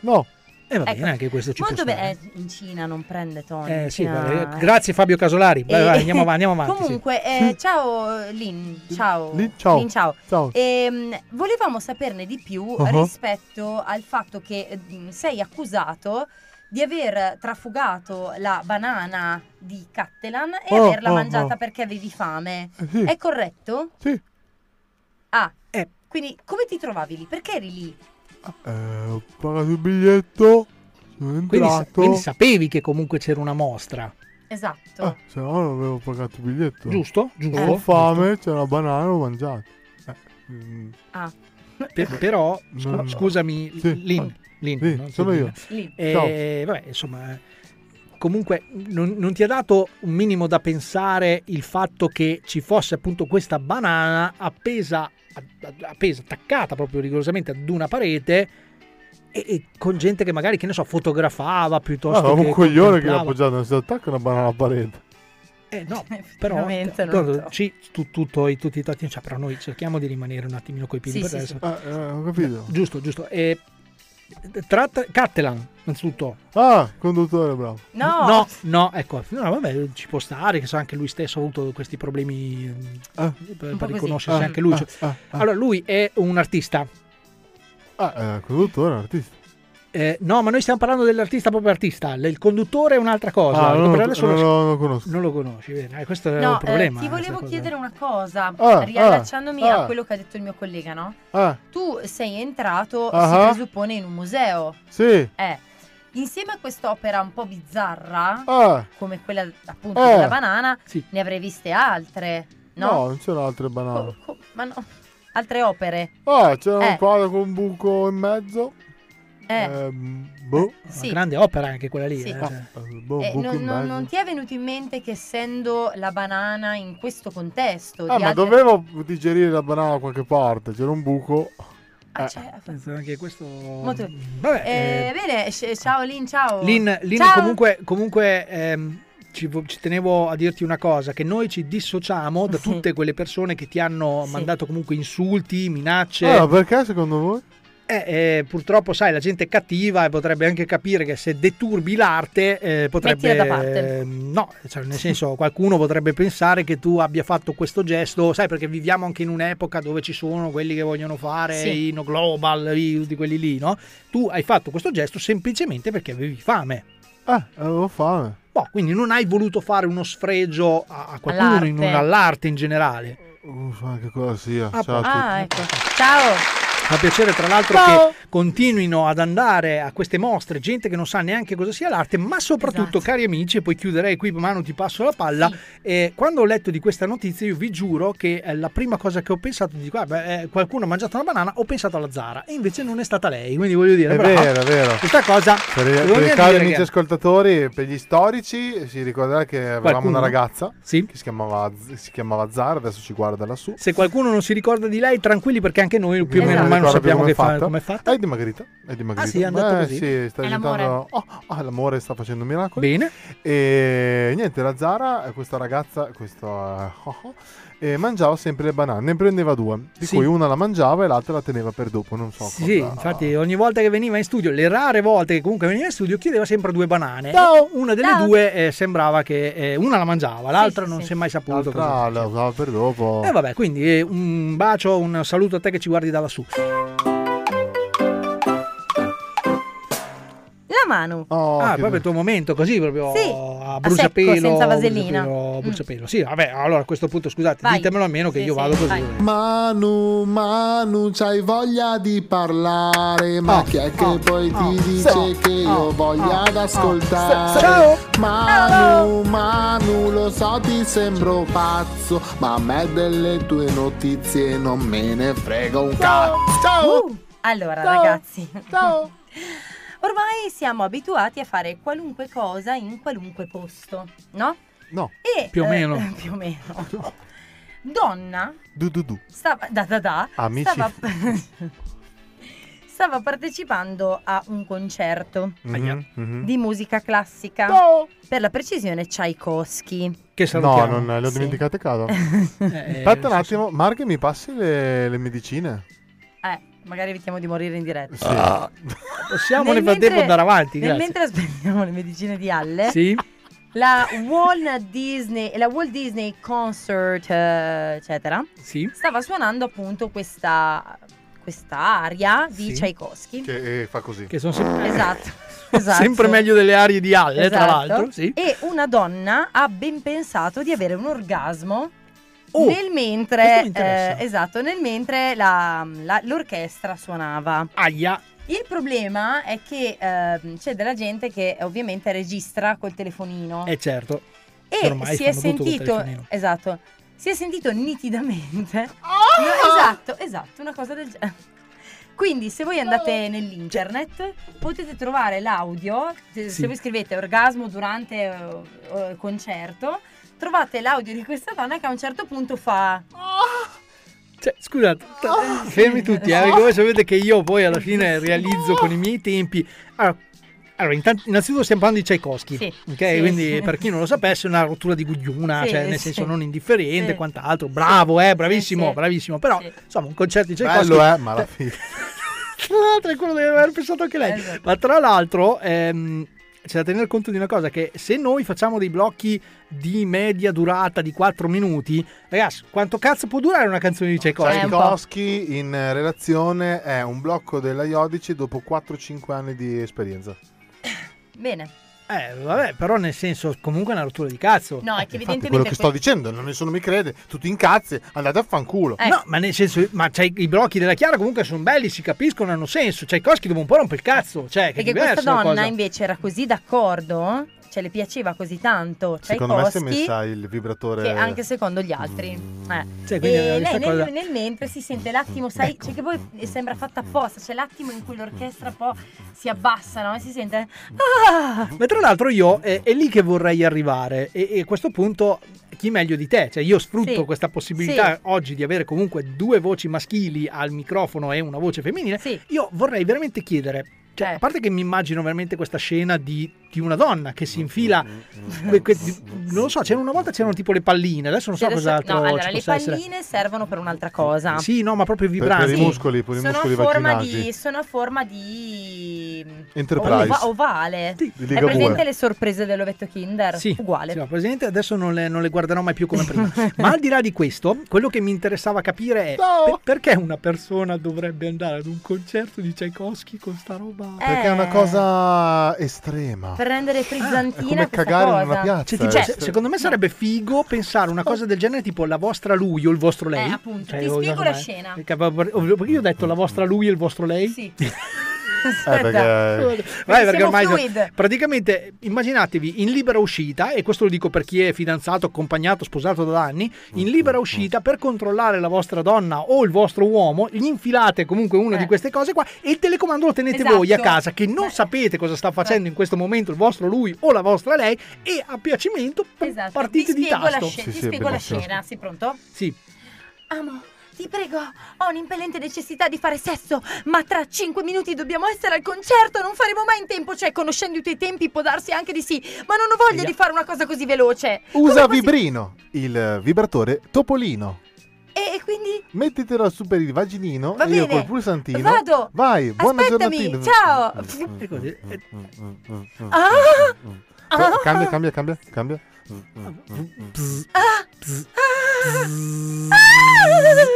Speaker 8: No.
Speaker 7: E va
Speaker 3: Ecco,
Speaker 7: bene, anche questo ci
Speaker 3: Molto
Speaker 7: può stare.
Speaker 3: bene, eh, in Cina non prende Tony.
Speaker 7: Eh, sì,
Speaker 3: Cina-
Speaker 7: grazie Fabio Casolari. Vai,
Speaker 3: Eh,
Speaker 7: vai, andiamo avanti. Andiamo avanti sì.
Speaker 3: Comunque, eh, ciao Lin, ciao.
Speaker 8: Lin, ciao.
Speaker 3: Lin, ciao.
Speaker 8: Ciao.
Speaker 3: Ehm, volevamo saperne di più
Speaker 8: Uh-huh.
Speaker 3: rispetto al fatto che eh, sei accusato di aver trafugato la banana di Cattelan e
Speaker 8: Oh,
Speaker 3: averla
Speaker 8: oh,
Speaker 3: mangiata
Speaker 8: oh.
Speaker 3: perché avevi fame.
Speaker 8: Eh, sì.
Speaker 3: È corretto?
Speaker 8: Sì.
Speaker 3: Ah,
Speaker 7: Eh.
Speaker 3: quindi come ti trovavi lì? Perché eri lì?
Speaker 8: Eh, ho pagato il biglietto. Sono
Speaker 7: Quindi,
Speaker 8: entrato.
Speaker 7: quindi sapevi che comunque c'era una mostra,
Speaker 3: Esatto.
Speaker 8: Ah, se no non avevo pagato il biglietto.
Speaker 7: giusto? Giusto.
Speaker 8: Avevo fame, c'era una banana, l'ho mangiata. Eh, mm,
Speaker 3: Ah.
Speaker 7: Per- però, scu-
Speaker 8: No.
Speaker 7: scusami,
Speaker 8: Sì.
Speaker 7: Lin, Lin,
Speaker 8: Sì,
Speaker 7: no?
Speaker 8: sono
Speaker 7: Sì,
Speaker 8: io.
Speaker 3: Lin.
Speaker 7: Eh, vabbè, insomma, eh, comunque non, non ti ha dato un minimo da pensare il fatto che ci fosse appunto questa banana appesa, appesa attaccata proprio rigorosamente ad una parete e, e con gente che magari, che ne so, fotografava piuttosto
Speaker 8: Ah,
Speaker 7: che
Speaker 8: un coglione che l'ha appoggiato, non si attacca una banana alla parete.
Speaker 7: Eh no, <laughs> però
Speaker 3: so.
Speaker 7: ci- tu- tutto, i- tutti i tatti, cioè, però noi cerchiamo di rimanere un attimino coi piedi
Speaker 3: Sì,
Speaker 7: per
Speaker 3: sì,
Speaker 7: adesso.
Speaker 8: Eh, eh, ho capito.
Speaker 7: Giusto, giusto. E, tra, tra- Cattelan, innanzitutto.
Speaker 8: Ah, conduttore, bravo.
Speaker 3: No.
Speaker 7: No, no, ecco, no, vabbè, ci può stare, che so anche lui stesso ha avuto questi problemi
Speaker 8: Ah.
Speaker 7: per,
Speaker 3: Un po'
Speaker 7: per
Speaker 3: così.
Speaker 7: riconoscersi
Speaker 8: Ah,
Speaker 7: anche lui.
Speaker 8: ah,
Speaker 7: cioè-
Speaker 8: ah, ah.
Speaker 7: Allora, lui è un artista.
Speaker 8: Ah, eh, conduttore, artista.
Speaker 7: Eh, no, ma noi stiamo parlando dell'artista proprio artista. Il conduttore è un'altra cosa.
Speaker 8: Ah, non, lo,
Speaker 7: adesso
Speaker 8: non,
Speaker 7: lo-
Speaker 8: non lo conosco.
Speaker 7: non lo conosci, bene. Eh, questo è
Speaker 3: No,
Speaker 7: un
Speaker 3: eh,
Speaker 7: problema.
Speaker 3: ti
Speaker 7: eh,
Speaker 3: volevo
Speaker 7: questa cosa.
Speaker 3: chiedere una cosa,
Speaker 8: Ah,
Speaker 3: riallacciandomi
Speaker 8: ah,
Speaker 3: a
Speaker 8: ah.
Speaker 3: quello che ha detto il mio collega, no?
Speaker 8: Ah,
Speaker 3: Tu sei entrato,
Speaker 8: Ah.
Speaker 3: si presuppone, in un museo.
Speaker 8: sì.
Speaker 3: Eh, insieme a quest'opera un po' bizzarra,
Speaker 8: Ah,
Speaker 3: come quella appunto
Speaker 8: Eh.
Speaker 3: della banana,
Speaker 7: Sì.
Speaker 3: ne avrei viste altre,
Speaker 8: no,
Speaker 3: no?
Speaker 8: non c'erano altre banane.
Speaker 3: Co- co- ma no, altre opere.
Speaker 8: Ah, c'era
Speaker 3: Eh.
Speaker 8: un quadro con un buco in mezzo.
Speaker 3: Eh,
Speaker 8: Ehm, boh.
Speaker 7: Una
Speaker 3: sì.
Speaker 7: grande opera anche quella lì.
Speaker 3: Sì.
Speaker 7: eh,
Speaker 8: Ah,
Speaker 7: cioè.
Speaker 8: eh, boh,
Speaker 3: Eh, non, non- non ti è venuto in mente che essendo la banana in questo contesto
Speaker 8: Ah,
Speaker 3: di
Speaker 8: ma
Speaker 3: altre-
Speaker 8: dovevo digerire la banana da qualche parte. C'era un buco.
Speaker 3: Ah,
Speaker 8: eh.
Speaker 3: cioè,
Speaker 7: Anche questo.
Speaker 3: Molto-
Speaker 7: Vabbè,
Speaker 3: Eh,
Speaker 7: eh,
Speaker 3: bene, ciao Lin, ciao.
Speaker 7: Lin, Lin,
Speaker 3: Ciao.
Speaker 7: comunque, comunque ehm, ci, ci tenevo a dirti una cosa: che noi ci dissociamo da
Speaker 3: Sì. <laughs>
Speaker 7: tutte quelle persone che ti hanno
Speaker 3: Sì.
Speaker 7: mandato comunque insulti, minacce.
Speaker 8: Allora, perché secondo voi?
Speaker 7: Eh, eh, purtroppo, sai, la gente è cattiva e potrebbe anche capire che se deturbi l'arte eh, potrebbe.
Speaker 3: Mettila da parte.
Speaker 7: eh, no, cioè, nel senso, qualcuno potrebbe pensare che tu abbia fatto questo gesto, sai, perché viviamo anche in un'epoca dove ci sono quelli che vogliono fare
Speaker 3: Sì.
Speaker 7: i no global, i- di quelli lì, no? Tu hai fatto questo gesto semplicemente perché avevi fame.
Speaker 8: Eh, avevo fame.
Speaker 7: Boh, quindi non hai voluto fare uno sfregio a, a qualcuno, in-
Speaker 3: All'arte.
Speaker 7: all'arte in generale.
Speaker 8: Uff, anche cosa sia.
Speaker 7: Ah,
Speaker 8: Ciao a tutti.
Speaker 3: Ah, ecco. Ciao.
Speaker 7: Fa piacere tra l'altro
Speaker 3: Ciao.
Speaker 7: che continuino ad andare a queste mostre gente che non sa neanche cosa sia l'arte, ma soprattutto,
Speaker 3: Esatto.
Speaker 7: cari amici, e poi chiuderei qui, Manu ti passo la palla,
Speaker 3: Sì.
Speaker 7: eh, quando ho letto di questa notizia io vi giuro che eh, la prima cosa che ho pensato, dico, "Ah, beh, eh, qualcuno ha mangiato una banana, ho pensato alla Zara, e invece non è stata lei, quindi voglio dire,
Speaker 8: È
Speaker 7: bravo.
Speaker 8: vero, è vero.
Speaker 7: Questa cosa...
Speaker 8: Per, per i cari
Speaker 7: che-
Speaker 8: amici ascoltatori, per gli storici, si ricorderà che avevamo
Speaker 7: Qualcuno?
Speaker 8: una ragazza
Speaker 7: Sì.
Speaker 8: che si chiamava, si chiamava Zara, adesso ci guarda lassù.
Speaker 7: Se qualcuno non si ricorda di lei, tranquilli perché anche noi più o meno Ormai non sappiamo
Speaker 8: più
Speaker 7: che fa-
Speaker 8: com'è
Speaker 7: com'è fatta.
Speaker 8: È dimagrita. È dimagrita.
Speaker 7: Ah, sì, è andato
Speaker 8: Beh,
Speaker 7: così?
Speaker 8: Sì, sta
Speaker 7: È
Speaker 8: diventando...
Speaker 7: l'amore.
Speaker 8: Oh, ah, l'amore sta facendo miracoli.
Speaker 7: Bene.
Speaker 8: E niente, la Zara, questa ragazza, questo, eh, oh, oh, eh, mangiava sempre le banane. Ne prendeva due, di
Speaker 7: Sì.
Speaker 8: cui una la mangiava e l'altra la teneva per dopo. Non so
Speaker 7: Sì,
Speaker 8: cosa.
Speaker 7: infatti ogni volta che veniva in studio, le rare volte che comunque veniva in studio, chiedeva sempre due banane.
Speaker 8: Ciao.
Speaker 7: Una delle
Speaker 8: Ciao.
Speaker 7: due eh, sembrava che eh, una la mangiava, l'altra
Speaker 3: sì,
Speaker 7: non
Speaker 3: sì.
Speaker 7: si è mai saputo. cosa
Speaker 8: L'altra la usava per dopo.
Speaker 7: E vabbè, quindi eh, un bacio, un saluto a te che ci guardi da lassù.
Speaker 3: La mano.
Speaker 8: Oh,
Speaker 7: ah, proprio il tuo momento, così proprio
Speaker 3: Sì,
Speaker 7: a
Speaker 3: a
Speaker 7: bruciapelo.
Speaker 3: secco, senza vasellina.
Speaker 7: bruciapelo,
Speaker 3: Mm.
Speaker 7: bruciapelo. Sì, vabbè, allora a questo punto scusate,
Speaker 3: Vai.
Speaker 7: ditemelo almeno che
Speaker 3: Sì,
Speaker 7: io
Speaker 3: sì,
Speaker 7: vado così.
Speaker 3: vai.
Speaker 8: Manu, Manu, c'hai voglia di parlare, ma
Speaker 7: Oh,
Speaker 8: chi è che
Speaker 7: oh,
Speaker 8: poi
Speaker 7: oh,
Speaker 8: ti dice
Speaker 7: sì,
Speaker 8: che io voglia
Speaker 7: oh,
Speaker 8: ad
Speaker 7: oh.
Speaker 8: ascoltare?
Speaker 7: Ciao.
Speaker 8: Manu, Manu, lo so ti sembro pazzo, ma a me delle tue notizie non me ne frega un cazzo. Ciao!
Speaker 3: Uh, allora,
Speaker 8: Ciao.
Speaker 3: ragazzi.
Speaker 8: Ciao. <laughs>
Speaker 3: Ormai siamo abituati a fare qualunque cosa in qualunque posto, no?
Speaker 8: No.
Speaker 3: E,
Speaker 7: Più o
Speaker 3: eh,
Speaker 7: meno. <laughs>
Speaker 3: più o meno. <laughs> Donna
Speaker 8: Du du du.
Speaker 3: stava, da, da, da,
Speaker 8: Amici.
Speaker 3: stava, <laughs> stava partecipando a un concerto
Speaker 8: Mhm, mhm.
Speaker 3: di musica classica. Per la precisione, Tchaikovsky.
Speaker 7: Che
Speaker 8: No,
Speaker 7: salutiamo.
Speaker 8: non le ho
Speaker 3: Sì.
Speaker 8: dimenticate a casa.
Speaker 7: Eh,
Speaker 8: Aspetta un attimo, Marghe mi passi le, le medicine?
Speaker 3: Eh, magari evitiamo di morire in diretta.
Speaker 8: Sì. Ah.
Speaker 7: Possiamo nel frattempo andare avanti,
Speaker 3: Nel
Speaker 7: grazie.
Speaker 3: mentre aspettiamo le medicine di Alle,
Speaker 7: Sì.
Speaker 3: la Walt Disney, la Walt Disney Concert, eh, eccetera,
Speaker 7: Sì.
Speaker 3: stava suonando appunto questa quest'aria di
Speaker 7: Sì.
Speaker 3: Tchaikovsky.
Speaker 8: Che eh, fa così.
Speaker 7: Che sono sempre,
Speaker 3: Esatto. <laughs> <laughs> esatto.
Speaker 7: sempre meglio delle arie di Halle, tra
Speaker 3: Esatto.
Speaker 7: l'altro. Sì.
Speaker 3: E una donna ha ben pensato di avere un orgasmo
Speaker 7: Oh,
Speaker 3: nel mentre, eh, esatto, nel mentre la- la- l'orchestra suonava.
Speaker 7: Aia.
Speaker 3: Il problema è che ehm, c'è della gente che ovviamente registra col telefonino
Speaker 7: Eh certo.
Speaker 3: e
Speaker 7: ormai
Speaker 3: si è sentito, esatto, si è sentito nitidamente.
Speaker 7: Ah!
Speaker 3: No, esatto, esatto, una cosa del genere. Quindi se voi andate nell'internet potete trovare l'audio, se,
Speaker 7: Sì.
Speaker 3: se voi scrivete orgasmo durante eh, eh, concerto, trovate l'audio di questa donna che a un certo punto fa...
Speaker 7: Cioè, scusate, t-
Speaker 3: Ah!
Speaker 7: fermi tutti, eh, voi sapete che io poi alla fine realizzo con i miei tempi. Allora, allora, intanto, innanzitutto stiamo parlando di Tchaikovsky,
Speaker 3: Sì,
Speaker 7: ok?
Speaker 3: sì,
Speaker 7: Quindi
Speaker 3: sì.
Speaker 7: per chi non lo sapesse è una rottura di gugliuna,
Speaker 3: Sì,
Speaker 7: cioè nel
Speaker 3: sì.
Speaker 7: senso non indifferente,
Speaker 3: Sì.
Speaker 7: quant'altro. Bravo, eh, bravissimo,
Speaker 3: Sì, sì.
Speaker 7: bravissimo. Però,
Speaker 3: Sì.
Speaker 7: insomma, un concerto di Tchaikovsky...
Speaker 8: Bello, eh, ma alla fine. <laughs>
Speaker 7: Tra l'altro è quello deve aver pensato anche lei.
Speaker 3: Esatto.
Speaker 7: Ma tra l'altro ehm, c'è da tenere conto di una cosa, che se noi facciamo dei blocchi di media durata di 4 minuti, ragazzi, quanto cazzo può durare una canzone di Tchaikovsky?
Speaker 8: Tchaikovsky in eh, relazione è un blocco della Iodice dopo 4-5 anni di esperienza.
Speaker 3: Bene.
Speaker 7: Eh, vabbè, però nel senso, comunque è una rottura di cazzo.
Speaker 3: No, è che
Speaker 8: Infatti,
Speaker 3: evidentemente...
Speaker 8: quello che sto dicendo, non nessuno mi crede, tutti incazzi, andate a fanculo.
Speaker 3: Eh.
Speaker 7: No, ma nel senso, ma c'hai i blocchi della Chiara comunque sono belli, si capiscono, hanno senso. Tchaikovsky dopo un po' rompe il cazzo, cioè, che è
Speaker 3: Perché questa donna
Speaker 7: cosa.
Speaker 3: invece era così d'accordo, cioè le piaceva così tanto
Speaker 8: Secondo me si è messa il vibratore.
Speaker 3: che anche secondo gli altri. Eh.
Speaker 7: Cioè,
Speaker 3: e lei nel,
Speaker 7: cosa-
Speaker 3: nel mentre si sente l'attimo, sai, cioè che poi sembra fatta apposta, c'è l'attimo in cui l'orchestra un po' si abbassa, no? E si sente... Ah!
Speaker 7: Ma tra l'altro io eh, è lì che vorrei arrivare e, e a questo punto chi meglio di te? Cioè io sfrutto
Speaker 3: Sì.
Speaker 7: questa possibilità
Speaker 3: Sì.
Speaker 7: oggi di avere comunque due voci maschili al microfono e una voce femminile.
Speaker 3: Sì.
Speaker 7: Io vorrei veramente chiedere, cioè,
Speaker 3: Eh.
Speaker 7: a parte che mi immagino veramente questa scena di, di una donna che si infila, que- que- non lo so, c'erano una volta c'erano tipo le palline, adesso non so cos'altro
Speaker 3: no, allora le
Speaker 7: possa essere.
Speaker 3: palline servono per un'altra cosa.
Speaker 7: Sì, no, ma proprio
Speaker 8: Per,
Speaker 7: vibranti.
Speaker 8: per i muscoli, per i
Speaker 3: sono, a
Speaker 8: muscoli
Speaker 3: forma di, sono a forma di
Speaker 8: Enterprise.
Speaker 3: ova- ovale.
Speaker 8: Di
Speaker 3: È presente le sorprese dell'ovetto Kinder?
Speaker 7: Sì,
Speaker 3: Uguale.
Speaker 7: sì, presente adesso non le, non le guarderò mai più come prima. <laughs> Ma al di là di questo, quello che mi interessava capire è per- perché una persona dovrebbe andare ad un concerto di Tchaikovsky con sta roba?
Speaker 8: Perché è una
Speaker 3: Eh.
Speaker 8: cosa estrema.
Speaker 3: Per rendere
Speaker 8: È
Speaker 3: frizzantina
Speaker 8: come
Speaker 3: questa
Speaker 8: cagare
Speaker 3: cosa.
Speaker 8: in una piazza.
Speaker 7: Cioè, tipo,
Speaker 8: è
Speaker 7: se-
Speaker 8: estre-
Speaker 7: secondo me sarebbe figo pensare una cosa del genere, tipo la vostra lui o il vostro lei.
Speaker 3: Eh, appunto,
Speaker 7: Cioè,
Speaker 3: ti
Speaker 7: io-
Speaker 3: spiego la scena.
Speaker 7: perché io ho detto la vostra lui e il vostro lei.
Speaker 3: Sì. <laughs>
Speaker 8: Eh, perché-
Speaker 7: Vai, perché ormai
Speaker 3: fluid.
Speaker 7: praticamente immaginatevi in libera uscita, e questo lo dico per chi è fidanzato, accompagnato, sposato da anni, in libera uscita per controllare la vostra donna o il vostro uomo, gli infilate comunque una di queste cose qua e il telecomando lo tenete
Speaker 3: Esatto.
Speaker 7: voi a casa che non sapete cosa sta facendo in questo momento il vostro lui o la vostra lei e a piacimento
Speaker 3: Esatto.
Speaker 7: partite
Speaker 3: ti
Speaker 7: di
Speaker 3: spiego la,
Speaker 7: tasto.
Speaker 3: sce-
Speaker 8: Sì, sì,
Speaker 3: spiego la scena, sì, pronto?
Speaker 7: Sì.
Speaker 3: Amo Ti prego, ho un'impellente necessità di fare sesso, ma tra cinque minuti dobbiamo essere al concerto, non faremo mai in tempo, cioè conoscendo i tuoi tempi può darsi anche di sì, ma non ho voglia di fare una cosa così veloce.
Speaker 8: Usa Vibrino, il vibratore Topolino.
Speaker 3: E, e quindi
Speaker 8: Mettitelo su per il vaginino
Speaker 3: Va
Speaker 8: e io
Speaker 3: bene.
Speaker 8: col pulsantino.
Speaker 3: Vado.
Speaker 8: Vai, buona
Speaker 3: Aspettami,
Speaker 8: giornatina.
Speaker 3: ciao. Ah!
Speaker 8: Eh, Cambia, cambia, cambia, cambia.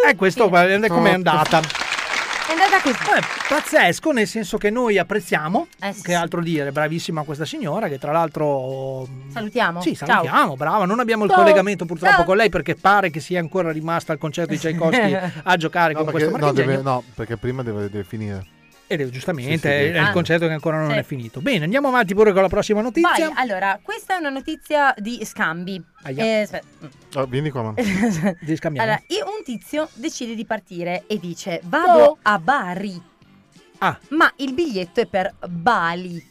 Speaker 7: E questo guarda come è andata.
Speaker 3: È andata così.
Speaker 7: Eh, pazzesco, nel senso che noi apprezziamo,
Speaker 3: Eh, sì.
Speaker 7: che altro dire, bravissima questa signora che tra l'altro...
Speaker 3: Salutiamo.
Speaker 7: Sì,
Speaker 3: Ciao.
Speaker 7: salutiamo, brava. Non abbiamo il
Speaker 3: Ciao.
Speaker 7: collegamento purtroppo
Speaker 3: Ciao.
Speaker 7: con lei perché pare che sia ancora rimasta al concerto di Tchaikovsky <laughs> a giocare
Speaker 8: No,
Speaker 7: con
Speaker 8: perché,
Speaker 7: questo
Speaker 8: no, deve- no, perché prima deve, deve finire.
Speaker 7: Ed è giustamente,
Speaker 8: Sì, sì,
Speaker 7: è il
Speaker 3: Ah.
Speaker 7: concerto che ancora non
Speaker 3: Sì.
Speaker 7: è finito. Bene, andiamo avanti pure con la prossima notizia.
Speaker 3: Vai, allora, questa è una notizia di scambi. Eh.
Speaker 8: Oh, vieni qua, <laughs>
Speaker 7: scambiamo.
Speaker 3: Allora, io- un tizio decide di partire e dice: Vado a Bari.
Speaker 7: Ah.
Speaker 3: Ma il biglietto è per Bali.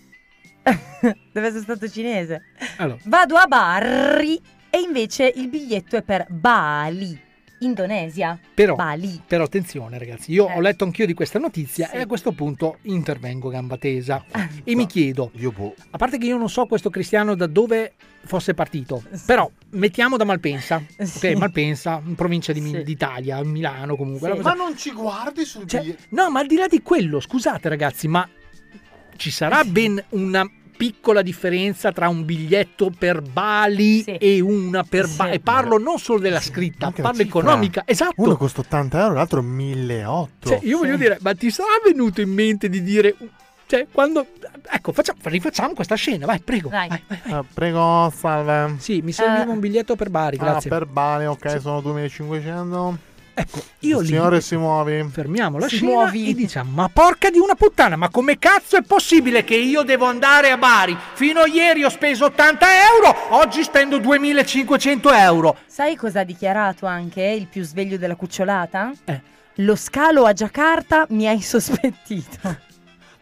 Speaker 3: <laughs> Deve essere stato cinese.
Speaker 7: Allora.
Speaker 3: Vado a Bari e invece il biglietto è per Bali, Indonesia.
Speaker 7: Però,
Speaker 3: Bali.
Speaker 7: però attenzione ragazzi, io
Speaker 3: Eh.
Speaker 7: ho letto anch'io di questa notizia
Speaker 3: Sì.
Speaker 7: e a questo punto intervengo gamba tesa <laughs> e mi chiedo,
Speaker 8: Io boh.
Speaker 7: a parte che io non so questo cristiano da dove fosse partito, però mettiamo da Malpensa, <laughs>
Speaker 3: Sì.
Speaker 7: ok, Malpensa, in provincia di
Speaker 3: Sì.
Speaker 7: d'Italia, Milano comunque.
Speaker 3: Sì.
Speaker 8: Ma non ci guardi sul
Speaker 7: Cioè, no, ma al di là di quello, scusate ragazzi, ma ci sarà <laughs> ben una piccola differenza tra un biglietto per Bali
Speaker 3: Sì.
Speaker 7: e una per
Speaker 3: Sì.
Speaker 7: Bali. E parlo non solo della scritta,
Speaker 8: Anche
Speaker 7: parlo economica. Esatto.
Speaker 8: Uno costa 80 euro, l'altro 1800.
Speaker 7: Cioè, io voglio dire, ma ti sarà venuto in mente di dire. Cioè, quando. Ecco, facciamo, rifacciamo questa scena, vai, prego.
Speaker 3: Vai.
Speaker 7: vai, vai.
Speaker 8: Ah, prego, salve.
Speaker 7: Sì, mi serviva
Speaker 3: Eh.
Speaker 7: un biglietto per Bari,
Speaker 8: Ah,
Speaker 7: grazie.
Speaker 8: per Bali, ok, sono 2500.
Speaker 7: Ecco, io
Speaker 8: Il
Speaker 7: lì.
Speaker 8: signore si muovi.
Speaker 7: Fermiamo la
Speaker 3: Si
Speaker 7: scena
Speaker 3: muovi.
Speaker 7: e diciamo: Ma porca di una puttana, ma come cazzo è possibile che io devo andare a Bari? Fino a ieri ho speso 80 euro, oggi spendo 2500 euro.
Speaker 3: Sai cosa ha dichiarato anche il più sveglio della cucciolata?
Speaker 7: Eh.
Speaker 3: Lo scalo a Giacarta mi ha insospettito. <laughs>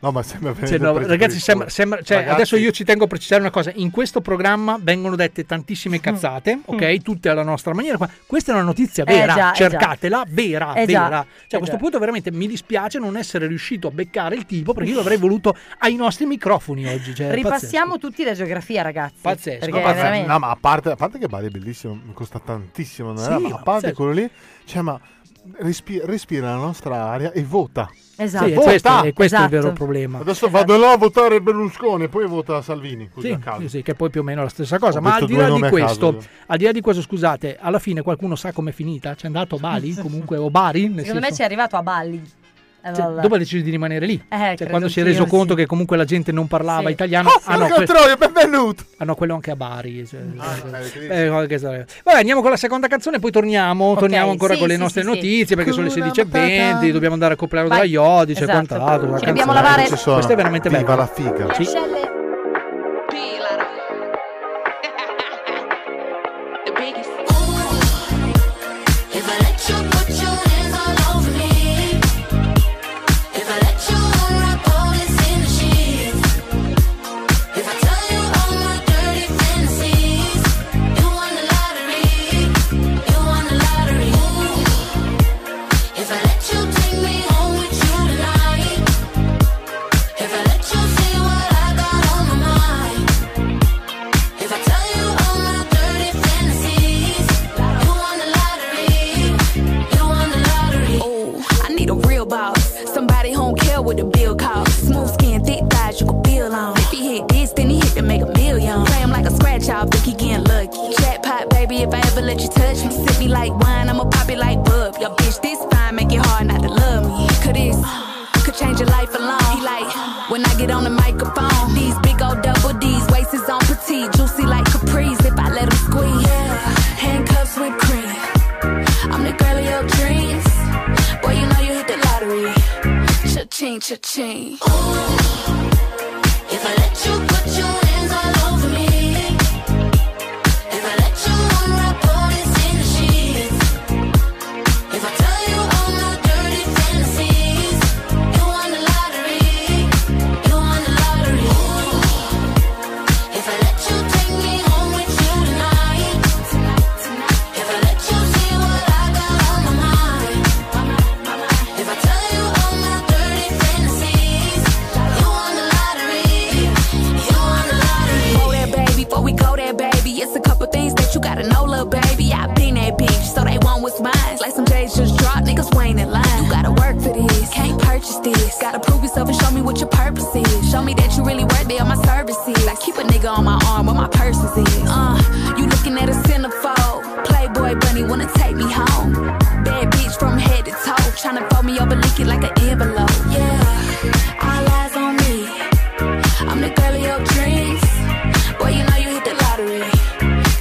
Speaker 8: No, ma sembra
Speaker 7: Cioè, no, ragazzi, sembra, sembra- cioè,
Speaker 8: Ragazzi,
Speaker 7: adesso io ci tengo a precisare una cosa: in questo programma vengono dette
Speaker 3: Mm.
Speaker 7: tantissime cazzate, ok? Tutte alla nostra maniera. Questa è una notizia vera,
Speaker 3: Eh già, eh
Speaker 7: cercatela, vera,
Speaker 3: Eh già,
Speaker 7: vera. Cioè,
Speaker 3: eh
Speaker 7: a questo
Speaker 3: già.
Speaker 7: punto veramente mi dispiace non essere riuscito a beccare il tipo perché io avrei voluto ai nostri microfoni oggi. Cioè,
Speaker 3: Ripassiamo tutti la geografia, ragazzi.
Speaker 7: Pazzesco,
Speaker 3: Perché
Speaker 7: pazzesco.
Speaker 3: veramente.
Speaker 8: No, ma a parte, a parte che Bali è bellissimo, costa tantissimo, non
Speaker 7: Sì,
Speaker 8: era, ma a parte
Speaker 7: pazzesco.
Speaker 8: quello lì, cioè, ma respi- respira la nostra aria e vota.
Speaker 3: Esatto.
Speaker 7: Sì, questo, è, questo è il
Speaker 3: Esatto.
Speaker 7: vero problema.
Speaker 8: Adesso vado là a votare Berlusconi e poi vota Salvini, così
Speaker 7: Sì, sì, che poi più o meno è la stessa cosa.
Speaker 8: Ho
Speaker 7: Ma al di questo,
Speaker 8: caso.
Speaker 7: al di là di questo, scusate, alla fine qualcuno sa com'è finita? C'è andato a Bali <laughs> comunque o Bari?
Speaker 3: Secondo me ci
Speaker 7: senso-
Speaker 3: è arrivato a Balli. Eh,
Speaker 7: Cioè, dopo ha deciso di rimanere lì.
Speaker 3: Eh,
Speaker 7: Cioè, quando si è reso conto
Speaker 3: sì.
Speaker 7: che comunque la gente non parlava
Speaker 3: Sì.
Speaker 7: italiano,
Speaker 8: Oh,
Speaker 7: ah, no, que-
Speaker 8: troia, benvenuto!
Speaker 7: ah, no, quello anche a Bari. cioè,
Speaker 8: eh, che
Speaker 7: eh, qualche storia. Vabbè, andiamo con la seconda canzone, poi torniamo. torniamo ancora
Speaker 3: sì,
Speaker 7: con le
Speaker 3: sì,
Speaker 7: nostre
Speaker 3: sì, sì.
Speaker 7: notizie perché sono le
Speaker 8: Kuna
Speaker 7: 16.20. Dobbiamo andare a
Speaker 3: Vai.
Speaker 7: della Iodice e
Speaker 3: Esatto.
Speaker 7: quant'altro.
Speaker 3: Ci dobbiamo lavare-.
Speaker 7: Questa è veramente
Speaker 8: Viva
Speaker 7: bella.
Speaker 8: la figa.
Speaker 7: Sì.
Speaker 17: Let you
Speaker 18: touch me. Sip me like wine, I'ma pop it like bub. Your bitch this fine, make it hard not to love me. Could this could change your life alone? He like when I get on the microphone. These big old double D's, waist is on petite, juicy like capris. If I let him squeeze, yeah, handcuffs with cream. I'm the girl of your dreams. Boy, you know you hit the lottery. Cha-ching, cha-ching.
Speaker 17: Ooh, If I let you
Speaker 18: niggas waiting in line. You gotta work for this, can't purchase this. Gotta prove yourself and show me what your purpose is. Show me that you really worth it on my services. I keep a nigga on my arm where my purses is. In. Uh, you looking at a centerfold. Playboy bunny wanna take me home. Bad bitch from head to toe. Tryna fold me over, lick it like an envelope. Yeah, all eyes on me. I'm the girl of your dreams. Boy, you know you hit the lottery.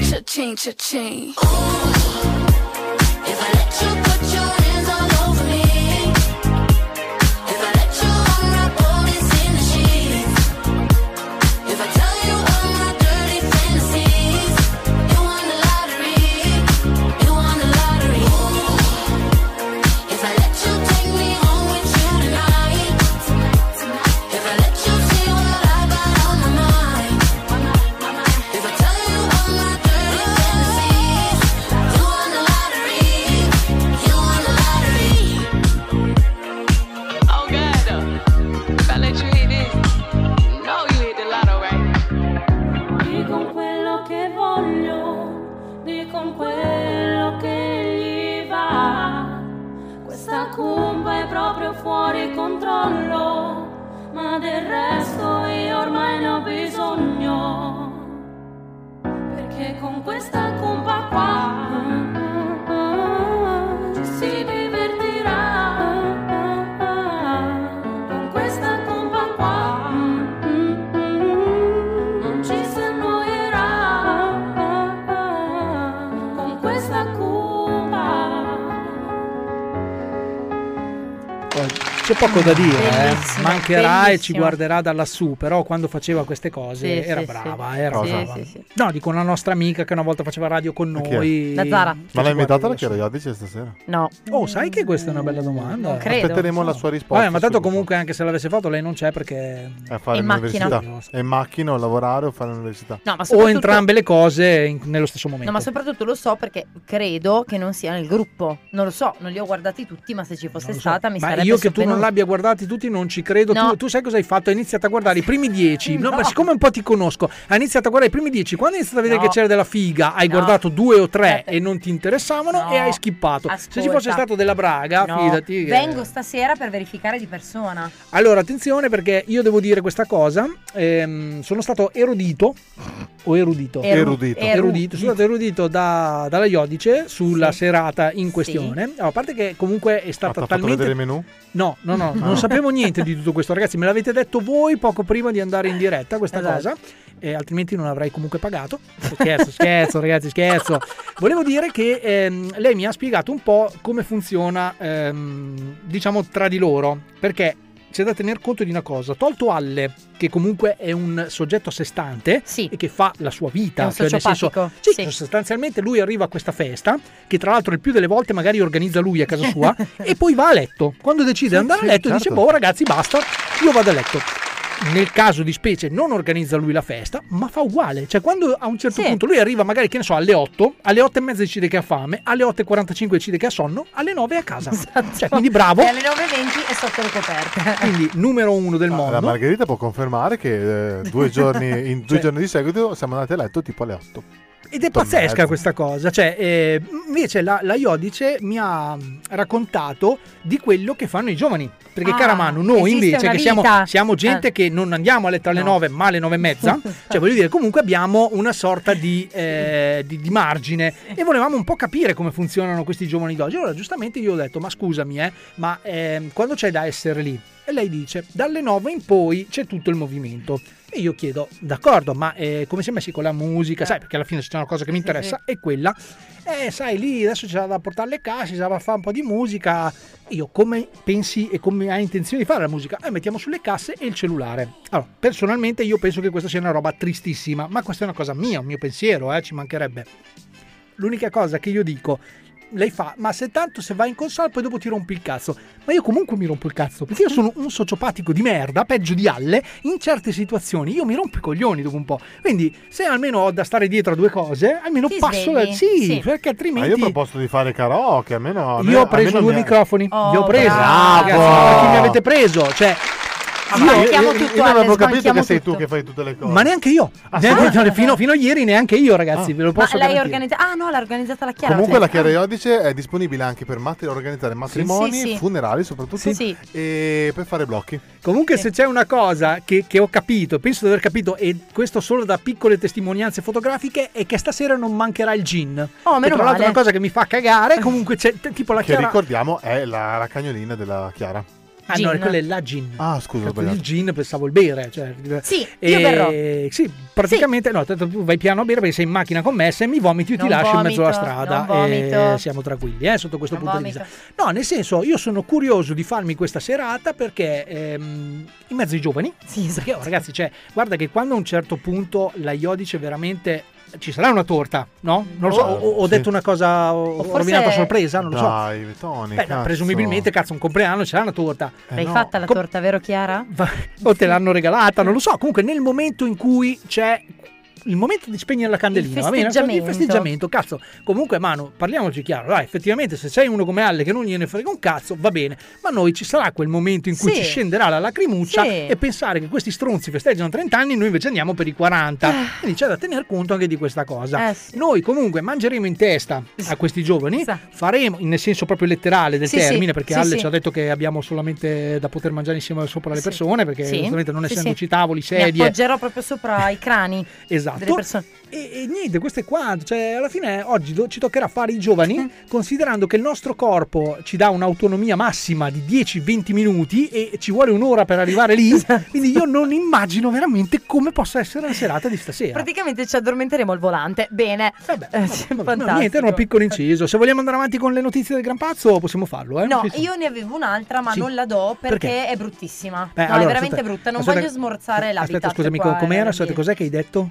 Speaker 18: Cha-ching, cha-ching.
Speaker 17: If
Speaker 2: Cumpa è proprio fuori controllo, ma del resto io ormai ne ho bisogno. Perché con questa cumpa qua
Speaker 7: C'è poco da dire, eh.
Speaker 3: Bellissima,
Speaker 7: mancherà e ci
Speaker 3: bellissima.
Speaker 7: guarderà da lassù, però quando faceva queste cose
Speaker 3: Sì,
Speaker 7: era
Speaker 3: sì,
Speaker 7: brava,
Speaker 3: sì.
Speaker 7: era brava.
Speaker 3: sì, sì.
Speaker 7: No, dico una nostra amica che una volta faceva radio con
Speaker 8: è?
Speaker 7: noi.
Speaker 3: La Zara.
Speaker 8: Ma l'hai invitata la. Chiara Iodice stasera?
Speaker 3: No.
Speaker 7: Oh, sai che questa è una bella domanda?
Speaker 3: Non credo.
Speaker 8: Aspetteremo la sua risposta.
Speaker 7: Vabbè, ma tanto comunque anche se l'avesse fatto lei non c'è perché...
Speaker 8: È a fare
Speaker 3: In macchina.
Speaker 8: l'università. È in macchina o lavorare o fare l'università.
Speaker 3: No, ma
Speaker 7: O
Speaker 3: soprattutto-
Speaker 7: entrambe le cose in- nello stesso momento.
Speaker 3: No, ma soprattutto lo so perché credo che non sia nel gruppo. Non lo so, non li ho guardati tutti, ma se ci fosse
Speaker 7: so.
Speaker 3: stata mi
Speaker 7: Ma
Speaker 3: sarebbe
Speaker 7: io che tu non
Speaker 3: sovvenuto.
Speaker 7: l'abbia guardati tutti non ci credo.
Speaker 3: No.
Speaker 7: Tu, tu sai cosa hai fatto? Hai iniziato a guardare i primi dieci. No,
Speaker 3: No.
Speaker 7: ma siccome un po' ti conosco, hai iniziato a guardare i primi dieci. Quando hai iniziato a vedere
Speaker 3: No.
Speaker 7: che c'era della figa, hai
Speaker 3: No.
Speaker 7: guardato due o tre
Speaker 3: Aspetta.
Speaker 7: e non ti interessavano
Speaker 3: No.
Speaker 7: e hai skippato. Se ci
Speaker 3: Ascolta.
Speaker 7: fosse stato della Braga,
Speaker 3: No,
Speaker 7: fidati. che-
Speaker 3: Vengo stasera per verificare di persona.
Speaker 7: Allora, attenzione perché io devo dire questa cosa. Ehm, sono stato erudito. O erudito?
Speaker 3: Eru-
Speaker 8: Erudito.
Speaker 3: eru-
Speaker 7: erudito. Sono stato erudito da- dalla Iodice sulla
Speaker 3: Sì.
Speaker 7: serata in questione. Allora, a parte che comunque è stata
Speaker 8: ha fatto
Speaker 7: talmente.
Speaker 8: vedere il menù?
Speaker 7: No, no, no, non sapevo niente di tutto questo, ragazzi. Me l'avete detto voi poco prima di andare in diretta questa
Speaker 3: Esatto.
Speaker 7: cosa. E altrimenti non avrei comunque pagato. Scherzo, scherzo, ragazzi, scherzo. Volevo dire che ehm, lei mi ha spiegato un po' come funziona, ehm, diciamo, tra di loro. Perché c'è da tener conto di una cosa: tolto Alle, che comunque è un soggetto a sé stante
Speaker 3: Sì.
Speaker 7: e che fa la sua vita, cioè nel senso, sì,
Speaker 3: sì.
Speaker 7: sostanzialmente lui arriva a questa festa, che tra l'altro il più delle volte magari organizza lui a casa sua, <laughs> e poi va a letto. Quando decide di andare a letto
Speaker 8: certo.
Speaker 7: dice, boh ragazzi basta, io vado a letto. Nel caso di specie non organizza lui la festa, ma fa uguale. Cioè quando a un certo
Speaker 3: Sì.
Speaker 7: punto lui arriva magari, che ne so, alle 8, alle 8 e mezza decide che ha fame, alle 8.45 decide che ha sonno, alle 9 è a casa. Cioè, quindi bravo.
Speaker 3: E alle 9.20 è sotto le coperte. <laughs>
Speaker 7: Quindi numero uno del
Speaker 8: Ah, La
Speaker 7: mondo.
Speaker 8: Margherita può confermare che eh, due giorni, in <laughs> due
Speaker 7: Cioè-
Speaker 8: giorni di seguito siamo andati a letto tipo alle 8.
Speaker 7: Ed è pazzesca
Speaker 8: mezzo.
Speaker 7: questa cosa. Cioè, eh, invece la, la Iodice mi ha raccontato di quello che fanno i giovani. Perché,
Speaker 3: Ah,
Speaker 7: cara Manu, noi invece che siamo, siamo gente
Speaker 3: Eh.
Speaker 7: che non andiamo a letto alle
Speaker 3: No.
Speaker 7: 9, ma alle 9 e mezza, <laughs> cioè voglio dire, comunque abbiamo una sorta di, eh, di- di margine e volevamo un po' capire come funzionano questi giovani d'oggi. Allora, giustamente io ho detto, ma scusami, eh, ma ehm, quando c'è da essere lì? E lei dice, dalle 9 in poi c'è tutto il movimento. E io chiedo, d'accordo, ma eh, come si è messi con la musica? Sai, perché alla fine se c'è una cosa che mi interessa è quella. Eh, sai, lì adesso c'è da portare le casse, c'è da fare un po' di musica. Io come pensi e come hai intenzione di fare la musica? Eh, mettiamo sulle casse e il cellulare. Allora, personalmente io penso che questa sia una roba tristissima, ma questa è una cosa mia, un mio pensiero, eh, ci mancherebbe. L'unica cosa che io dico, lei fa, ma se tanto se vai in console poi dopo ti rompi il cazzo. Ma io comunque mi rompo il cazzo, perché io sono un sociopatico di merda, peggio di Alle, in certe situazioni io mi rompo i coglioni dopo un po'. Quindi se almeno ho da stare dietro a due cose, almeno
Speaker 3: Ti
Speaker 7: passo
Speaker 3: svegli,
Speaker 7: da... Sì,
Speaker 3: sì.
Speaker 7: perché
Speaker 8: Ma
Speaker 7: altrimenti...
Speaker 8: io ho proposto di fare karaoke, almeno...
Speaker 7: Io ho preso due microfoni,
Speaker 3: Oh,
Speaker 7: li ho presi.
Speaker 3: bravo.
Speaker 7: Ragazzi, perché mi avete preso? Cioè,
Speaker 3: Sbanchiamo tutto,
Speaker 8: io non avevo capito che sei
Speaker 3: tutto.
Speaker 8: tu che fai tutte le cose.
Speaker 7: Ma neanche io.
Speaker 8: Ah,
Speaker 7: Ne-
Speaker 8: sì?
Speaker 7: ne- fino, fino a ieri neanche io, ragazzi. Ve lo
Speaker 3: Ma
Speaker 7: posso
Speaker 3: lei
Speaker 7: garantire.
Speaker 3: organizza... Ah no, l'ha organizzata la Chiara.
Speaker 8: Comunque la
Speaker 3: Cioè,
Speaker 8: Chiara Iodice è disponibile anche per mat- organizzare matrimoni,
Speaker 3: Sì, sì.
Speaker 8: funerali soprattutto
Speaker 3: Sì, sì.
Speaker 8: e per fare blocchi.
Speaker 7: Comunque, se c'è una cosa che, che ho capito, penso di aver capito, e questo solo da piccole testimonianze fotografiche, è che stasera non mancherà il gin.
Speaker 3: Oh,
Speaker 7: Che
Speaker 3: meno
Speaker 7: tra l'altro
Speaker 3: male.
Speaker 7: è una cosa che mi fa cagare. Comunque c'è t- tipo la
Speaker 8: Che
Speaker 7: Chiara.
Speaker 8: ricordiamo è la, la cagnolina della Chiara.
Speaker 7: Ah, no,
Speaker 3: Gin.
Speaker 7: quella è la gin.
Speaker 8: Ah, scusa,
Speaker 7: Cazzo, il gin pensavo il bere. Cioè,
Speaker 3: Sì,
Speaker 7: e-
Speaker 3: io verrò.
Speaker 7: Sì, praticamente no, tanto tu vai piano a bere perché sei in macchina con me, se mi vomiti io ti
Speaker 3: Non
Speaker 7: lascio in mezzo alla
Speaker 3: vomito,
Speaker 7: strada
Speaker 3: non vomito.
Speaker 7: e siamo tranquilli eh, sotto questo
Speaker 3: Non
Speaker 7: punto
Speaker 3: vomito.
Speaker 7: di vista. No, nel senso, io sono curioso di farmi questa serata perché ehm, in mezzo ai giovani, perché oh, ragazzi, cioè, guarda che quando a un certo punto la Iodice veramente ci sarà una torta, no? Non lo so,
Speaker 8: Oh,
Speaker 7: ho, ho
Speaker 8: sì.
Speaker 7: detto una cosa, ho, ho
Speaker 3: forse-
Speaker 7: rovinato a sorpresa, non lo so.
Speaker 8: Dai, Tony,
Speaker 7: Beh, no,
Speaker 8: cazzo.
Speaker 7: presumibilmente, cazzo, un compleanno c'era una torta.
Speaker 3: L'hai fatta la torta, vero Chiara?
Speaker 7: O te l'hanno regalata, non lo so. Comunque, nel momento in cui c'è il momento di spegnere la candelina,
Speaker 3: Il
Speaker 7: va bene?
Speaker 3: festeggiamento.
Speaker 7: Il festeggiamento, cazzo. Comunque, Manu, parliamoci chiaro. Dai, effettivamente, se sei uno come Alle che non gliene frega un cazzo, va bene. Ma noi ci sarà quel momento in cui
Speaker 3: Sì.
Speaker 7: ci scenderà la lacrimuccia
Speaker 3: Sì.
Speaker 7: e pensare che questi stronzi festeggiano 30 anni, noi invece andiamo per i 40. Quindi c'è da tener conto anche di questa cosa.
Speaker 3: Eh, sì.
Speaker 7: Noi comunque mangeremo in testa a questi giovani, faremo, nel senso proprio letterale del termine, perché Alle ci ha detto che abbiamo solamente da poter mangiare insieme sopra le persone, perché
Speaker 3: Sì.
Speaker 7: non essendoci tavoli,
Speaker 3: Mi
Speaker 7: sedie.
Speaker 3: appoggerò proprio sopra i crani <laughs>
Speaker 7: Esatto.
Speaker 3: Persone.
Speaker 7: E, e niente, questo è qua. Cioè, alla fine oggi do- ci toccherà fare i giovani, <laughs> considerando che il nostro corpo ci dà un'autonomia massima di 10-20 minuti e ci vuole un'ora per arrivare lì.
Speaker 3: Esatto.
Speaker 7: Quindi io non immagino veramente come possa essere la serata di stasera.
Speaker 3: Praticamente ci addormenteremo al volante. Bene. Eh,
Speaker 7: No,
Speaker 3: fantastico.
Speaker 7: niente, era un piccolo inciso. Se vogliamo andare avanti con le notizie del Gran Pazzo, possiamo farlo. Eh?
Speaker 3: No,
Speaker 7: Sì, sì.
Speaker 3: io ne avevo un'altra, ma
Speaker 7: Sì.
Speaker 3: non la do perché,
Speaker 7: Perché?
Speaker 3: è bruttissima.
Speaker 7: Eh,
Speaker 3: no,
Speaker 7: allora,
Speaker 3: è veramente
Speaker 7: aspetta,
Speaker 3: brutta. Non
Speaker 7: aspetta,
Speaker 3: voglio smorzare l'habitat.
Speaker 7: Aspetta, scusami, com'era?
Speaker 3: eh,
Speaker 7: Aspetta, cos'è che hai detto?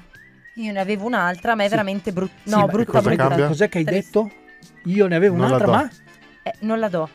Speaker 3: Io ne avevo un'altra, ma è veramente brutta.
Speaker 7: Sì,
Speaker 3: No,
Speaker 7: ma
Speaker 3: brutta,
Speaker 7: cosa
Speaker 3: brutta.
Speaker 7: cambia? Cos'è che hai detto? Io ne avevo
Speaker 8: Non la
Speaker 7: un'altra,
Speaker 8: do.
Speaker 7: ma.
Speaker 3: Eh, non la do.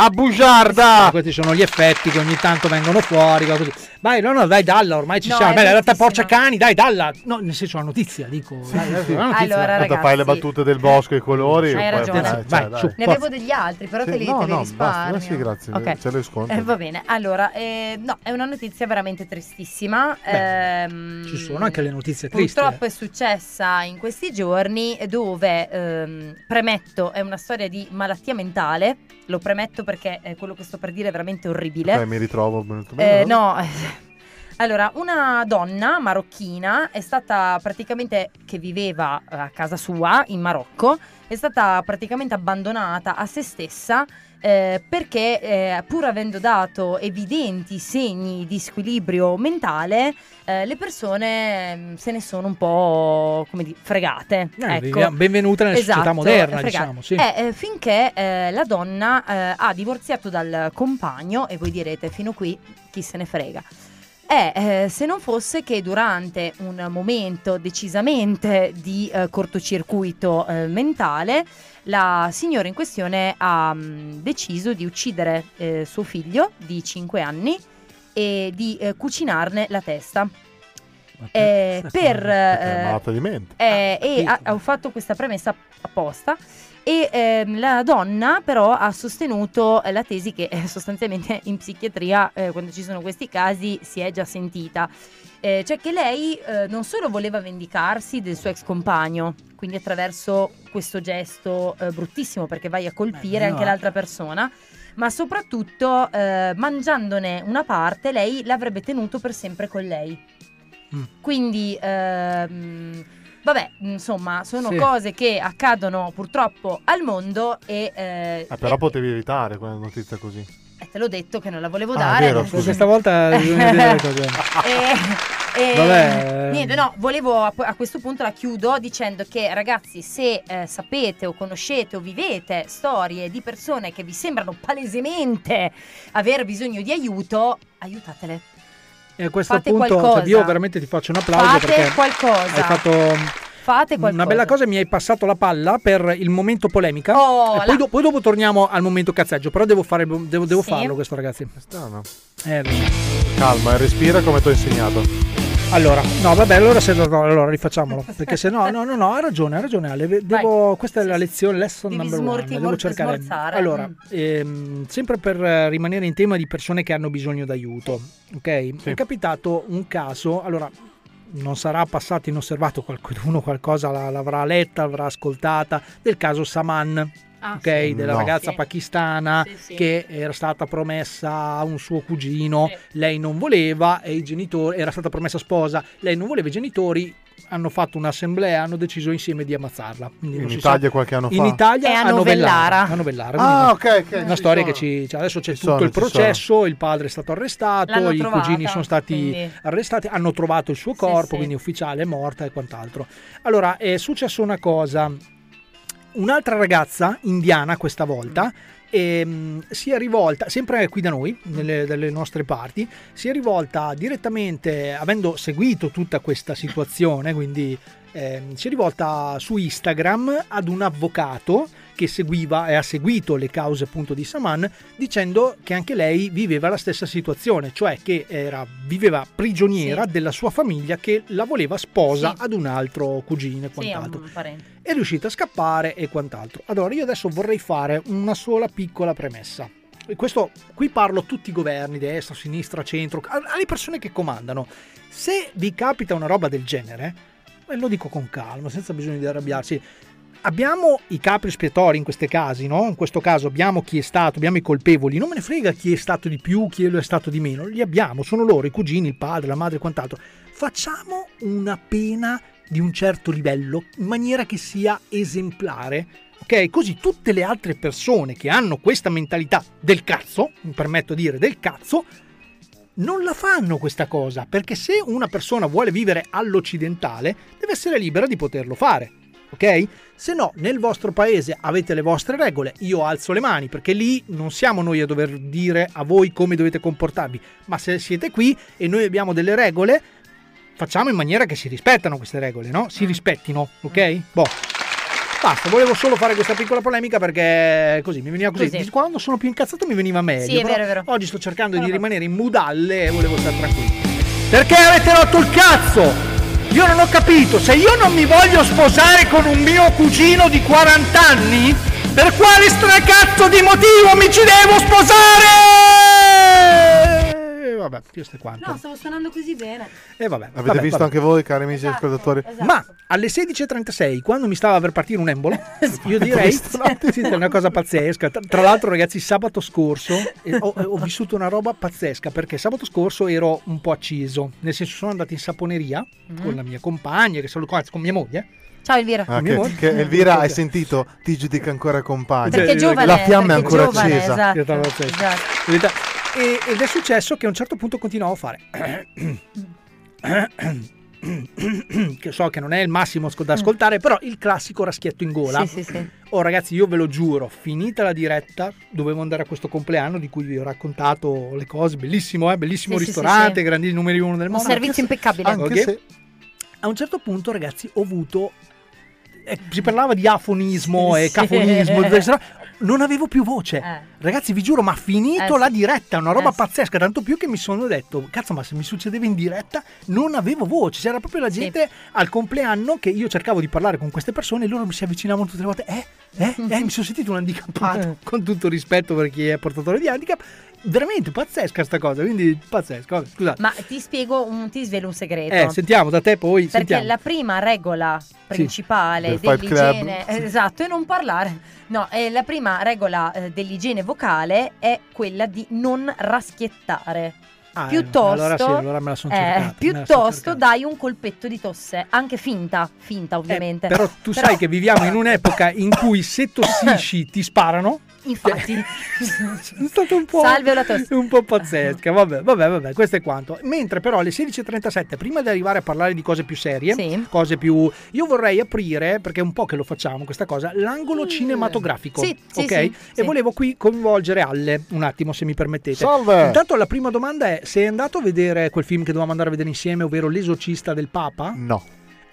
Speaker 7: A bugiarda! Questi sono gli effetti che ogni tanto vengono fuori. Così. Vai, no, no, dai, dalla, ormai ci
Speaker 3: No,
Speaker 7: siamo. Beh, l'hai data
Speaker 3: bruttissima.
Speaker 7: porcia cani, dai, dalla. No, nel senso la notizia, dico. Dai, dai, la notizia.
Speaker 3: Allora, ragazzi.
Speaker 8: fai le battute del bosco e i colori.
Speaker 3: Hai
Speaker 8: poi-
Speaker 3: ragione.
Speaker 8: dai, cioè,
Speaker 7: Vai,
Speaker 8: dai.
Speaker 7: su.
Speaker 3: Ne avevo degli altri, però
Speaker 8: Sì,
Speaker 3: te li,
Speaker 8: no,
Speaker 3: te li
Speaker 8: no,
Speaker 3: risparmio.
Speaker 8: basta, sì, grazie,
Speaker 3: Ok.
Speaker 8: ce lo sconto.
Speaker 3: Eh, va bene, allora, eh, no, è una notizia veramente tristissima. Ehm,
Speaker 7: Ci sono anche le notizie tristi.
Speaker 3: Purtroppo è successa in questi giorni dove, ehm, premetto, è una storia di malattia mentale, lo premetto perché eh, quello che sto per dire è veramente orribile.
Speaker 8: Ok, mi ritrovo molto
Speaker 3: Eh,
Speaker 8: bene.
Speaker 3: no, <laughs> allora, una donna marocchina è stata praticamente, che viveva eh, a casa sua in Marocco, è stata praticamente abbandonata a se stessa eh, perché eh, pur avendo dato evidenti segni di squilibrio mentale, eh, le persone mm, se ne sono un po' come dire, fregate.
Speaker 7: Eh,
Speaker 3: ecco.
Speaker 7: viviamo- benvenuta nella società
Speaker 3: Esatto,
Speaker 7: moderna,
Speaker 3: fregate.
Speaker 7: diciamo. Sì.
Speaker 3: Eh, eh, finché eh, la donna eh, ha divorziato dal compagno, e voi direte fino qui chi se ne frega. Eh, eh, se non fosse che durante un momento decisamente di eh, cortocircuito eh, mentale, la signora in questione ha mh, deciso di uccidere eh, suo figlio di 5 anni e di eh, cucinarne la testa. Eh, per eh,
Speaker 8: malata di mente.
Speaker 3: eh, e ha, ho fatto questa premessa apposta. E ehm, la donna però ha sostenuto eh, la tesi che eh, sostanzialmente in psichiatria, eh, quando ci sono questi casi, si è già sentita. Eh, cioè che lei eh, non solo voleva vendicarsi del suo ex compagno, quindi attraverso questo gesto eh, bruttissimo perché vai a colpire
Speaker 7: Beh, no,
Speaker 3: anche
Speaker 7: eh.
Speaker 3: l'altra persona, ma soprattutto eh, mangiandone una parte lei l'avrebbe tenuto per sempre con lei.
Speaker 7: Mm.
Speaker 3: Quindi, ehm, vabbè, insomma, sono
Speaker 8: Sì.
Speaker 3: cose che accadono purtroppo al mondo e eh,
Speaker 8: Eh, però potevi evitare quella notizia così.
Speaker 3: Eh, te l'ho detto che non la volevo
Speaker 8: Ah,
Speaker 3: dare.
Speaker 8: vero.
Speaker 7: Questa volta bisogna vedere le cose.
Speaker 3: e, e-
Speaker 7: Vabbè.
Speaker 3: niente, no, volevo a, a questo punto la chiudo dicendo che ragazzi, se eh, sapete o conoscete o vivete storie di persone che vi sembrano palesemente aver bisogno di aiuto, aiutatele.
Speaker 7: E a questo
Speaker 3: Fate
Speaker 7: punto cioè, io veramente ti faccio un applauso
Speaker 3: Fate
Speaker 7: perché
Speaker 3: qualcosa.
Speaker 7: hai fatto
Speaker 3: Fate qualcosa.
Speaker 7: una bella cosa, mi hai passato la palla per il momento polemica.
Speaker 3: Oh,
Speaker 7: e poi, do- poi dopo torniamo al momento cazzeggio, però devo, fare, devo, devo
Speaker 3: Sì.
Speaker 7: farlo questo ragazzi.
Speaker 8: Strano.
Speaker 7: Eh.
Speaker 8: Calma, e respira come ti ho insegnato.
Speaker 7: Allora, no, vabbè, allora, se, no, allora rifacciamolo. <laughs> Perché se no, no, no, no, ha ragione, ha ragione Ale. Devo, questa è la lezione, lesson
Speaker 3: Devi
Speaker 7: number one.
Speaker 3: smorti-
Speaker 7: Devo
Speaker 3: mor-
Speaker 7: cercare.
Speaker 3: smorzare.
Speaker 7: Allora,
Speaker 3: Mm.
Speaker 7: ehm, sempre per rimanere in tema di persone che hanno bisogno d'aiuto, ok? È capitato un caso, allora, non sarà passato inosservato, qualcuno qualcosa la- l'avrà letta, l'avrà ascoltata, del caso Saman.
Speaker 3: Ah,
Speaker 7: ok,
Speaker 3: sì.
Speaker 7: della
Speaker 3: No.
Speaker 7: ragazza
Speaker 3: Sì.
Speaker 7: pakistana
Speaker 3: Sì, sì.
Speaker 7: che era stata promessa a un suo cugino, lei non voleva e i genitori era stata promessa sposa, lei non voleva i genitori hanno fatto un'assemblea, hanno deciso insieme di ammazzarla. Quindi
Speaker 8: In Italia
Speaker 7: sa-
Speaker 8: qualche anno
Speaker 7: In
Speaker 8: fa?
Speaker 7: Italia
Speaker 3: È a Novellara.
Speaker 7: A Novellara.
Speaker 8: Ah, ok, ok,
Speaker 7: Una
Speaker 8: ci
Speaker 7: storia
Speaker 8: sono.
Speaker 7: che ci cioè, adesso c'è
Speaker 8: Ci
Speaker 7: tutto
Speaker 8: sono,
Speaker 7: il
Speaker 8: sono.
Speaker 7: processo, il padre è stato arrestato,
Speaker 3: L'hanno
Speaker 7: i
Speaker 3: trovata,
Speaker 7: cugini sono stati
Speaker 3: quindi-
Speaker 7: arrestati, hanno trovato il suo corpo,
Speaker 3: sì.
Speaker 7: quindi ufficiale è morta e quant'altro. Allora, è successa una cosa. Un'altra ragazza, indiana questa volta, ehm, si è rivolta, sempre qui da noi, nelle, dalle nostre parti, si è rivolta direttamente, avendo seguito tutta questa situazione, quindi ehm, si è rivolta su Instagram ad un avvocato che seguiva e ha seguito le cause appunto di Saman dicendo che anche lei viveva la stessa situazione, cioè che era, viveva prigioniera
Speaker 3: Sì.
Speaker 7: della sua famiglia che la voleva sposa
Speaker 3: Sì.
Speaker 7: ad un altro cugino e
Speaker 3: Sì,
Speaker 7: quant'altro
Speaker 3: un parente.
Speaker 7: È riuscita a scappare e quant'altro. Allora io adesso vorrei fare una sola piccola premessa. Questo qui parlo a tutti i governi, destra, sinistra, centro, alle persone che comandano. Se vi capita una roba del genere, e lo dico con calma, senza bisogno di arrabbiarsi. Abbiamo i capi espiatori in questi casi, no? In questo caso abbiamo chi è stato, abbiamo i colpevoli. Non me ne frega chi è stato di più, chi lo è stato di meno. Li abbiamo, sono loro, i cugini, il padre, la madre e quant'altro. Facciamo una pena di un certo livello in maniera che sia esemplare. Ok, così tutte le altre persone che hanno questa mentalità del cazzo, mi permetto di dire del cazzo, non la fanno questa cosa, perché se una persona vuole vivere all'occidentale, deve essere libera di poterlo fare. Ok? Se no, nel vostro paese avete le vostre regole, io alzo le mani, perché lì non siamo noi a dover dire a voi come dovete comportarvi, ma se siete qui e noi abbiamo delle regole, facciamo in maniera che si rispettano queste regole, no? Si rispettino, ok? Boh. Basta, volevo solo fare questa piccola polemica perché così mi veniva così.
Speaker 3: Così.
Speaker 7: Quando sono più incazzato mi veniva meglio.
Speaker 3: Sì, è
Speaker 7: però
Speaker 3: vero, è vero.
Speaker 7: Oggi sto cercando di rimanere in mudalle e volevo stare tranquillo. Perché avete rotto il cazzo? Io non ho capito, se io non mi voglio sposare con un mio cugino di 40 anni, per quale stracazzo di motivo mi ci devo sposare? E vabbè, questo è quanto.
Speaker 3: No, stavo suonando così bene.
Speaker 7: E vabbè.
Speaker 8: Avete
Speaker 7: vabbè,
Speaker 8: visto
Speaker 7: vabbè.
Speaker 8: anche voi, cari amici ascoltatori?
Speaker 7: Ma alle 16.36, quando mi stava per partire un embolo, <laughs> io direi sì, è <laughs> una cosa pazzesca. Tra, l'altro, ragazzi, sabato scorso eh, ho, ho vissuto una roba pazzesca perché sabato scorso ero un po' acceso. Nel senso, sono andato in saponeria
Speaker 3: Mhm.
Speaker 7: con la mia compagna, che saluto con mia moglie.
Speaker 3: Ciao Elvira.
Speaker 8: Ah, che, che Elvira, hai sentito? Ti giudica ancora compagno.
Speaker 3: Perché giovane,
Speaker 8: La fiamma è ancora
Speaker 3: giovane,
Speaker 8: accesa.
Speaker 3: esatto.
Speaker 7: Pazzesco.
Speaker 3: esatto.
Speaker 7: E- ed è successo che a un certo punto continuavo a fare. <coughs> che so che non è il massimo da ascoltare, però il classico raschietto in gola.
Speaker 3: Mm. Sì, sì, sì.
Speaker 7: Oh ragazzi, io ve lo giuro, finita la diretta, dovevo andare a questo compleanno di cui vi ho raccontato le cose, bellissimo, eh? bellissimo ristorante,
Speaker 3: sì, sì.
Speaker 7: grandi numeri uno del
Speaker 3: Un
Speaker 7: mondo.
Speaker 3: servizio impeccabile.
Speaker 8: Anche
Speaker 7: Ok?
Speaker 8: se
Speaker 7: A un certo punto, ragazzi, ho avuto. eh, si parlava di afonismo
Speaker 3: Sì,
Speaker 7: e
Speaker 3: sì.
Speaker 7: Non avevo più voce.
Speaker 3: Eh.
Speaker 7: Ragazzi, vi giuro, ma finito
Speaker 3: Eh,
Speaker 7: la
Speaker 3: sì.
Speaker 7: diretta, una roba
Speaker 3: Eh, sì.
Speaker 7: pazzesca. Tanto più che mi sono detto, cazzo, ma se mi succedeva in diretta, non avevo voce. C'era proprio la
Speaker 3: Sì.
Speaker 7: gente al compleanno che io cercavo di parlare con queste persone e loro mi si avvicinavano tutte le volte. Eh, eh, eh, mi sono sentito un handicappato. con tutto rispetto per chi è portatore di handicap. Veramente pazzesca sta cosa, quindi pazzesca. Scusate.
Speaker 3: Ma ti spiego, un, ti svelo un segreto.
Speaker 7: eh, sentiamo da te poi.
Speaker 3: Perché
Speaker 7: sentiamo.
Speaker 3: la prima regola principale
Speaker 8: Del Fight
Speaker 3: dell'igiene,
Speaker 8: Club.
Speaker 3: eh, esatto, e non parlare. No, eh, la prima regola eh, dell'igiene vocale è quella di non raschiettare.
Speaker 7: Ah, eh,
Speaker 3: piuttosto,
Speaker 7: allora sì, allora me la son
Speaker 3: eh,
Speaker 7: cercata, son
Speaker 3: piuttosto dai un colpetto di tosse, anche finta, finta ovviamente.
Speaker 7: Eh, Però tu <laughs> sai che viviamo in un'epoca in cui se tossisci <laughs> ti sparano.
Speaker 3: Infatti, <laughs>
Speaker 7: È stato un po',
Speaker 3: Salve la tosse.
Speaker 7: un po' pazzesca. Vabbè, vabbè, vabbè, questo è quanto. Mentre però alle 16.37, prima di arrivare a parlare di cose più serie,
Speaker 3: Sì.
Speaker 7: cose più. Io vorrei aprire, perché è un po' che lo facciamo questa cosa, l'angolo cinematografico.
Speaker 3: Mm. Sì, sì,
Speaker 7: ok?
Speaker 3: sì,
Speaker 7: e
Speaker 3: sì.
Speaker 7: volevo qui coinvolgere Alle un attimo, se mi permettete.
Speaker 8: Salve!
Speaker 7: Intanto la prima domanda è: sei andato a vedere quel film che dovevamo andare a vedere insieme, ovvero L'esorcista del Papa?
Speaker 8: no.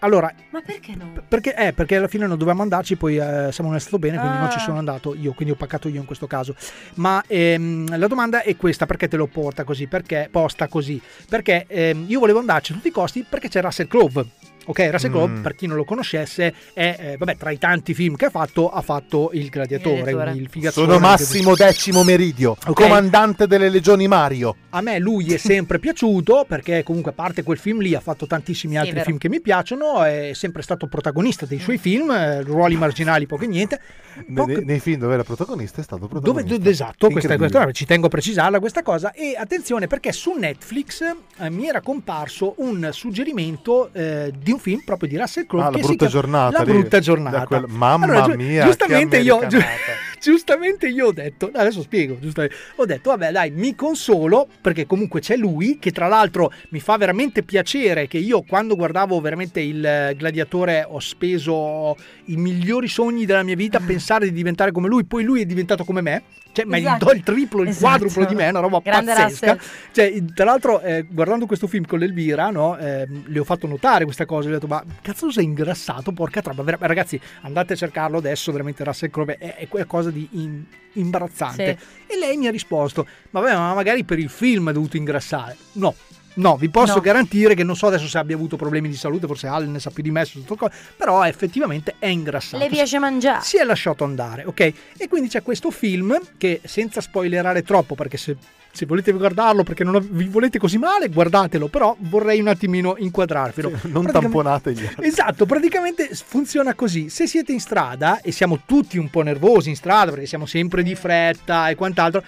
Speaker 7: Allora,
Speaker 3: Ma perché no?
Speaker 7: perché, eh, perché alla fine non dovevamo andarci, poi eh, siamo non è stato bene, quindi non ci
Speaker 3: Ah.
Speaker 7: sono andato io, quindi ho paccato io in questo caso. Ma ehm, la domanda è questa, perché te lo porta così? Perché posta così? Perché ehm, io volevo andarci a tutti i costi perché c'è Russell Crowe. Ok, Russell Crowe,
Speaker 8: Mm.
Speaker 7: per chi non lo conoscesse, è, eh, vabbè, tra i tanti film che ha fatto, ha fatto Il Gladiatore, il figazzone
Speaker 8: Sono
Speaker 7: che-
Speaker 8: Massimo Decimo Meridio,
Speaker 7: Ok.
Speaker 8: comandante delle legioni Mario.
Speaker 7: A me lui è sempre piaciuto perché comunque a parte quel film lì ha fatto tantissimi altri
Speaker 3: vero.
Speaker 7: film che mi piacciono, è sempre stato protagonista dei suoi film, eh, ruoli marginali poco e niente.
Speaker 8: Ne- nei, nei film dove era protagonista è stato
Speaker 7: Dove,
Speaker 8: protagonista.
Speaker 7: d- esatto, questa, questa- ci tengo a precisarla questa cosa e attenzione perché su Netflix eh, mi era comparso un suggerimento eh, di un film proprio di Russell Crowe
Speaker 8: Ah, la brutta giornata
Speaker 7: La
Speaker 8: lì,
Speaker 7: brutta giornata.
Speaker 8: quel- mamma
Speaker 7: Allora,
Speaker 8: mia,
Speaker 7: giustamente io,
Speaker 8: americanata. <laughs>
Speaker 7: giustamente io ho detto, adesso spiego, giustamente, ho detto vabbè dai mi consolo perché comunque c'è lui che tra l'altro mi fa veramente piacere che io quando guardavo veramente il gladiatore ho speso i migliori sogni della mia vita a pensare di diventare come lui, poi lui è diventato come me. Cioè, ma gli
Speaker 3: Esatto.
Speaker 7: do il triplo, il
Speaker 3: Esatto.
Speaker 7: quadruplo di me, è una roba
Speaker 3: Grande
Speaker 7: pazzesca. Cioè, tra l'altro, eh, guardando questo film con l'Elvira, no, ehm, le ho fatto notare questa cosa. Le ho detto, ma cazzo sei ingrassato, porca trappa. Ragazzi, andate a cercarlo adesso, veramente Russell Crowe è, è qualcosa di in- imbarazzante. E lei mi ha risposto, ma vabbè, ma magari per il film ha dovuto ingrassare. No. No, vi posso
Speaker 3: No.
Speaker 7: garantire che non so adesso se abbia avuto problemi di salute, forse Al ne sa più di me su tutto, però effettivamente è ingrassato.
Speaker 3: Le piace mangiare.
Speaker 7: Si è lasciato andare, ok? E quindi c'è questo film che senza spoilerare troppo, perché se, se volete guardarlo perché non vi volete così male, guardatelo, però vorrei un attimino inquadrarvelo.
Speaker 8: Non
Speaker 7: Praticamente-
Speaker 8: tamponate gli altri.
Speaker 7: Esatto, praticamente funziona così. Se siete in strada e siamo tutti un po' nervosi in strada perché siamo sempre di fretta e quant'altro,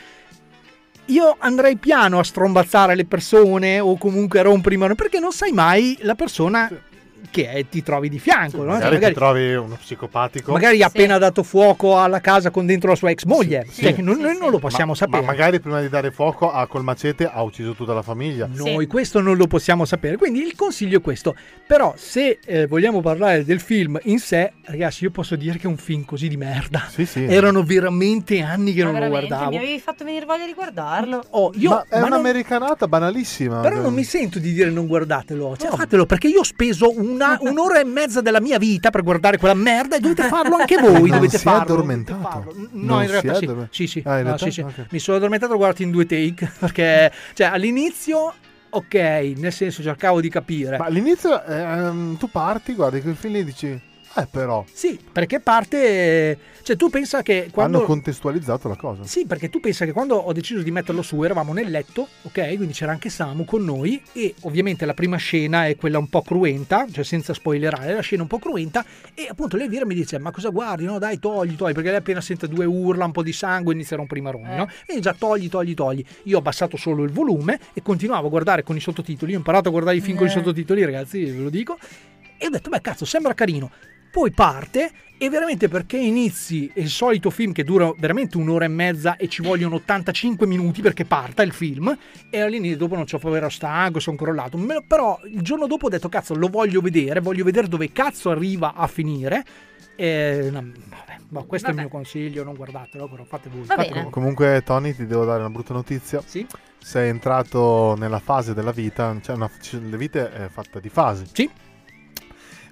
Speaker 7: io andrei piano a strombazzare le persone o comunque a rompere i mano perché non sai mai la persona che è- ti trovi di fianco. no?
Speaker 8: Magari,
Speaker 7: Magari-
Speaker 8: ti trovi uno psicopatico.
Speaker 7: Magari ha appena dato fuoco alla casa con dentro la sua ex moglie.
Speaker 8: Sì.
Speaker 7: Cioè, non- noi non lo possiamo
Speaker 8: Ma-
Speaker 7: sapere.
Speaker 8: Ma magari prima di dare fuoco ha col macete ha ucciso tutta la famiglia.
Speaker 7: Noi questo non lo possiamo sapere. Quindi il consiglio è questo. Però, se eh, vogliamo parlare del film in sé, ragazzi, io posso dire che è un film così di merda. Erano veramente anni che
Speaker 3: Ma
Speaker 7: non lo guardavo.
Speaker 3: mi avevi fatto venire voglia di guardarlo.
Speaker 7: Oh, io,
Speaker 8: ma è
Speaker 7: ma non-
Speaker 8: un'americanata banalissima.
Speaker 7: Però non mi sento di dire non guardatelo. Cioè, fatelo perché io ho speso una- un'ora e mezza della mia vita per guardare quella merda e dovete farlo anche voi.
Speaker 8: Non
Speaker 7: dovete
Speaker 8: si è
Speaker 7: farlo.
Speaker 8: addormentato?
Speaker 7: dovete farlo. No,
Speaker 8: Non
Speaker 7: in realtà
Speaker 8: è
Speaker 7: sì.
Speaker 8: addormentato?
Speaker 7: Sì, sì.
Speaker 8: Ah, in
Speaker 7: No,
Speaker 8: realtà?
Speaker 7: sì, sì.
Speaker 8: Ok.
Speaker 7: Mi sono addormentato l'ho guardato in due take <laughs> perché cioè, all'inizio, ok, nel senso cercavo di capire.
Speaker 8: Ma all'inizio ehm, tu parti, guardi quel film e dici, eh però,
Speaker 7: Sì, perché parte. Cioè, tu pensa che quando.
Speaker 8: hanno contestualizzato la cosa.
Speaker 7: Sì, perché tu pensa che quando ho deciso di metterlo su eravamo nel letto, ok? Quindi c'era anche Samu con noi e ovviamente la prima scena è quella un po' cruenta, cioè senza spoilerare, la scena un po' cruenta e appunto l'Elvira mi dice "Ma cosa guardi? No, dai, togli, togli", perché lei appena sente due urla, un po' di sangue, inizia a rompere i maroni, no? E già togli, togli, togli. Io ho abbassato solo il volume e continuavo a guardare con i sottotitoli. Io ho imparato a guardare i film con i
Speaker 3: Eh.
Speaker 7: sottotitoli, ragazzi, ve lo dico. E ho detto, beh, cazzo, sembra carino. Poi parte e veramente perché inizi il solito film che dura veramente un'ora e mezza e ci vogliono 85 minuti perché parta il film e all'inizio dopo non c'ho ero stanco, sono crollato. Però il giorno dopo ho detto cazzo lo voglio vedere, voglio vedere dove cazzo arriva a finire. E, no, vabbè, boh, questo è il mio consiglio, non guardatelo, però fate voi. Fate voi.
Speaker 8: Comunque, Tony, ti devo dare una brutta notizia.
Speaker 7: Sì.
Speaker 8: Sei entrato nella fase della vita, cioè una, cioè, la vita è fatta di fasi.
Speaker 7: Sì.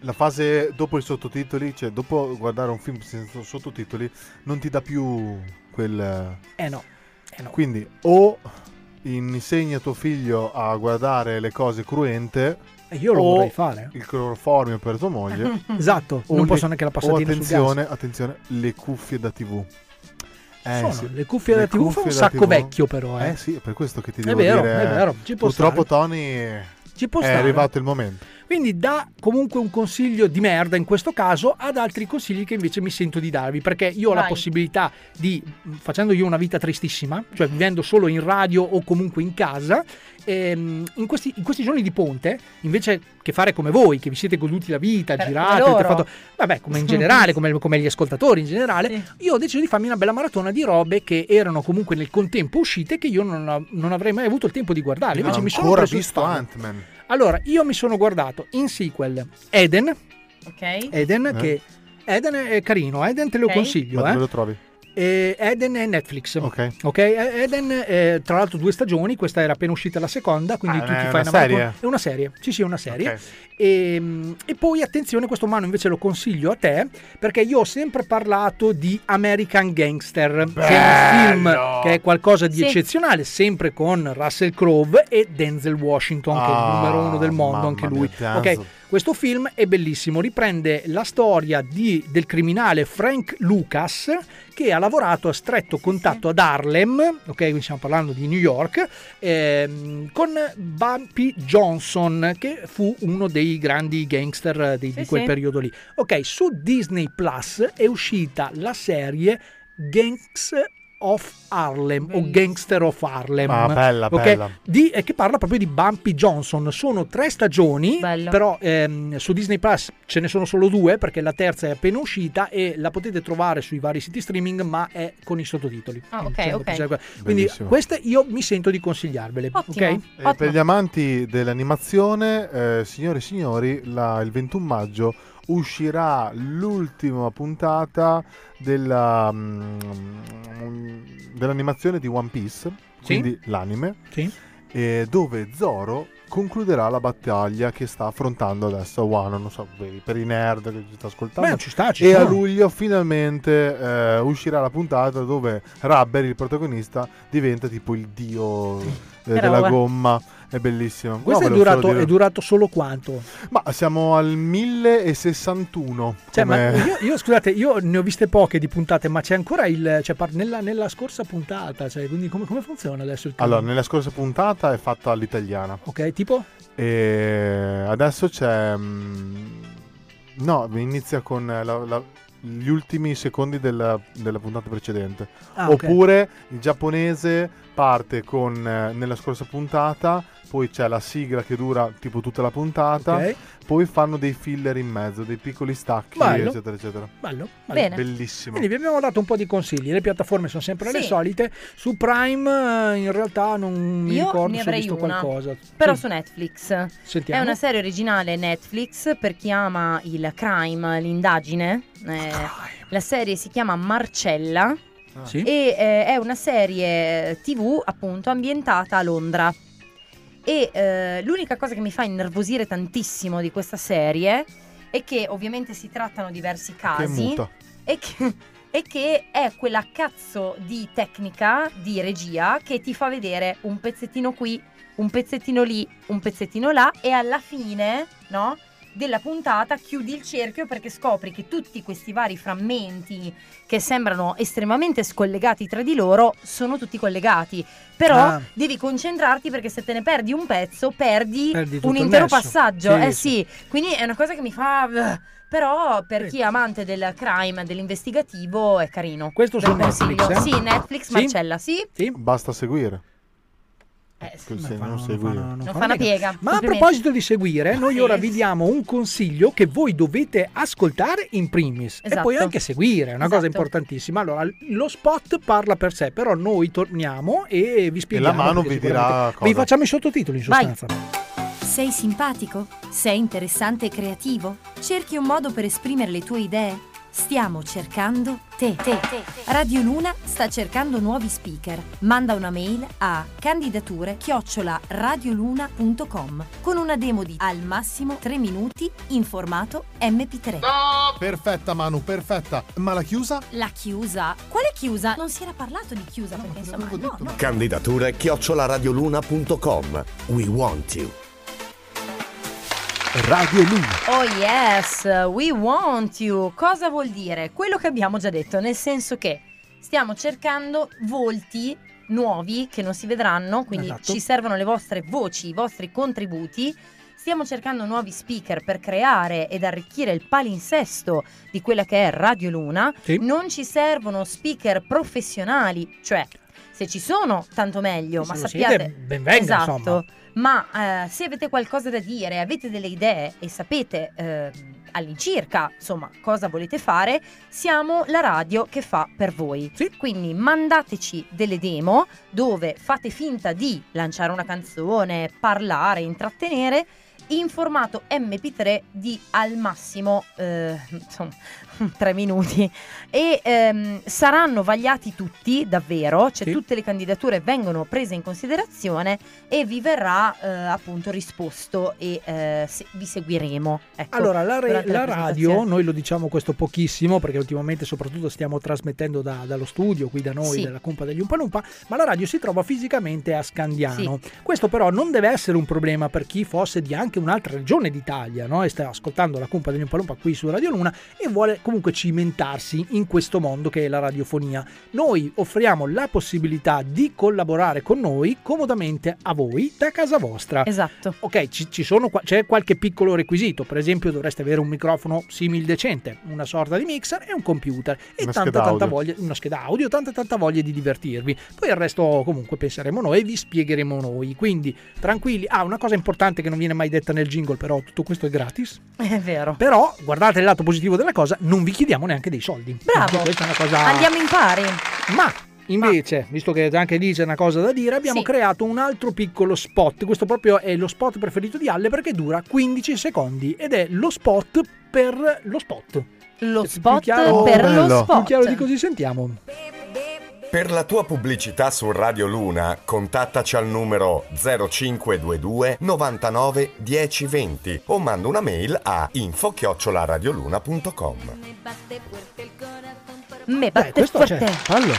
Speaker 8: La fase dopo i sottotitoli, cioè dopo guardare un film senza sottotitoli, non ti dà più quel...
Speaker 7: Eh no. Eh no.
Speaker 8: Quindi o insegni a tuo figlio a guardare le cose cruente.
Speaker 7: E io lo
Speaker 8: o
Speaker 7: vorrei fare.
Speaker 8: Il cloroformio per tua moglie. <laughs>
Speaker 7: Esatto,
Speaker 8: o
Speaker 7: non
Speaker 8: le-
Speaker 7: posso neanche la passatina
Speaker 8: attenzione, attenzione, le cuffie da TV. Eh,
Speaker 7: Sono,
Speaker 8: sì.
Speaker 7: le cuffie da TV fa un sacco vecchio però, eh.
Speaker 8: Eh sì, è per questo che ti
Speaker 7: È
Speaker 8: devo
Speaker 7: vero,
Speaker 8: dire.
Speaker 7: è vero, ci può
Speaker 8: Purtroppo
Speaker 7: stare.
Speaker 8: Tony
Speaker 7: Ci può
Speaker 8: è
Speaker 7: stare.
Speaker 8: arrivato il momento.
Speaker 7: Quindi dà comunque un consiglio di merda in questo caso ad altri consigli che invece mi sento di darvi, perché io ho la
Speaker 3: Vai.
Speaker 7: possibilità di, facendo io una vita tristissima, cioè vivendo solo in radio o comunque in casa, ehm, in, questi, in questi giorni di ponte, invece che fare come voi, che vi siete goduti la vita,
Speaker 3: Per-
Speaker 7: girate, avete fatto, vabbè, come in generale, come, come gli ascoltatori in generale, io ho deciso di farmi una bella maratona di robe che erano comunque nel contempo uscite che io non, non avrei mai avuto il tempo di guardarle. Invece mi sono
Speaker 8: ancora
Speaker 7: preso
Speaker 8: visto. Ant-Man.
Speaker 7: Allora, io mi sono guardato in sequel Eden,
Speaker 3: Ok.
Speaker 7: Eden
Speaker 8: Eh?
Speaker 7: che Eden è carino, Eden te lo
Speaker 3: Ok.
Speaker 7: consiglio,
Speaker 8: Ma
Speaker 7: eh.
Speaker 8: dove lo trovi?
Speaker 7: Eh, Eden è Netflix.
Speaker 8: Ok.
Speaker 7: Ok, eh, Eden, eh, tra l'altro due stagioni, questa era appena uscita la seconda, quindi
Speaker 8: Ah,
Speaker 7: tu ti
Speaker 8: è
Speaker 7: fai
Speaker 8: una
Speaker 7: una
Speaker 8: serie?
Speaker 7: maratona- È una serie, sì sì, è una serie.
Speaker 8: Ok.
Speaker 7: E, mm, e poi attenzione, questo mano invece lo consiglio a te, perché io ho sempre parlato di American Gangster, che è un film che è qualcosa di
Speaker 8: Sì.
Speaker 7: eccezionale, sempre con Russell Crowe e Denzel Washington, che è il
Speaker 8: Ah,
Speaker 7: numero uno del mondo, anche
Speaker 8: mia,
Speaker 7: lui.
Speaker 8: Denzel.
Speaker 7: Ok, questo film è bellissimo, riprende la storia di- del criminale Frank Lucas che ha lavorato a stretto contatto ad Harlem, ok, quindi stiamo parlando di New York, ehm, con Bumpy Johnson che fu uno dei grandi gangster di, di
Speaker 3: Sì,
Speaker 7: quel
Speaker 3: sì.
Speaker 7: periodo lì. Ok, su Disney Plus è uscita la serie Gangs of Harlem o Gangster of Harlem
Speaker 8: Ah, bella,
Speaker 7: ok?
Speaker 8: bella.
Speaker 7: Di- eh, che parla proprio di Bumpy Johnson sono tre stagioni
Speaker 3: Bello.
Speaker 7: però ehm, su Disney Plus ce ne sono solo due perché la terza è appena uscita e la potete trovare sui vari siti streaming ma è con i sottotitoli
Speaker 3: Ah, ok,
Speaker 7: Cioè,
Speaker 3: ok.
Speaker 7: cioè, quindi
Speaker 8: Bellissimo.
Speaker 7: queste io mi sento di consigliarvele
Speaker 3: Ottimo.
Speaker 7: ok?
Speaker 8: E per gli amanti dell'animazione, eh, signore e signori, la- il 21 maggio uscirà l'ultima puntata della, mm, dell'animazione di One Piece, quindi l'anime,
Speaker 7: Sì.
Speaker 8: eh, dove Zoro concluderà la battaglia che sta affrontando adesso Wano, non so, per i- nerd che ci sta ascoltando.
Speaker 7: Beh, ci sta, ci
Speaker 8: e
Speaker 7: sta.
Speaker 8: a luglio finalmente eh, uscirà la puntata dove Rubber, il protagonista, diventa tipo il dio eh, della
Speaker 7: roba.
Speaker 8: gomma. È bellissimo.
Speaker 7: questo
Speaker 8: No,
Speaker 7: è, durato, è durato solo quanto?
Speaker 8: Ma siamo al 1061.
Speaker 7: Cioè, io, io, scusate, io ne ho viste poche di puntate, ma c'è ancora il. Cioè, nella, nella scorsa puntata, cioè, quindi come, come funziona adesso il
Speaker 8: Allora, nella scorsa puntata è fatta all'italiana.
Speaker 7: Ok, tipo?
Speaker 8: E adesso c'è. mm, No, inizia con la- la- gli ultimi secondi della, della puntata precedente.
Speaker 7: Ah.
Speaker 8: Oppure il giapponese parte con eh, nella scorsa puntata, poi c'è la sigla che dura tipo tutta la puntata,
Speaker 7: Ok.
Speaker 8: poi fanno dei filler in mezzo, dei piccoli stacchi,
Speaker 7: Bello.
Speaker 8: eccetera, eccetera.
Speaker 7: Bello, bello.
Speaker 3: Bene.
Speaker 8: Bellissimo.
Speaker 7: Quindi vi abbiamo dato un po' di consigli, le piattaforme sono sempre le
Speaker 3: Sì.
Speaker 7: solite, su Prime eh, in realtà non mi
Speaker 3: Io
Speaker 7: ricordo
Speaker 3: ne
Speaker 7: se ho visto
Speaker 3: una,
Speaker 7: qualcosa.
Speaker 3: però
Speaker 7: Sì.
Speaker 3: su Netflix.
Speaker 7: Sentiamo.
Speaker 3: È una serie originale Netflix per chi ama il crime, l'indagine. Eh, la serie si chiama Marcella
Speaker 7: Sì?
Speaker 3: e eh, è una serie TV appunto ambientata a Londra. E eh, l'unica cosa che mi fa innervosire tantissimo di questa serie è che ovviamente si trattano diversi
Speaker 8: Che
Speaker 3: casi
Speaker 8: muta.
Speaker 3: e che, e che è quella cazzo di tecnica di regia che ti fa vedere un pezzettino qui, un pezzettino lì, un pezzettino là e alla fine, no? Della puntata chiudi il cerchio perché scopri che tutti questi vari frammenti che sembrano estremamente scollegati tra di loro sono tutti collegati. Però
Speaker 7: Ah.
Speaker 3: devi concentrarti perché se te ne perdi un pezzo, perdi,
Speaker 7: Perdi
Speaker 3: un intero passaggio.
Speaker 7: Sì,
Speaker 3: eh
Speaker 7: sì.
Speaker 3: sì, quindi è una cosa che mi fa. Però per chi è amante del crime, dell'investigativo, è carino.
Speaker 7: Questo
Speaker 3: Ve
Speaker 7: su. Netflix, eh?
Speaker 3: Sì, Netflix,
Speaker 7: Sì?
Speaker 3: Marcella, sì.
Speaker 8: Basta seguire.
Speaker 3: Eh,
Speaker 8: Se
Speaker 3: sì.
Speaker 8: non segui.
Speaker 3: Non fa una piega.
Speaker 7: Ma a proposito di seguire, noi ora vi diamo un consiglio che voi dovete ascoltare in primis e
Speaker 3: Esatto.
Speaker 7: poi anche seguire, è una cosa
Speaker 3: Esatto.
Speaker 7: importantissima. Allora, lo spot parla per sé, però noi torniamo e vi spieghiamo.
Speaker 8: mano
Speaker 7: perché
Speaker 8: vi dirà cosa.
Speaker 7: Vi facciamo i sottotitoli in
Speaker 3: Vai.
Speaker 7: sostanza.
Speaker 16: Sei simpatico? Sei interessante e creativo? Cerchi un modo per esprimere le tue idee? Stiamo cercando te. te. Radio Luna sta cercando nuovi speaker. Manda una mail a candidature radioluna.com con una demo di al massimo 3 minuti in formato MP3.
Speaker 8: Perfetta Manu, perfetta. Ma la chiusa?
Speaker 16: La chiusa? Quale chiusa? Non si era parlato di chiusa perché insomma no, no.
Speaker 19: Candidature chiocciolaradioluna.com. We want you.
Speaker 8: Radio Luna.
Speaker 3: Oh yes, we want you. Cosa vuol dire? Quello che abbiamo già detto, nel senso che stiamo cercando volti nuovi che non si vedranno, quindi
Speaker 7: Esatto.
Speaker 3: ci servono le vostre voci, i vostri contributi. Stiamo cercando nuovi speaker per creare ed arricchire il palinsesto di quella che è Radio Luna. Non ci servono speaker professionali, cioè se ci sono tanto meglio,
Speaker 7: Se
Speaker 3: ma sappiate
Speaker 7: siete, ben venga,
Speaker 3: esatto.
Speaker 7: insomma.
Speaker 3: Ma eh, se avete qualcosa da dire, avete delle idee e sapete eh, all'incirca insomma cosa volete fare, siamo la radio che fa per voi. Quindi mandateci delle demo dove fate finta di lanciare una canzone, parlare, intrattenere in formato MP3 di al massimo eh, insomma, <laughs> tre minuti e ehm, saranno vagliati tutti davvero, cioè
Speaker 7: Sì.
Speaker 3: tutte le candidature vengono prese in considerazione e vi verrà eh, appunto risposto e eh, se- vi seguiremo. Ecco,
Speaker 7: Allora, la, re- la
Speaker 3: presentazione.
Speaker 7: radio, noi lo diciamo questo pochissimo perché ultimamente soprattutto stiamo trasmettendo da- dallo studio qui da noi,
Speaker 3: Sì.
Speaker 7: della Cumpa degli Umpalumpa, ma la radio si trova fisicamente a Scandiano. Questo però non deve essere un problema per chi fosse di anche un'altra regione d'Italia no? e sta ascoltando la Cumpa degli Umpalumpa qui su Radio Luna e vuole comunque cimentarsi in questo mondo che è la radiofonia. Noi offriamo la possibilità di collaborare con noi comodamente a voi da casa vostra.
Speaker 3: Esatto.
Speaker 7: Ok, ci, ci sono c'è qualche piccolo requisito, per esempio dovreste avere un microfono simil decente, una sorta di mixer e un computer e
Speaker 8: Una
Speaker 7: tanta
Speaker 8: scheda
Speaker 7: tanta
Speaker 8: audio.
Speaker 7: voglia, una scheda audio, tanta tanta voglia di divertirvi. Poi il resto comunque penseremo noi e vi spiegheremo noi. Quindi tranquilli. Ah, una cosa importante che non viene mai detta nel jingle, però tutto questo è gratis.
Speaker 3: È vero.
Speaker 7: Però guardate il lato positivo della cosa, non vi chiediamo neanche dei soldi.
Speaker 3: Bravo.
Speaker 7: Questa è una cosa
Speaker 3: Andiamo in pari.
Speaker 7: ma invece, visto che anche lì c'è una cosa da dire, abbiamo
Speaker 3: Sì.
Speaker 7: creato un altro piccolo spot. Questo proprio è lo spot preferito di Alle perché dura 15 secondi ed è lo spot per lo spot.
Speaker 3: Lo
Speaker 7: Più
Speaker 3: spot
Speaker 7: chiaro-
Speaker 3: per lo
Speaker 7: Più
Speaker 3: spot.
Speaker 7: chiaro di così sentiamo.
Speaker 1: Per la tua pubblicità su Radio Luna, contattaci al numero 0522 99 1020 o manda una mail a info-radioluna.com.
Speaker 3: Me
Speaker 7: Beh,
Speaker 3: batte
Speaker 7: questo cioè,
Speaker 3: forte.
Speaker 8: Bello.
Speaker 7: Io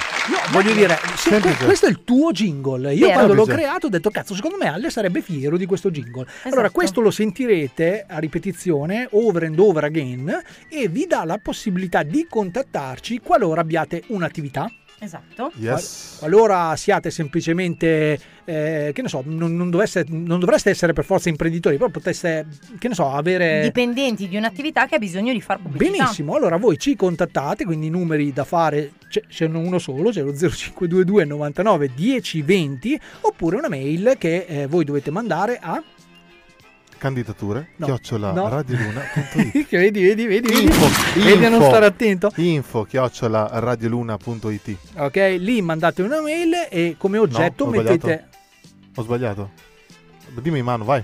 Speaker 7: voglio dire, se que- questo è il tuo jingle. Io
Speaker 3: Vero.
Speaker 7: quando l'ho creato ho detto, cazzo, secondo me Alle sarebbe fiero di questo jingle. Allora,
Speaker 3: Esatto.
Speaker 7: questo lo sentirete a ripetizione, over and over again, e vi dà la possibilità di contattarci qualora abbiate un'attività.
Speaker 3: Esatto.
Speaker 8: Yes.
Speaker 7: Qualora siate semplicemente, eh, che ne so, non, non dovesse- non dovreste essere per forza imprenditori, però poteste, che ne so, avere...
Speaker 3: Dipendenti di un'attività che ha bisogno di far pubblicità.
Speaker 7: Benissimo, allora voi ci contattate, quindi i numeri da fare c'è, c'è uno solo, c'è lo 0522 99 10 20 oppure una mail che eh, voi dovete mandare a
Speaker 8: Candidature,
Speaker 7: No.
Speaker 8: chiocciola
Speaker 7: No.
Speaker 8: radioluna.it <laughs>
Speaker 7: Che vedi, vedi, vedi, vedi,
Speaker 8: Info,
Speaker 7: vedi a non
Speaker 8: info.
Speaker 7: stare attento.
Speaker 8: Info, chiocciola radioluna.it
Speaker 7: Ok, lì mandate una mail e come oggetto
Speaker 8: ho
Speaker 7: mettete
Speaker 8: sbagliato. Ho sbagliato. Dimmi in mano, vai.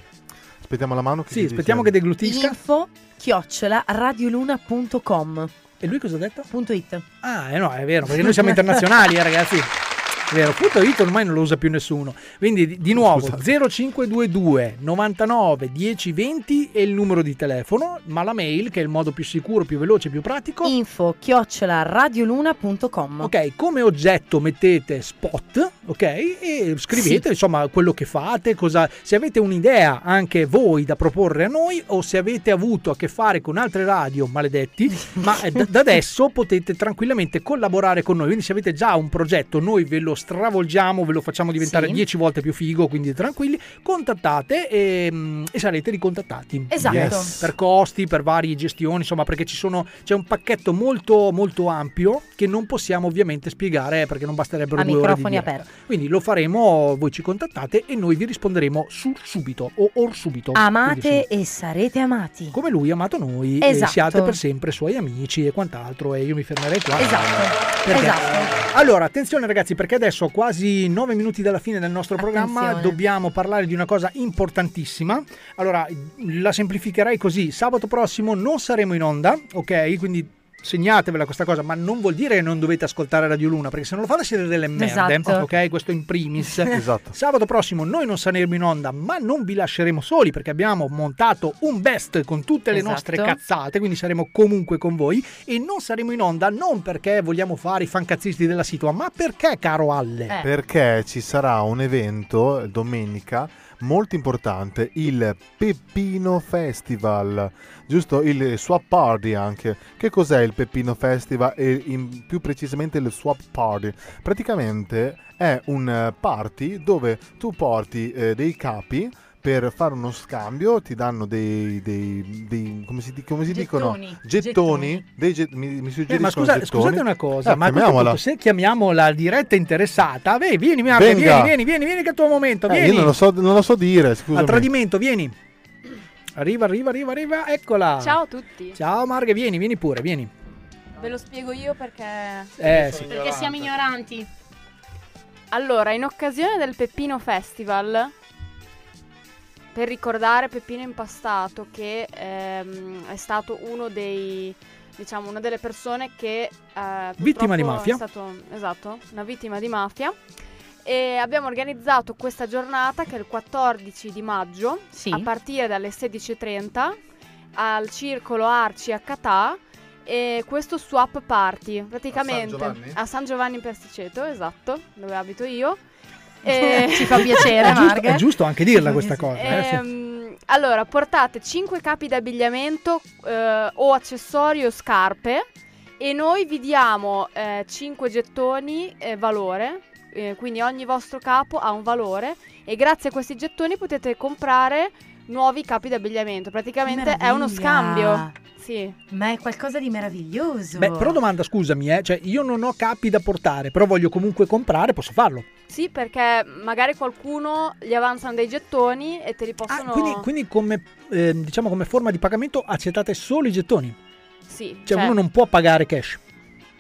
Speaker 8: Aspettiamo la mano. Che
Speaker 7: Sì,
Speaker 8: ti
Speaker 7: aspettiamo
Speaker 8: dice-
Speaker 7: che deglutisca.
Speaker 3: Info chiocciola radioluna.com
Speaker 7: E lui cosa ha detto?
Speaker 3: Punto it.
Speaker 7: Ah, eh no, è vero, perché noi siamo internazionali, eh, ragazzi. <laughs> È vero, punto it ormai non lo usa più nessuno. Quindi di, di <laughs> nuovo 0522 99 10 20 è il numero di telefono, ma la mail che è il modo più sicuro, più veloce, più pratico.
Speaker 3: Info chiocciola radioluna.com
Speaker 7: Ok, come oggetto mettete spot, ok? E scrivete
Speaker 3: Sì.
Speaker 7: insomma quello che fate, cosa, se avete un'idea anche voi da proporre a noi o se avete avuto a che fare con altre radio maledetti, <laughs> ma eh, d- da adesso potete tranquillamente collaborare con noi. Quindi se avete già un progetto, noi ve lo stravolgiamo, ve lo facciamo diventare
Speaker 3: Sì.
Speaker 7: 10 volte più figo, quindi tranquilli, contattate e, mm, e sarete ricontattati.
Speaker 3: Esatto.
Speaker 8: Yes.
Speaker 7: Per costi, per varie gestioni, insomma, perché ci sono, c'è un pacchetto molto, molto ampio che non possiamo ovviamente spiegare perché non basterebbero
Speaker 3: A
Speaker 7: due ore di
Speaker 3: microfoni aperti.
Speaker 7: Quindi lo faremo, voi ci contattate e noi vi risponderemo su subito o or subito.
Speaker 3: Amate
Speaker 7: Quindi
Speaker 3: e sarete amati.
Speaker 7: su- come lui ha amato noi e
Speaker 3: Esatto.
Speaker 7: siate per sempre suoi amici e quant'altro e io mi fermerei qua.
Speaker 3: Esatto.
Speaker 7: Perché?
Speaker 3: Esatto.
Speaker 7: Allora, attenzione ragazzi, perché adesso quasi 9 minuti dalla fine del nostro programma
Speaker 3: Attenzione.
Speaker 7: dobbiamo parlare di una cosa importantissima. Allora, la semplificherei così: sabato prossimo non saremo in onda, ok? Quindi segnatevela questa cosa, ma non vuol dire che non dovete ascoltare Radio Luna, perché se non lo fate siete delle merde,
Speaker 3: Esatto.
Speaker 7: ok? Questo in primis. <laughs>
Speaker 8: Esatto.
Speaker 7: Sabato prossimo noi non saremo in onda, ma non vi lasceremo soli perché abbiamo montato un best con tutte le
Speaker 3: Esatto.
Speaker 7: nostre cazzate, quindi saremo comunque con voi e non saremo in onda non perché vogliamo fare i fancazzisti della situa, ma perché, caro Alle?
Speaker 3: Eh.
Speaker 8: Perché ci sarà un evento domenica molto importante, il Peppino Festival, giusto? Il Swap Party anche. Che cos'è il Peppino Festival e più precisamente il Swap Party? Praticamente è un eh, party dove tu porti eh, dei capi per fare uno scambio, ti danno dei, dei- dei- come si, come si dicono?
Speaker 3: Gettoni.
Speaker 8: Gettoni, dei get- mi, mi
Speaker 7: Eh,
Speaker 8: suggeriscono
Speaker 7: ma scusa-
Speaker 8: gettoni.
Speaker 7: scusate una cosa,
Speaker 8: Eh,
Speaker 7: ma a punto, se chiamiamo la diretta interessata, beh, vieni, Marco,
Speaker 8: Venga.
Speaker 7: vieni, vieni, vieni, vieni che è il tuo momento,
Speaker 8: Eh,
Speaker 7: vieni.
Speaker 8: io non lo, so, non lo so dire,
Speaker 7: A
Speaker 8: scusami.
Speaker 7: tradimento, vieni. Arriva, arriva, arriva, arriva, eccola.
Speaker 20: Ciao a tutti.
Speaker 7: Ciao Marghe, vieni, vieni pure, vieni.
Speaker 20: Ve lo spiego io perché.
Speaker 7: Eh, sì.
Speaker 20: Perché siamo ignoranti. Allora, in occasione del Peppino Festival per ricordare Peppino Impastato che ehm, è stato uno dei diciamo una delle persone che eh,
Speaker 7: Vittima di mafia.
Speaker 20: è stato esatto, una vittima di mafia e abbiamo organizzato questa giornata che è il 14 di maggio a partire dalle 16:30 al circolo Arci a Catà e questo swap party praticamente
Speaker 8: Giovanni?
Speaker 20: a San Giovanni in Persiceto esatto dove abito io E-
Speaker 3: Ci fa piacere,
Speaker 7: È giusto, è giusto anche dirla questa cosa. eh, sì.
Speaker 20: Ehm, allora, portate 5 capi d'abbigliamento eh, o accessori o scarpe e noi vi diamo 5 gettoni eh, valore, eh, quindi ogni vostro capo ha un valore e grazie a questi gettoni potete comprare nuovi capi d'abbigliamento. Praticamente è uno scambio. Sì.
Speaker 3: Ma è qualcosa di meraviglioso.
Speaker 7: Beh, però domanda, scusami, eh, cioè io non ho capi da portare, però voglio comunque comprare, posso farlo.
Speaker 20: Sì, perché magari qualcuno gli avanzano dei gettoni e te li possono...
Speaker 7: Ah, Quindi, quindi come, eh, diciamo come forma di pagamento accettate solo i gettoni.
Speaker 20: Sì,
Speaker 7: Cioè, uno non può pagare cash.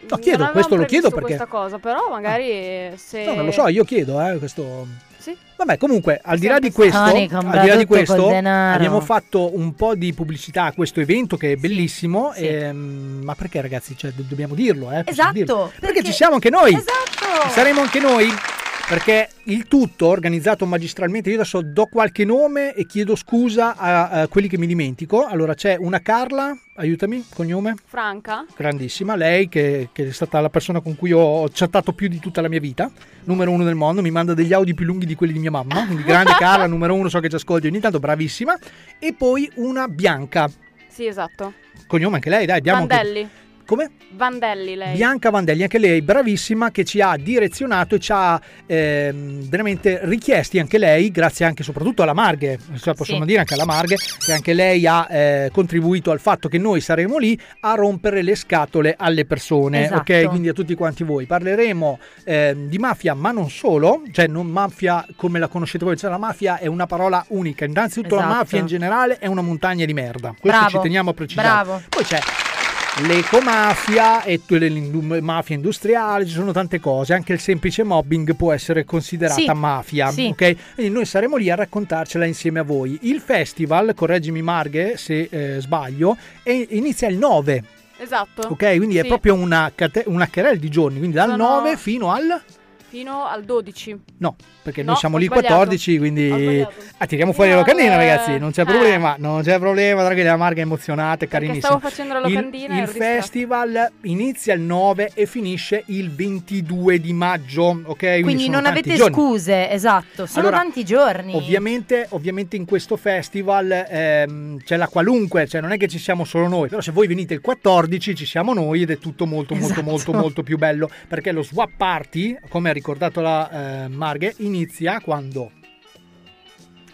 Speaker 7: No, chiedo, questo lo chiedo perché...
Speaker 20: questa cosa, però magari se...
Speaker 7: No, non lo so, io chiedo, eh, questo...
Speaker 20: Sì.
Speaker 7: Vabbè, comunque, al di là di questo, al di là di questo abbiamo fatto un po' di pubblicità a questo evento che è bellissimo. ehm, ma perché, ragazzi? Cioè, do- dobbiamo dirlo, eh?
Speaker 3: Esatto,
Speaker 7: dirlo.
Speaker 3: perché-
Speaker 7: ci siamo anche noi.
Speaker 3: Esatto.
Speaker 7: Ci saremo anche noi. Perché il tutto organizzato magistralmente, io adesso do qualche nome e chiedo scusa a, a quelli che mi dimentico. Allora c'è una Carla, aiutami, cognome?
Speaker 20: Franca?
Speaker 7: grandissima, lei che, che è stata la persona con cui ho, chattato più di tutta la mia vita, numero uno del mondo, mi manda degli audio più lunghi di quelli di mia mamma, quindi grande <laughs> Carla, numero uno, so che ci ascolti ogni tanto, bravissima, e poi una Bianca,
Speaker 20: Sì, esatto.
Speaker 7: cognome anche lei, dai, abbiamo anche-
Speaker 20: Vandelli.
Speaker 7: Come?
Speaker 20: Vandelli lei.
Speaker 7: Bianca Vandelli, anche lei bravissima, che ci ha direzionato e ci ha ehm, veramente richiesti anche lei, grazie anche soprattutto alla Marghe, cioè, possiamo
Speaker 3: Sì.
Speaker 7: dire anche alla Marghe, che anche lei ha eh, contribuito al fatto che noi saremo lì a rompere le scatole alle persone,
Speaker 3: Esatto.
Speaker 7: ok? Quindi a tutti quanti voi. Parleremo ehm, di mafia, ma non solo, cioè non mafia come la conoscete voi, cioè la mafia è una parola unica, innanzitutto la
Speaker 3: Esatto.
Speaker 7: mafia in generale è una montagna di merda, questo
Speaker 3: Bravo.
Speaker 7: ci teniamo a precisare.
Speaker 3: Bravo.
Speaker 7: Poi c'è l'ecomafia e le mafia industriale, ci sono tante cose, anche il semplice mobbing può essere considerata
Speaker 3: Sì,
Speaker 7: mafia,
Speaker 3: sì.
Speaker 7: ok? Quindi noi saremo lì a raccontarcela insieme a voi. Il festival, correggimi Marghe se eh, sbaglio, è- inizia il 9,
Speaker 20: Esatto.
Speaker 7: ok? Quindi è
Speaker 20: Sì,
Speaker 7: proprio una, cate- una querel di giorni, quindi dal
Speaker 20: Sono-
Speaker 7: 9 fino al...
Speaker 20: Fino al 12.
Speaker 7: No, perché
Speaker 20: No,
Speaker 7: noi siamo lì
Speaker 20: sbagliato.
Speaker 7: 14, quindi ah, tiriamo fuori la
Speaker 20: Io,
Speaker 7: locandina,
Speaker 20: eh,
Speaker 7: ragazzi. Non c'è
Speaker 20: eh.
Speaker 7: problema, non c'è problema. Tranquilla, la Marga è emozionata, è carinissima.
Speaker 20: stavo facendo la
Speaker 7: Il-
Speaker 20: locandina
Speaker 7: Il,
Speaker 20: distratta.
Speaker 7: festival inizia il 9 e finisce il 22 di maggio, ok?
Speaker 3: Quindi
Speaker 7: sono
Speaker 3: non avete
Speaker 7: giorni.
Speaker 3: scuse, esatto. Sono
Speaker 7: Allora,
Speaker 3: tanti giorni.
Speaker 7: Ovviamente, ovviamente in questo festival ehm, c'è la qualunque, cioè non è che ci siamo solo noi, però se voi venite il 14 ci siamo noi ed è tutto molto molto
Speaker 3: Esatto.
Speaker 7: molto molto più bello, perché lo swap party, come ha ricordato la eh, Marghe, inizia quando?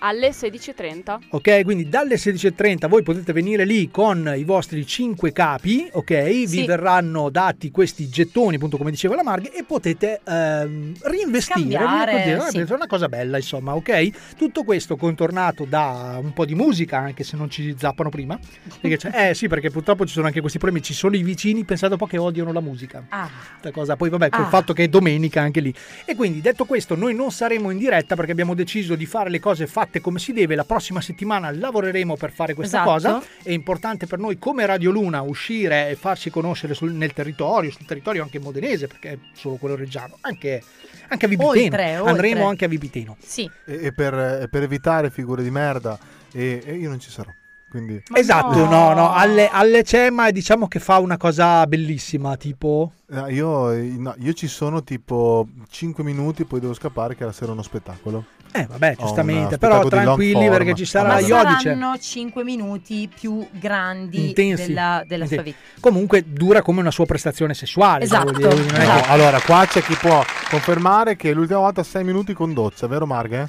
Speaker 20: Alle 16.30.
Speaker 7: Ok, quindi dalle 16.30 voi potete venire lì con i vostri 5 capi, ok? Vi
Speaker 3: Sì.
Speaker 7: verranno dati questi gettoni, appunto come diceva la Marghe, e potete ehm, reinvestire. Così,
Speaker 3: sì.
Speaker 7: È una cosa bella, insomma, ok? Tutto questo contornato da un po' di musica, anche se non ci zappano prima. Perché c'è- eh sì, perché purtroppo ci sono anche questi problemi. Ci sono i vicini, pensate un po' che odiano la musica.
Speaker 3: Ah.
Speaker 7: Questa cosa. Poi vabbè, col
Speaker 3: Ah.
Speaker 7: fatto che è domenica anche lì. E quindi detto questo, noi non saremo in diretta perché abbiamo deciso di fare le cose fatte come si deve. La prossima settimana lavoreremo per fare questa
Speaker 3: Esatto.
Speaker 7: cosa. È importante per noi come Radio Luna uscire e farsi conoscere sul- nel territorio, sul territorio anche modenese, perché è solo quello reggiano, anche, anche a Vipiteno.
Speaker 3: Oltre, oltre.
Speaker 7: Andremo anche a Vipiteno.
Speaker 3: Sì.
Speaker 8: E, e per, per evitare figure di merda, e, e io non ci sarò. Quindi
Speaker 7: esatto, no, no, alle, alle c'è, ma diciamo che fa una cosa bellissima, tipo...
Speaker 8: Eh, io, no, io ci sono tipo 5 minuti, poi devo scappare che la sera è uno spettacolo.
Speaker 7: Eh vabbè, giustamente, però tranquilli perché ci sarà
Speaker 3: Ma
Speaker 7: Iodice.
Speaker 3: saranno 5 minuti più grandi
Speaker 7: Intensi.
Speaker 3: della, della sua vita.
Speaker 7: Comunque dura come una sua prestazione sessuale.
Speaker 3: Esatto.
Speaker 7: dire,
Speaker 8: No,
Speaker 7: che-
Speaker 8: allora, qua c'è chi può confermare che l'ultima volta 6 minuti con doccia, vero Marga?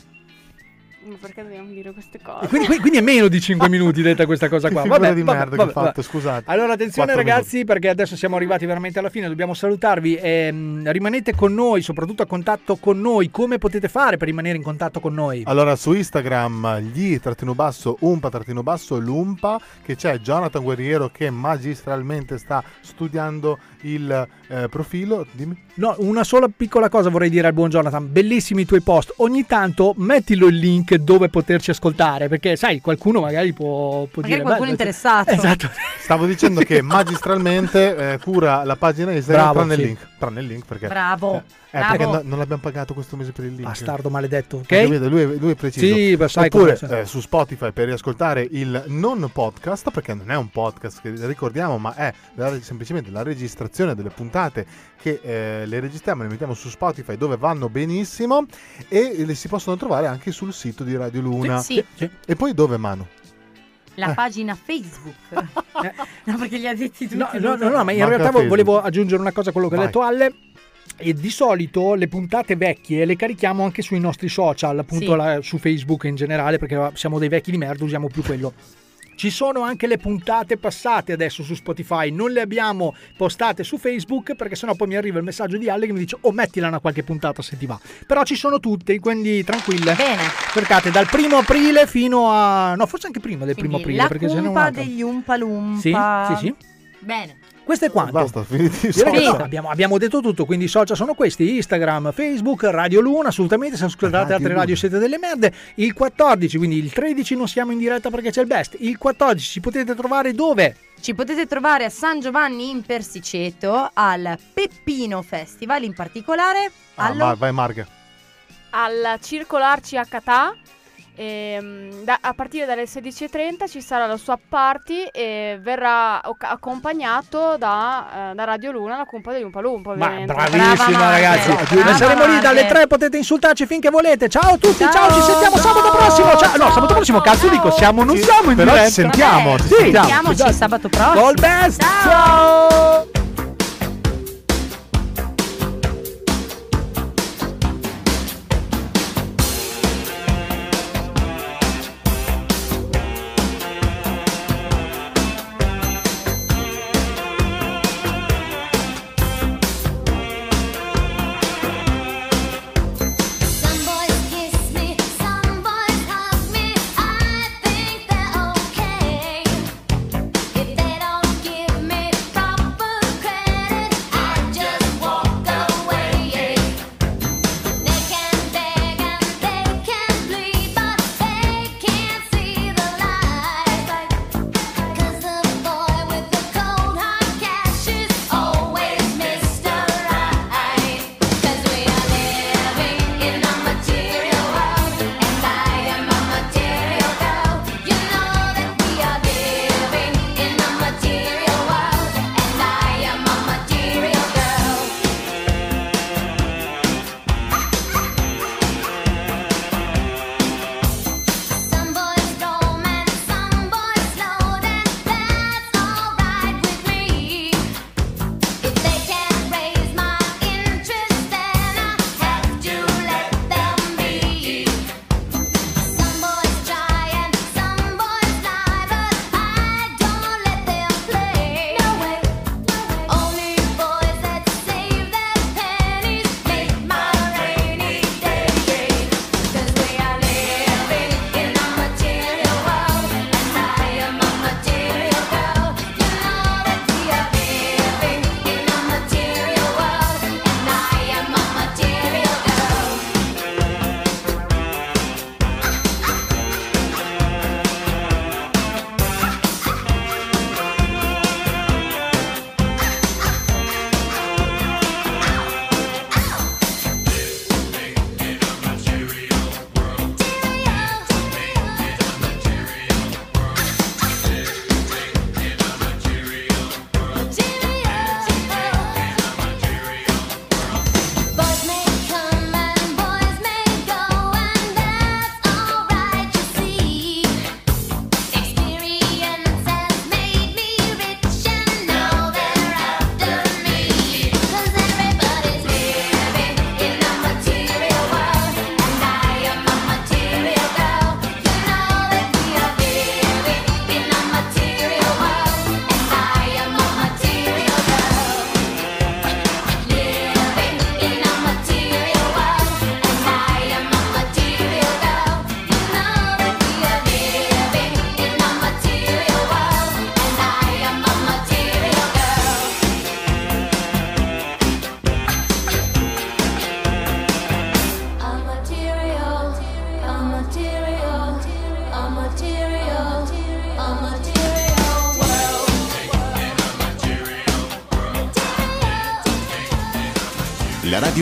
Speaker 20: Ma perché dobbiamo dire queste cose?
Speaker 7: Quindi, quindi- è meno di 5 minuti detta questa cosa qua.
Speaker 8: Che
Speaker 7: Vabbè,
Speaker 8: di
Speaker 7: vabbè,
Speaker 8: merda che
Speaker 7: vabbè,
Speaker 8: ho fatto, scusate.
Speaker 7: Allora attenzione ragazzi perché adesso siamo arrivati veramente alla fine, dobbiamo salutarvi. ehm, rimanete con noi, soprattutto a contatto con noi. Come potete fare per rimanere in contatto con noi?
Speaker 8: Allora, su Instagram gli trattino basso umpa trattino basso lumpa che c'è Jonathan Guerriero che magistralmente sta studiando il eh, profilo. Dimmi.
Speaker 7: No, una sola piccola cosa vorrei dire al buon Jonathan. Bellissimi i tuoi post. Ogni tanto mettilo il link dove poterci ascoltare, perché sai, qualcuno magari può, può
Speaker 3: Magari
Speaker 7: dire...
Speaker 3: qualcuno
Speaker 7: "Beh,
Speaker 3: interessato."
Speaker 7: Esatto.
Speaker 8: Stavo dicendo che <laughs> magistralmente eh, cura la pagina Instagram
Speaker 7: Bravo,
Speaker 8: tranne il
Speaker 7: sì.
Speaker 8: link. Tranne il link perché.
Speaker 3: Bravo.
Speaker 8: Eh,
Speaker 3: bravo.
Speaker 8: perché no- non l'abbiamo pagato questo mese per il link.
Speaker 7: Bastardo maledetto, ok?
Speaker 8: Eh, vede, lui, è- lui è preciso.
Speaker 7: Sì, beh, sai
Speaker 8: Oppure eh, su Spotify per riascoltare il non podcast, perché non è un podcast che ricordiamo, ma è la- semplicemente la registrazione delle puntate che eh, le registriamo e le mettiamo su Spotify dove vanno benissimo e le si possono trovare anche sul sito di Radio Luna.
Speaker 3: Sì, sì.
Speaker 8: E poi dove, Manu?
Speaker 3: La
Speaker 8: Eh.
Speaker 3: pagina Facebook. <laughs> no, perché li ha detti tutti.
Speaker 7: No, no, no, no, ma in
Speaker 8: Manca
Speaker 7: realtà
Speaker 8: Facebook.
Speaker 7: volevo aggiungere una cosa a quello che ha detto Alle. E di solito le puntate vecchie le carichiamo anche sui nostri social, appunto
Speaker 3: Sì.
Speaker 7: la- su Facebook in generale, perché siamo dei vecchi di merda, usiamo più quello. Ci sono anche le puntate passate adesso su Spotify, non le abbiamo postate su Facebook perché sennò poi mi arriva il messaggio di Alle che mi dice oh mettila una qualche puntata se ti va. Però ci sono tutte, quindi tranquille.
Speaker 3: Bene.
Speaker 7: Cercate dal primo aprile fino a... no forse anche prima del primo
Speaker 3: Quindi
Speaker 7: aprile.
Speaker 3: la
Speaker 7: perché se no
Speaker 3: degli Umpa Lumpa.
Speaker 7: Sì, sì, sì.
Speaker 3: Bene.
Speaker 7: Questo è quanto.
Speaker 8: Basta, finiti i
Speaker 7: abbiamo, abbiamo detto tutto, quindi i social sono questi, Instagram, Facebook, Radio Luna, assolutamente, se ascoltate altre radio siete delle merde. Il 14, quindi il 13 non siamo in diretta perché c'è il best. Il 14 ci potete trovare dove?
Speaker 3: Ci potete trovare a San Giovanni in Persiceto al Peppino Festival, in particolare
Speaker 8: Ah,
Speaker 3: allo-
Speaker 8: vai Marga.
Speaker 20: al Circolarci a Catà. Ehm, da- a partire dalle 16.30 ci sarà la sua party e verrà oc- accompagnato da, eh, da Radio Luna, la cumpa degli Umpa Lumpa
Speaker 7: Ma bravissima ragazzi, noi saremo lì dalle 3, potete insultarci finché volete. Ciao a tutti, ciao, ci sentiamo sabato prossimo. Ciao. No, sabato prossimo, cazzo dico, siamo, non siamo in
Speaker 8: però ci
Speaker 7: diretta.
Speaker 8: sentiamo, ci
Speaker 7: Sì,
Speaker 8: sentiamo.
Speaker 3: Sentiamoci sabato prossimo.
Speaker 7: All best. Ciao.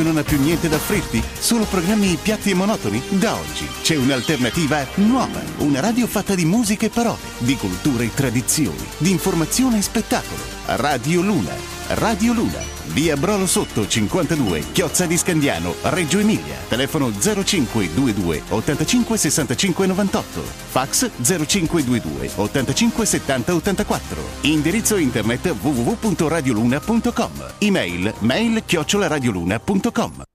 Speaker 21: Non ha più niente da offrirti? Solo programmi piatti e monotoni? Da oggi c'è un'alternativa nuova. Una radio fatta di musica e parole, di cultura e tradizioni, di informazione e spettacolo. Radio Luna. Radio Luna. Via Brolo Sotto 52, Chiozza di Scandiano, Reggio Emilia. Telefono 0522 85 65 98. Fax 0522 85 70 84. Indirizzo internet www.radioluna.com. Email mail chiocciolaradioluna.com.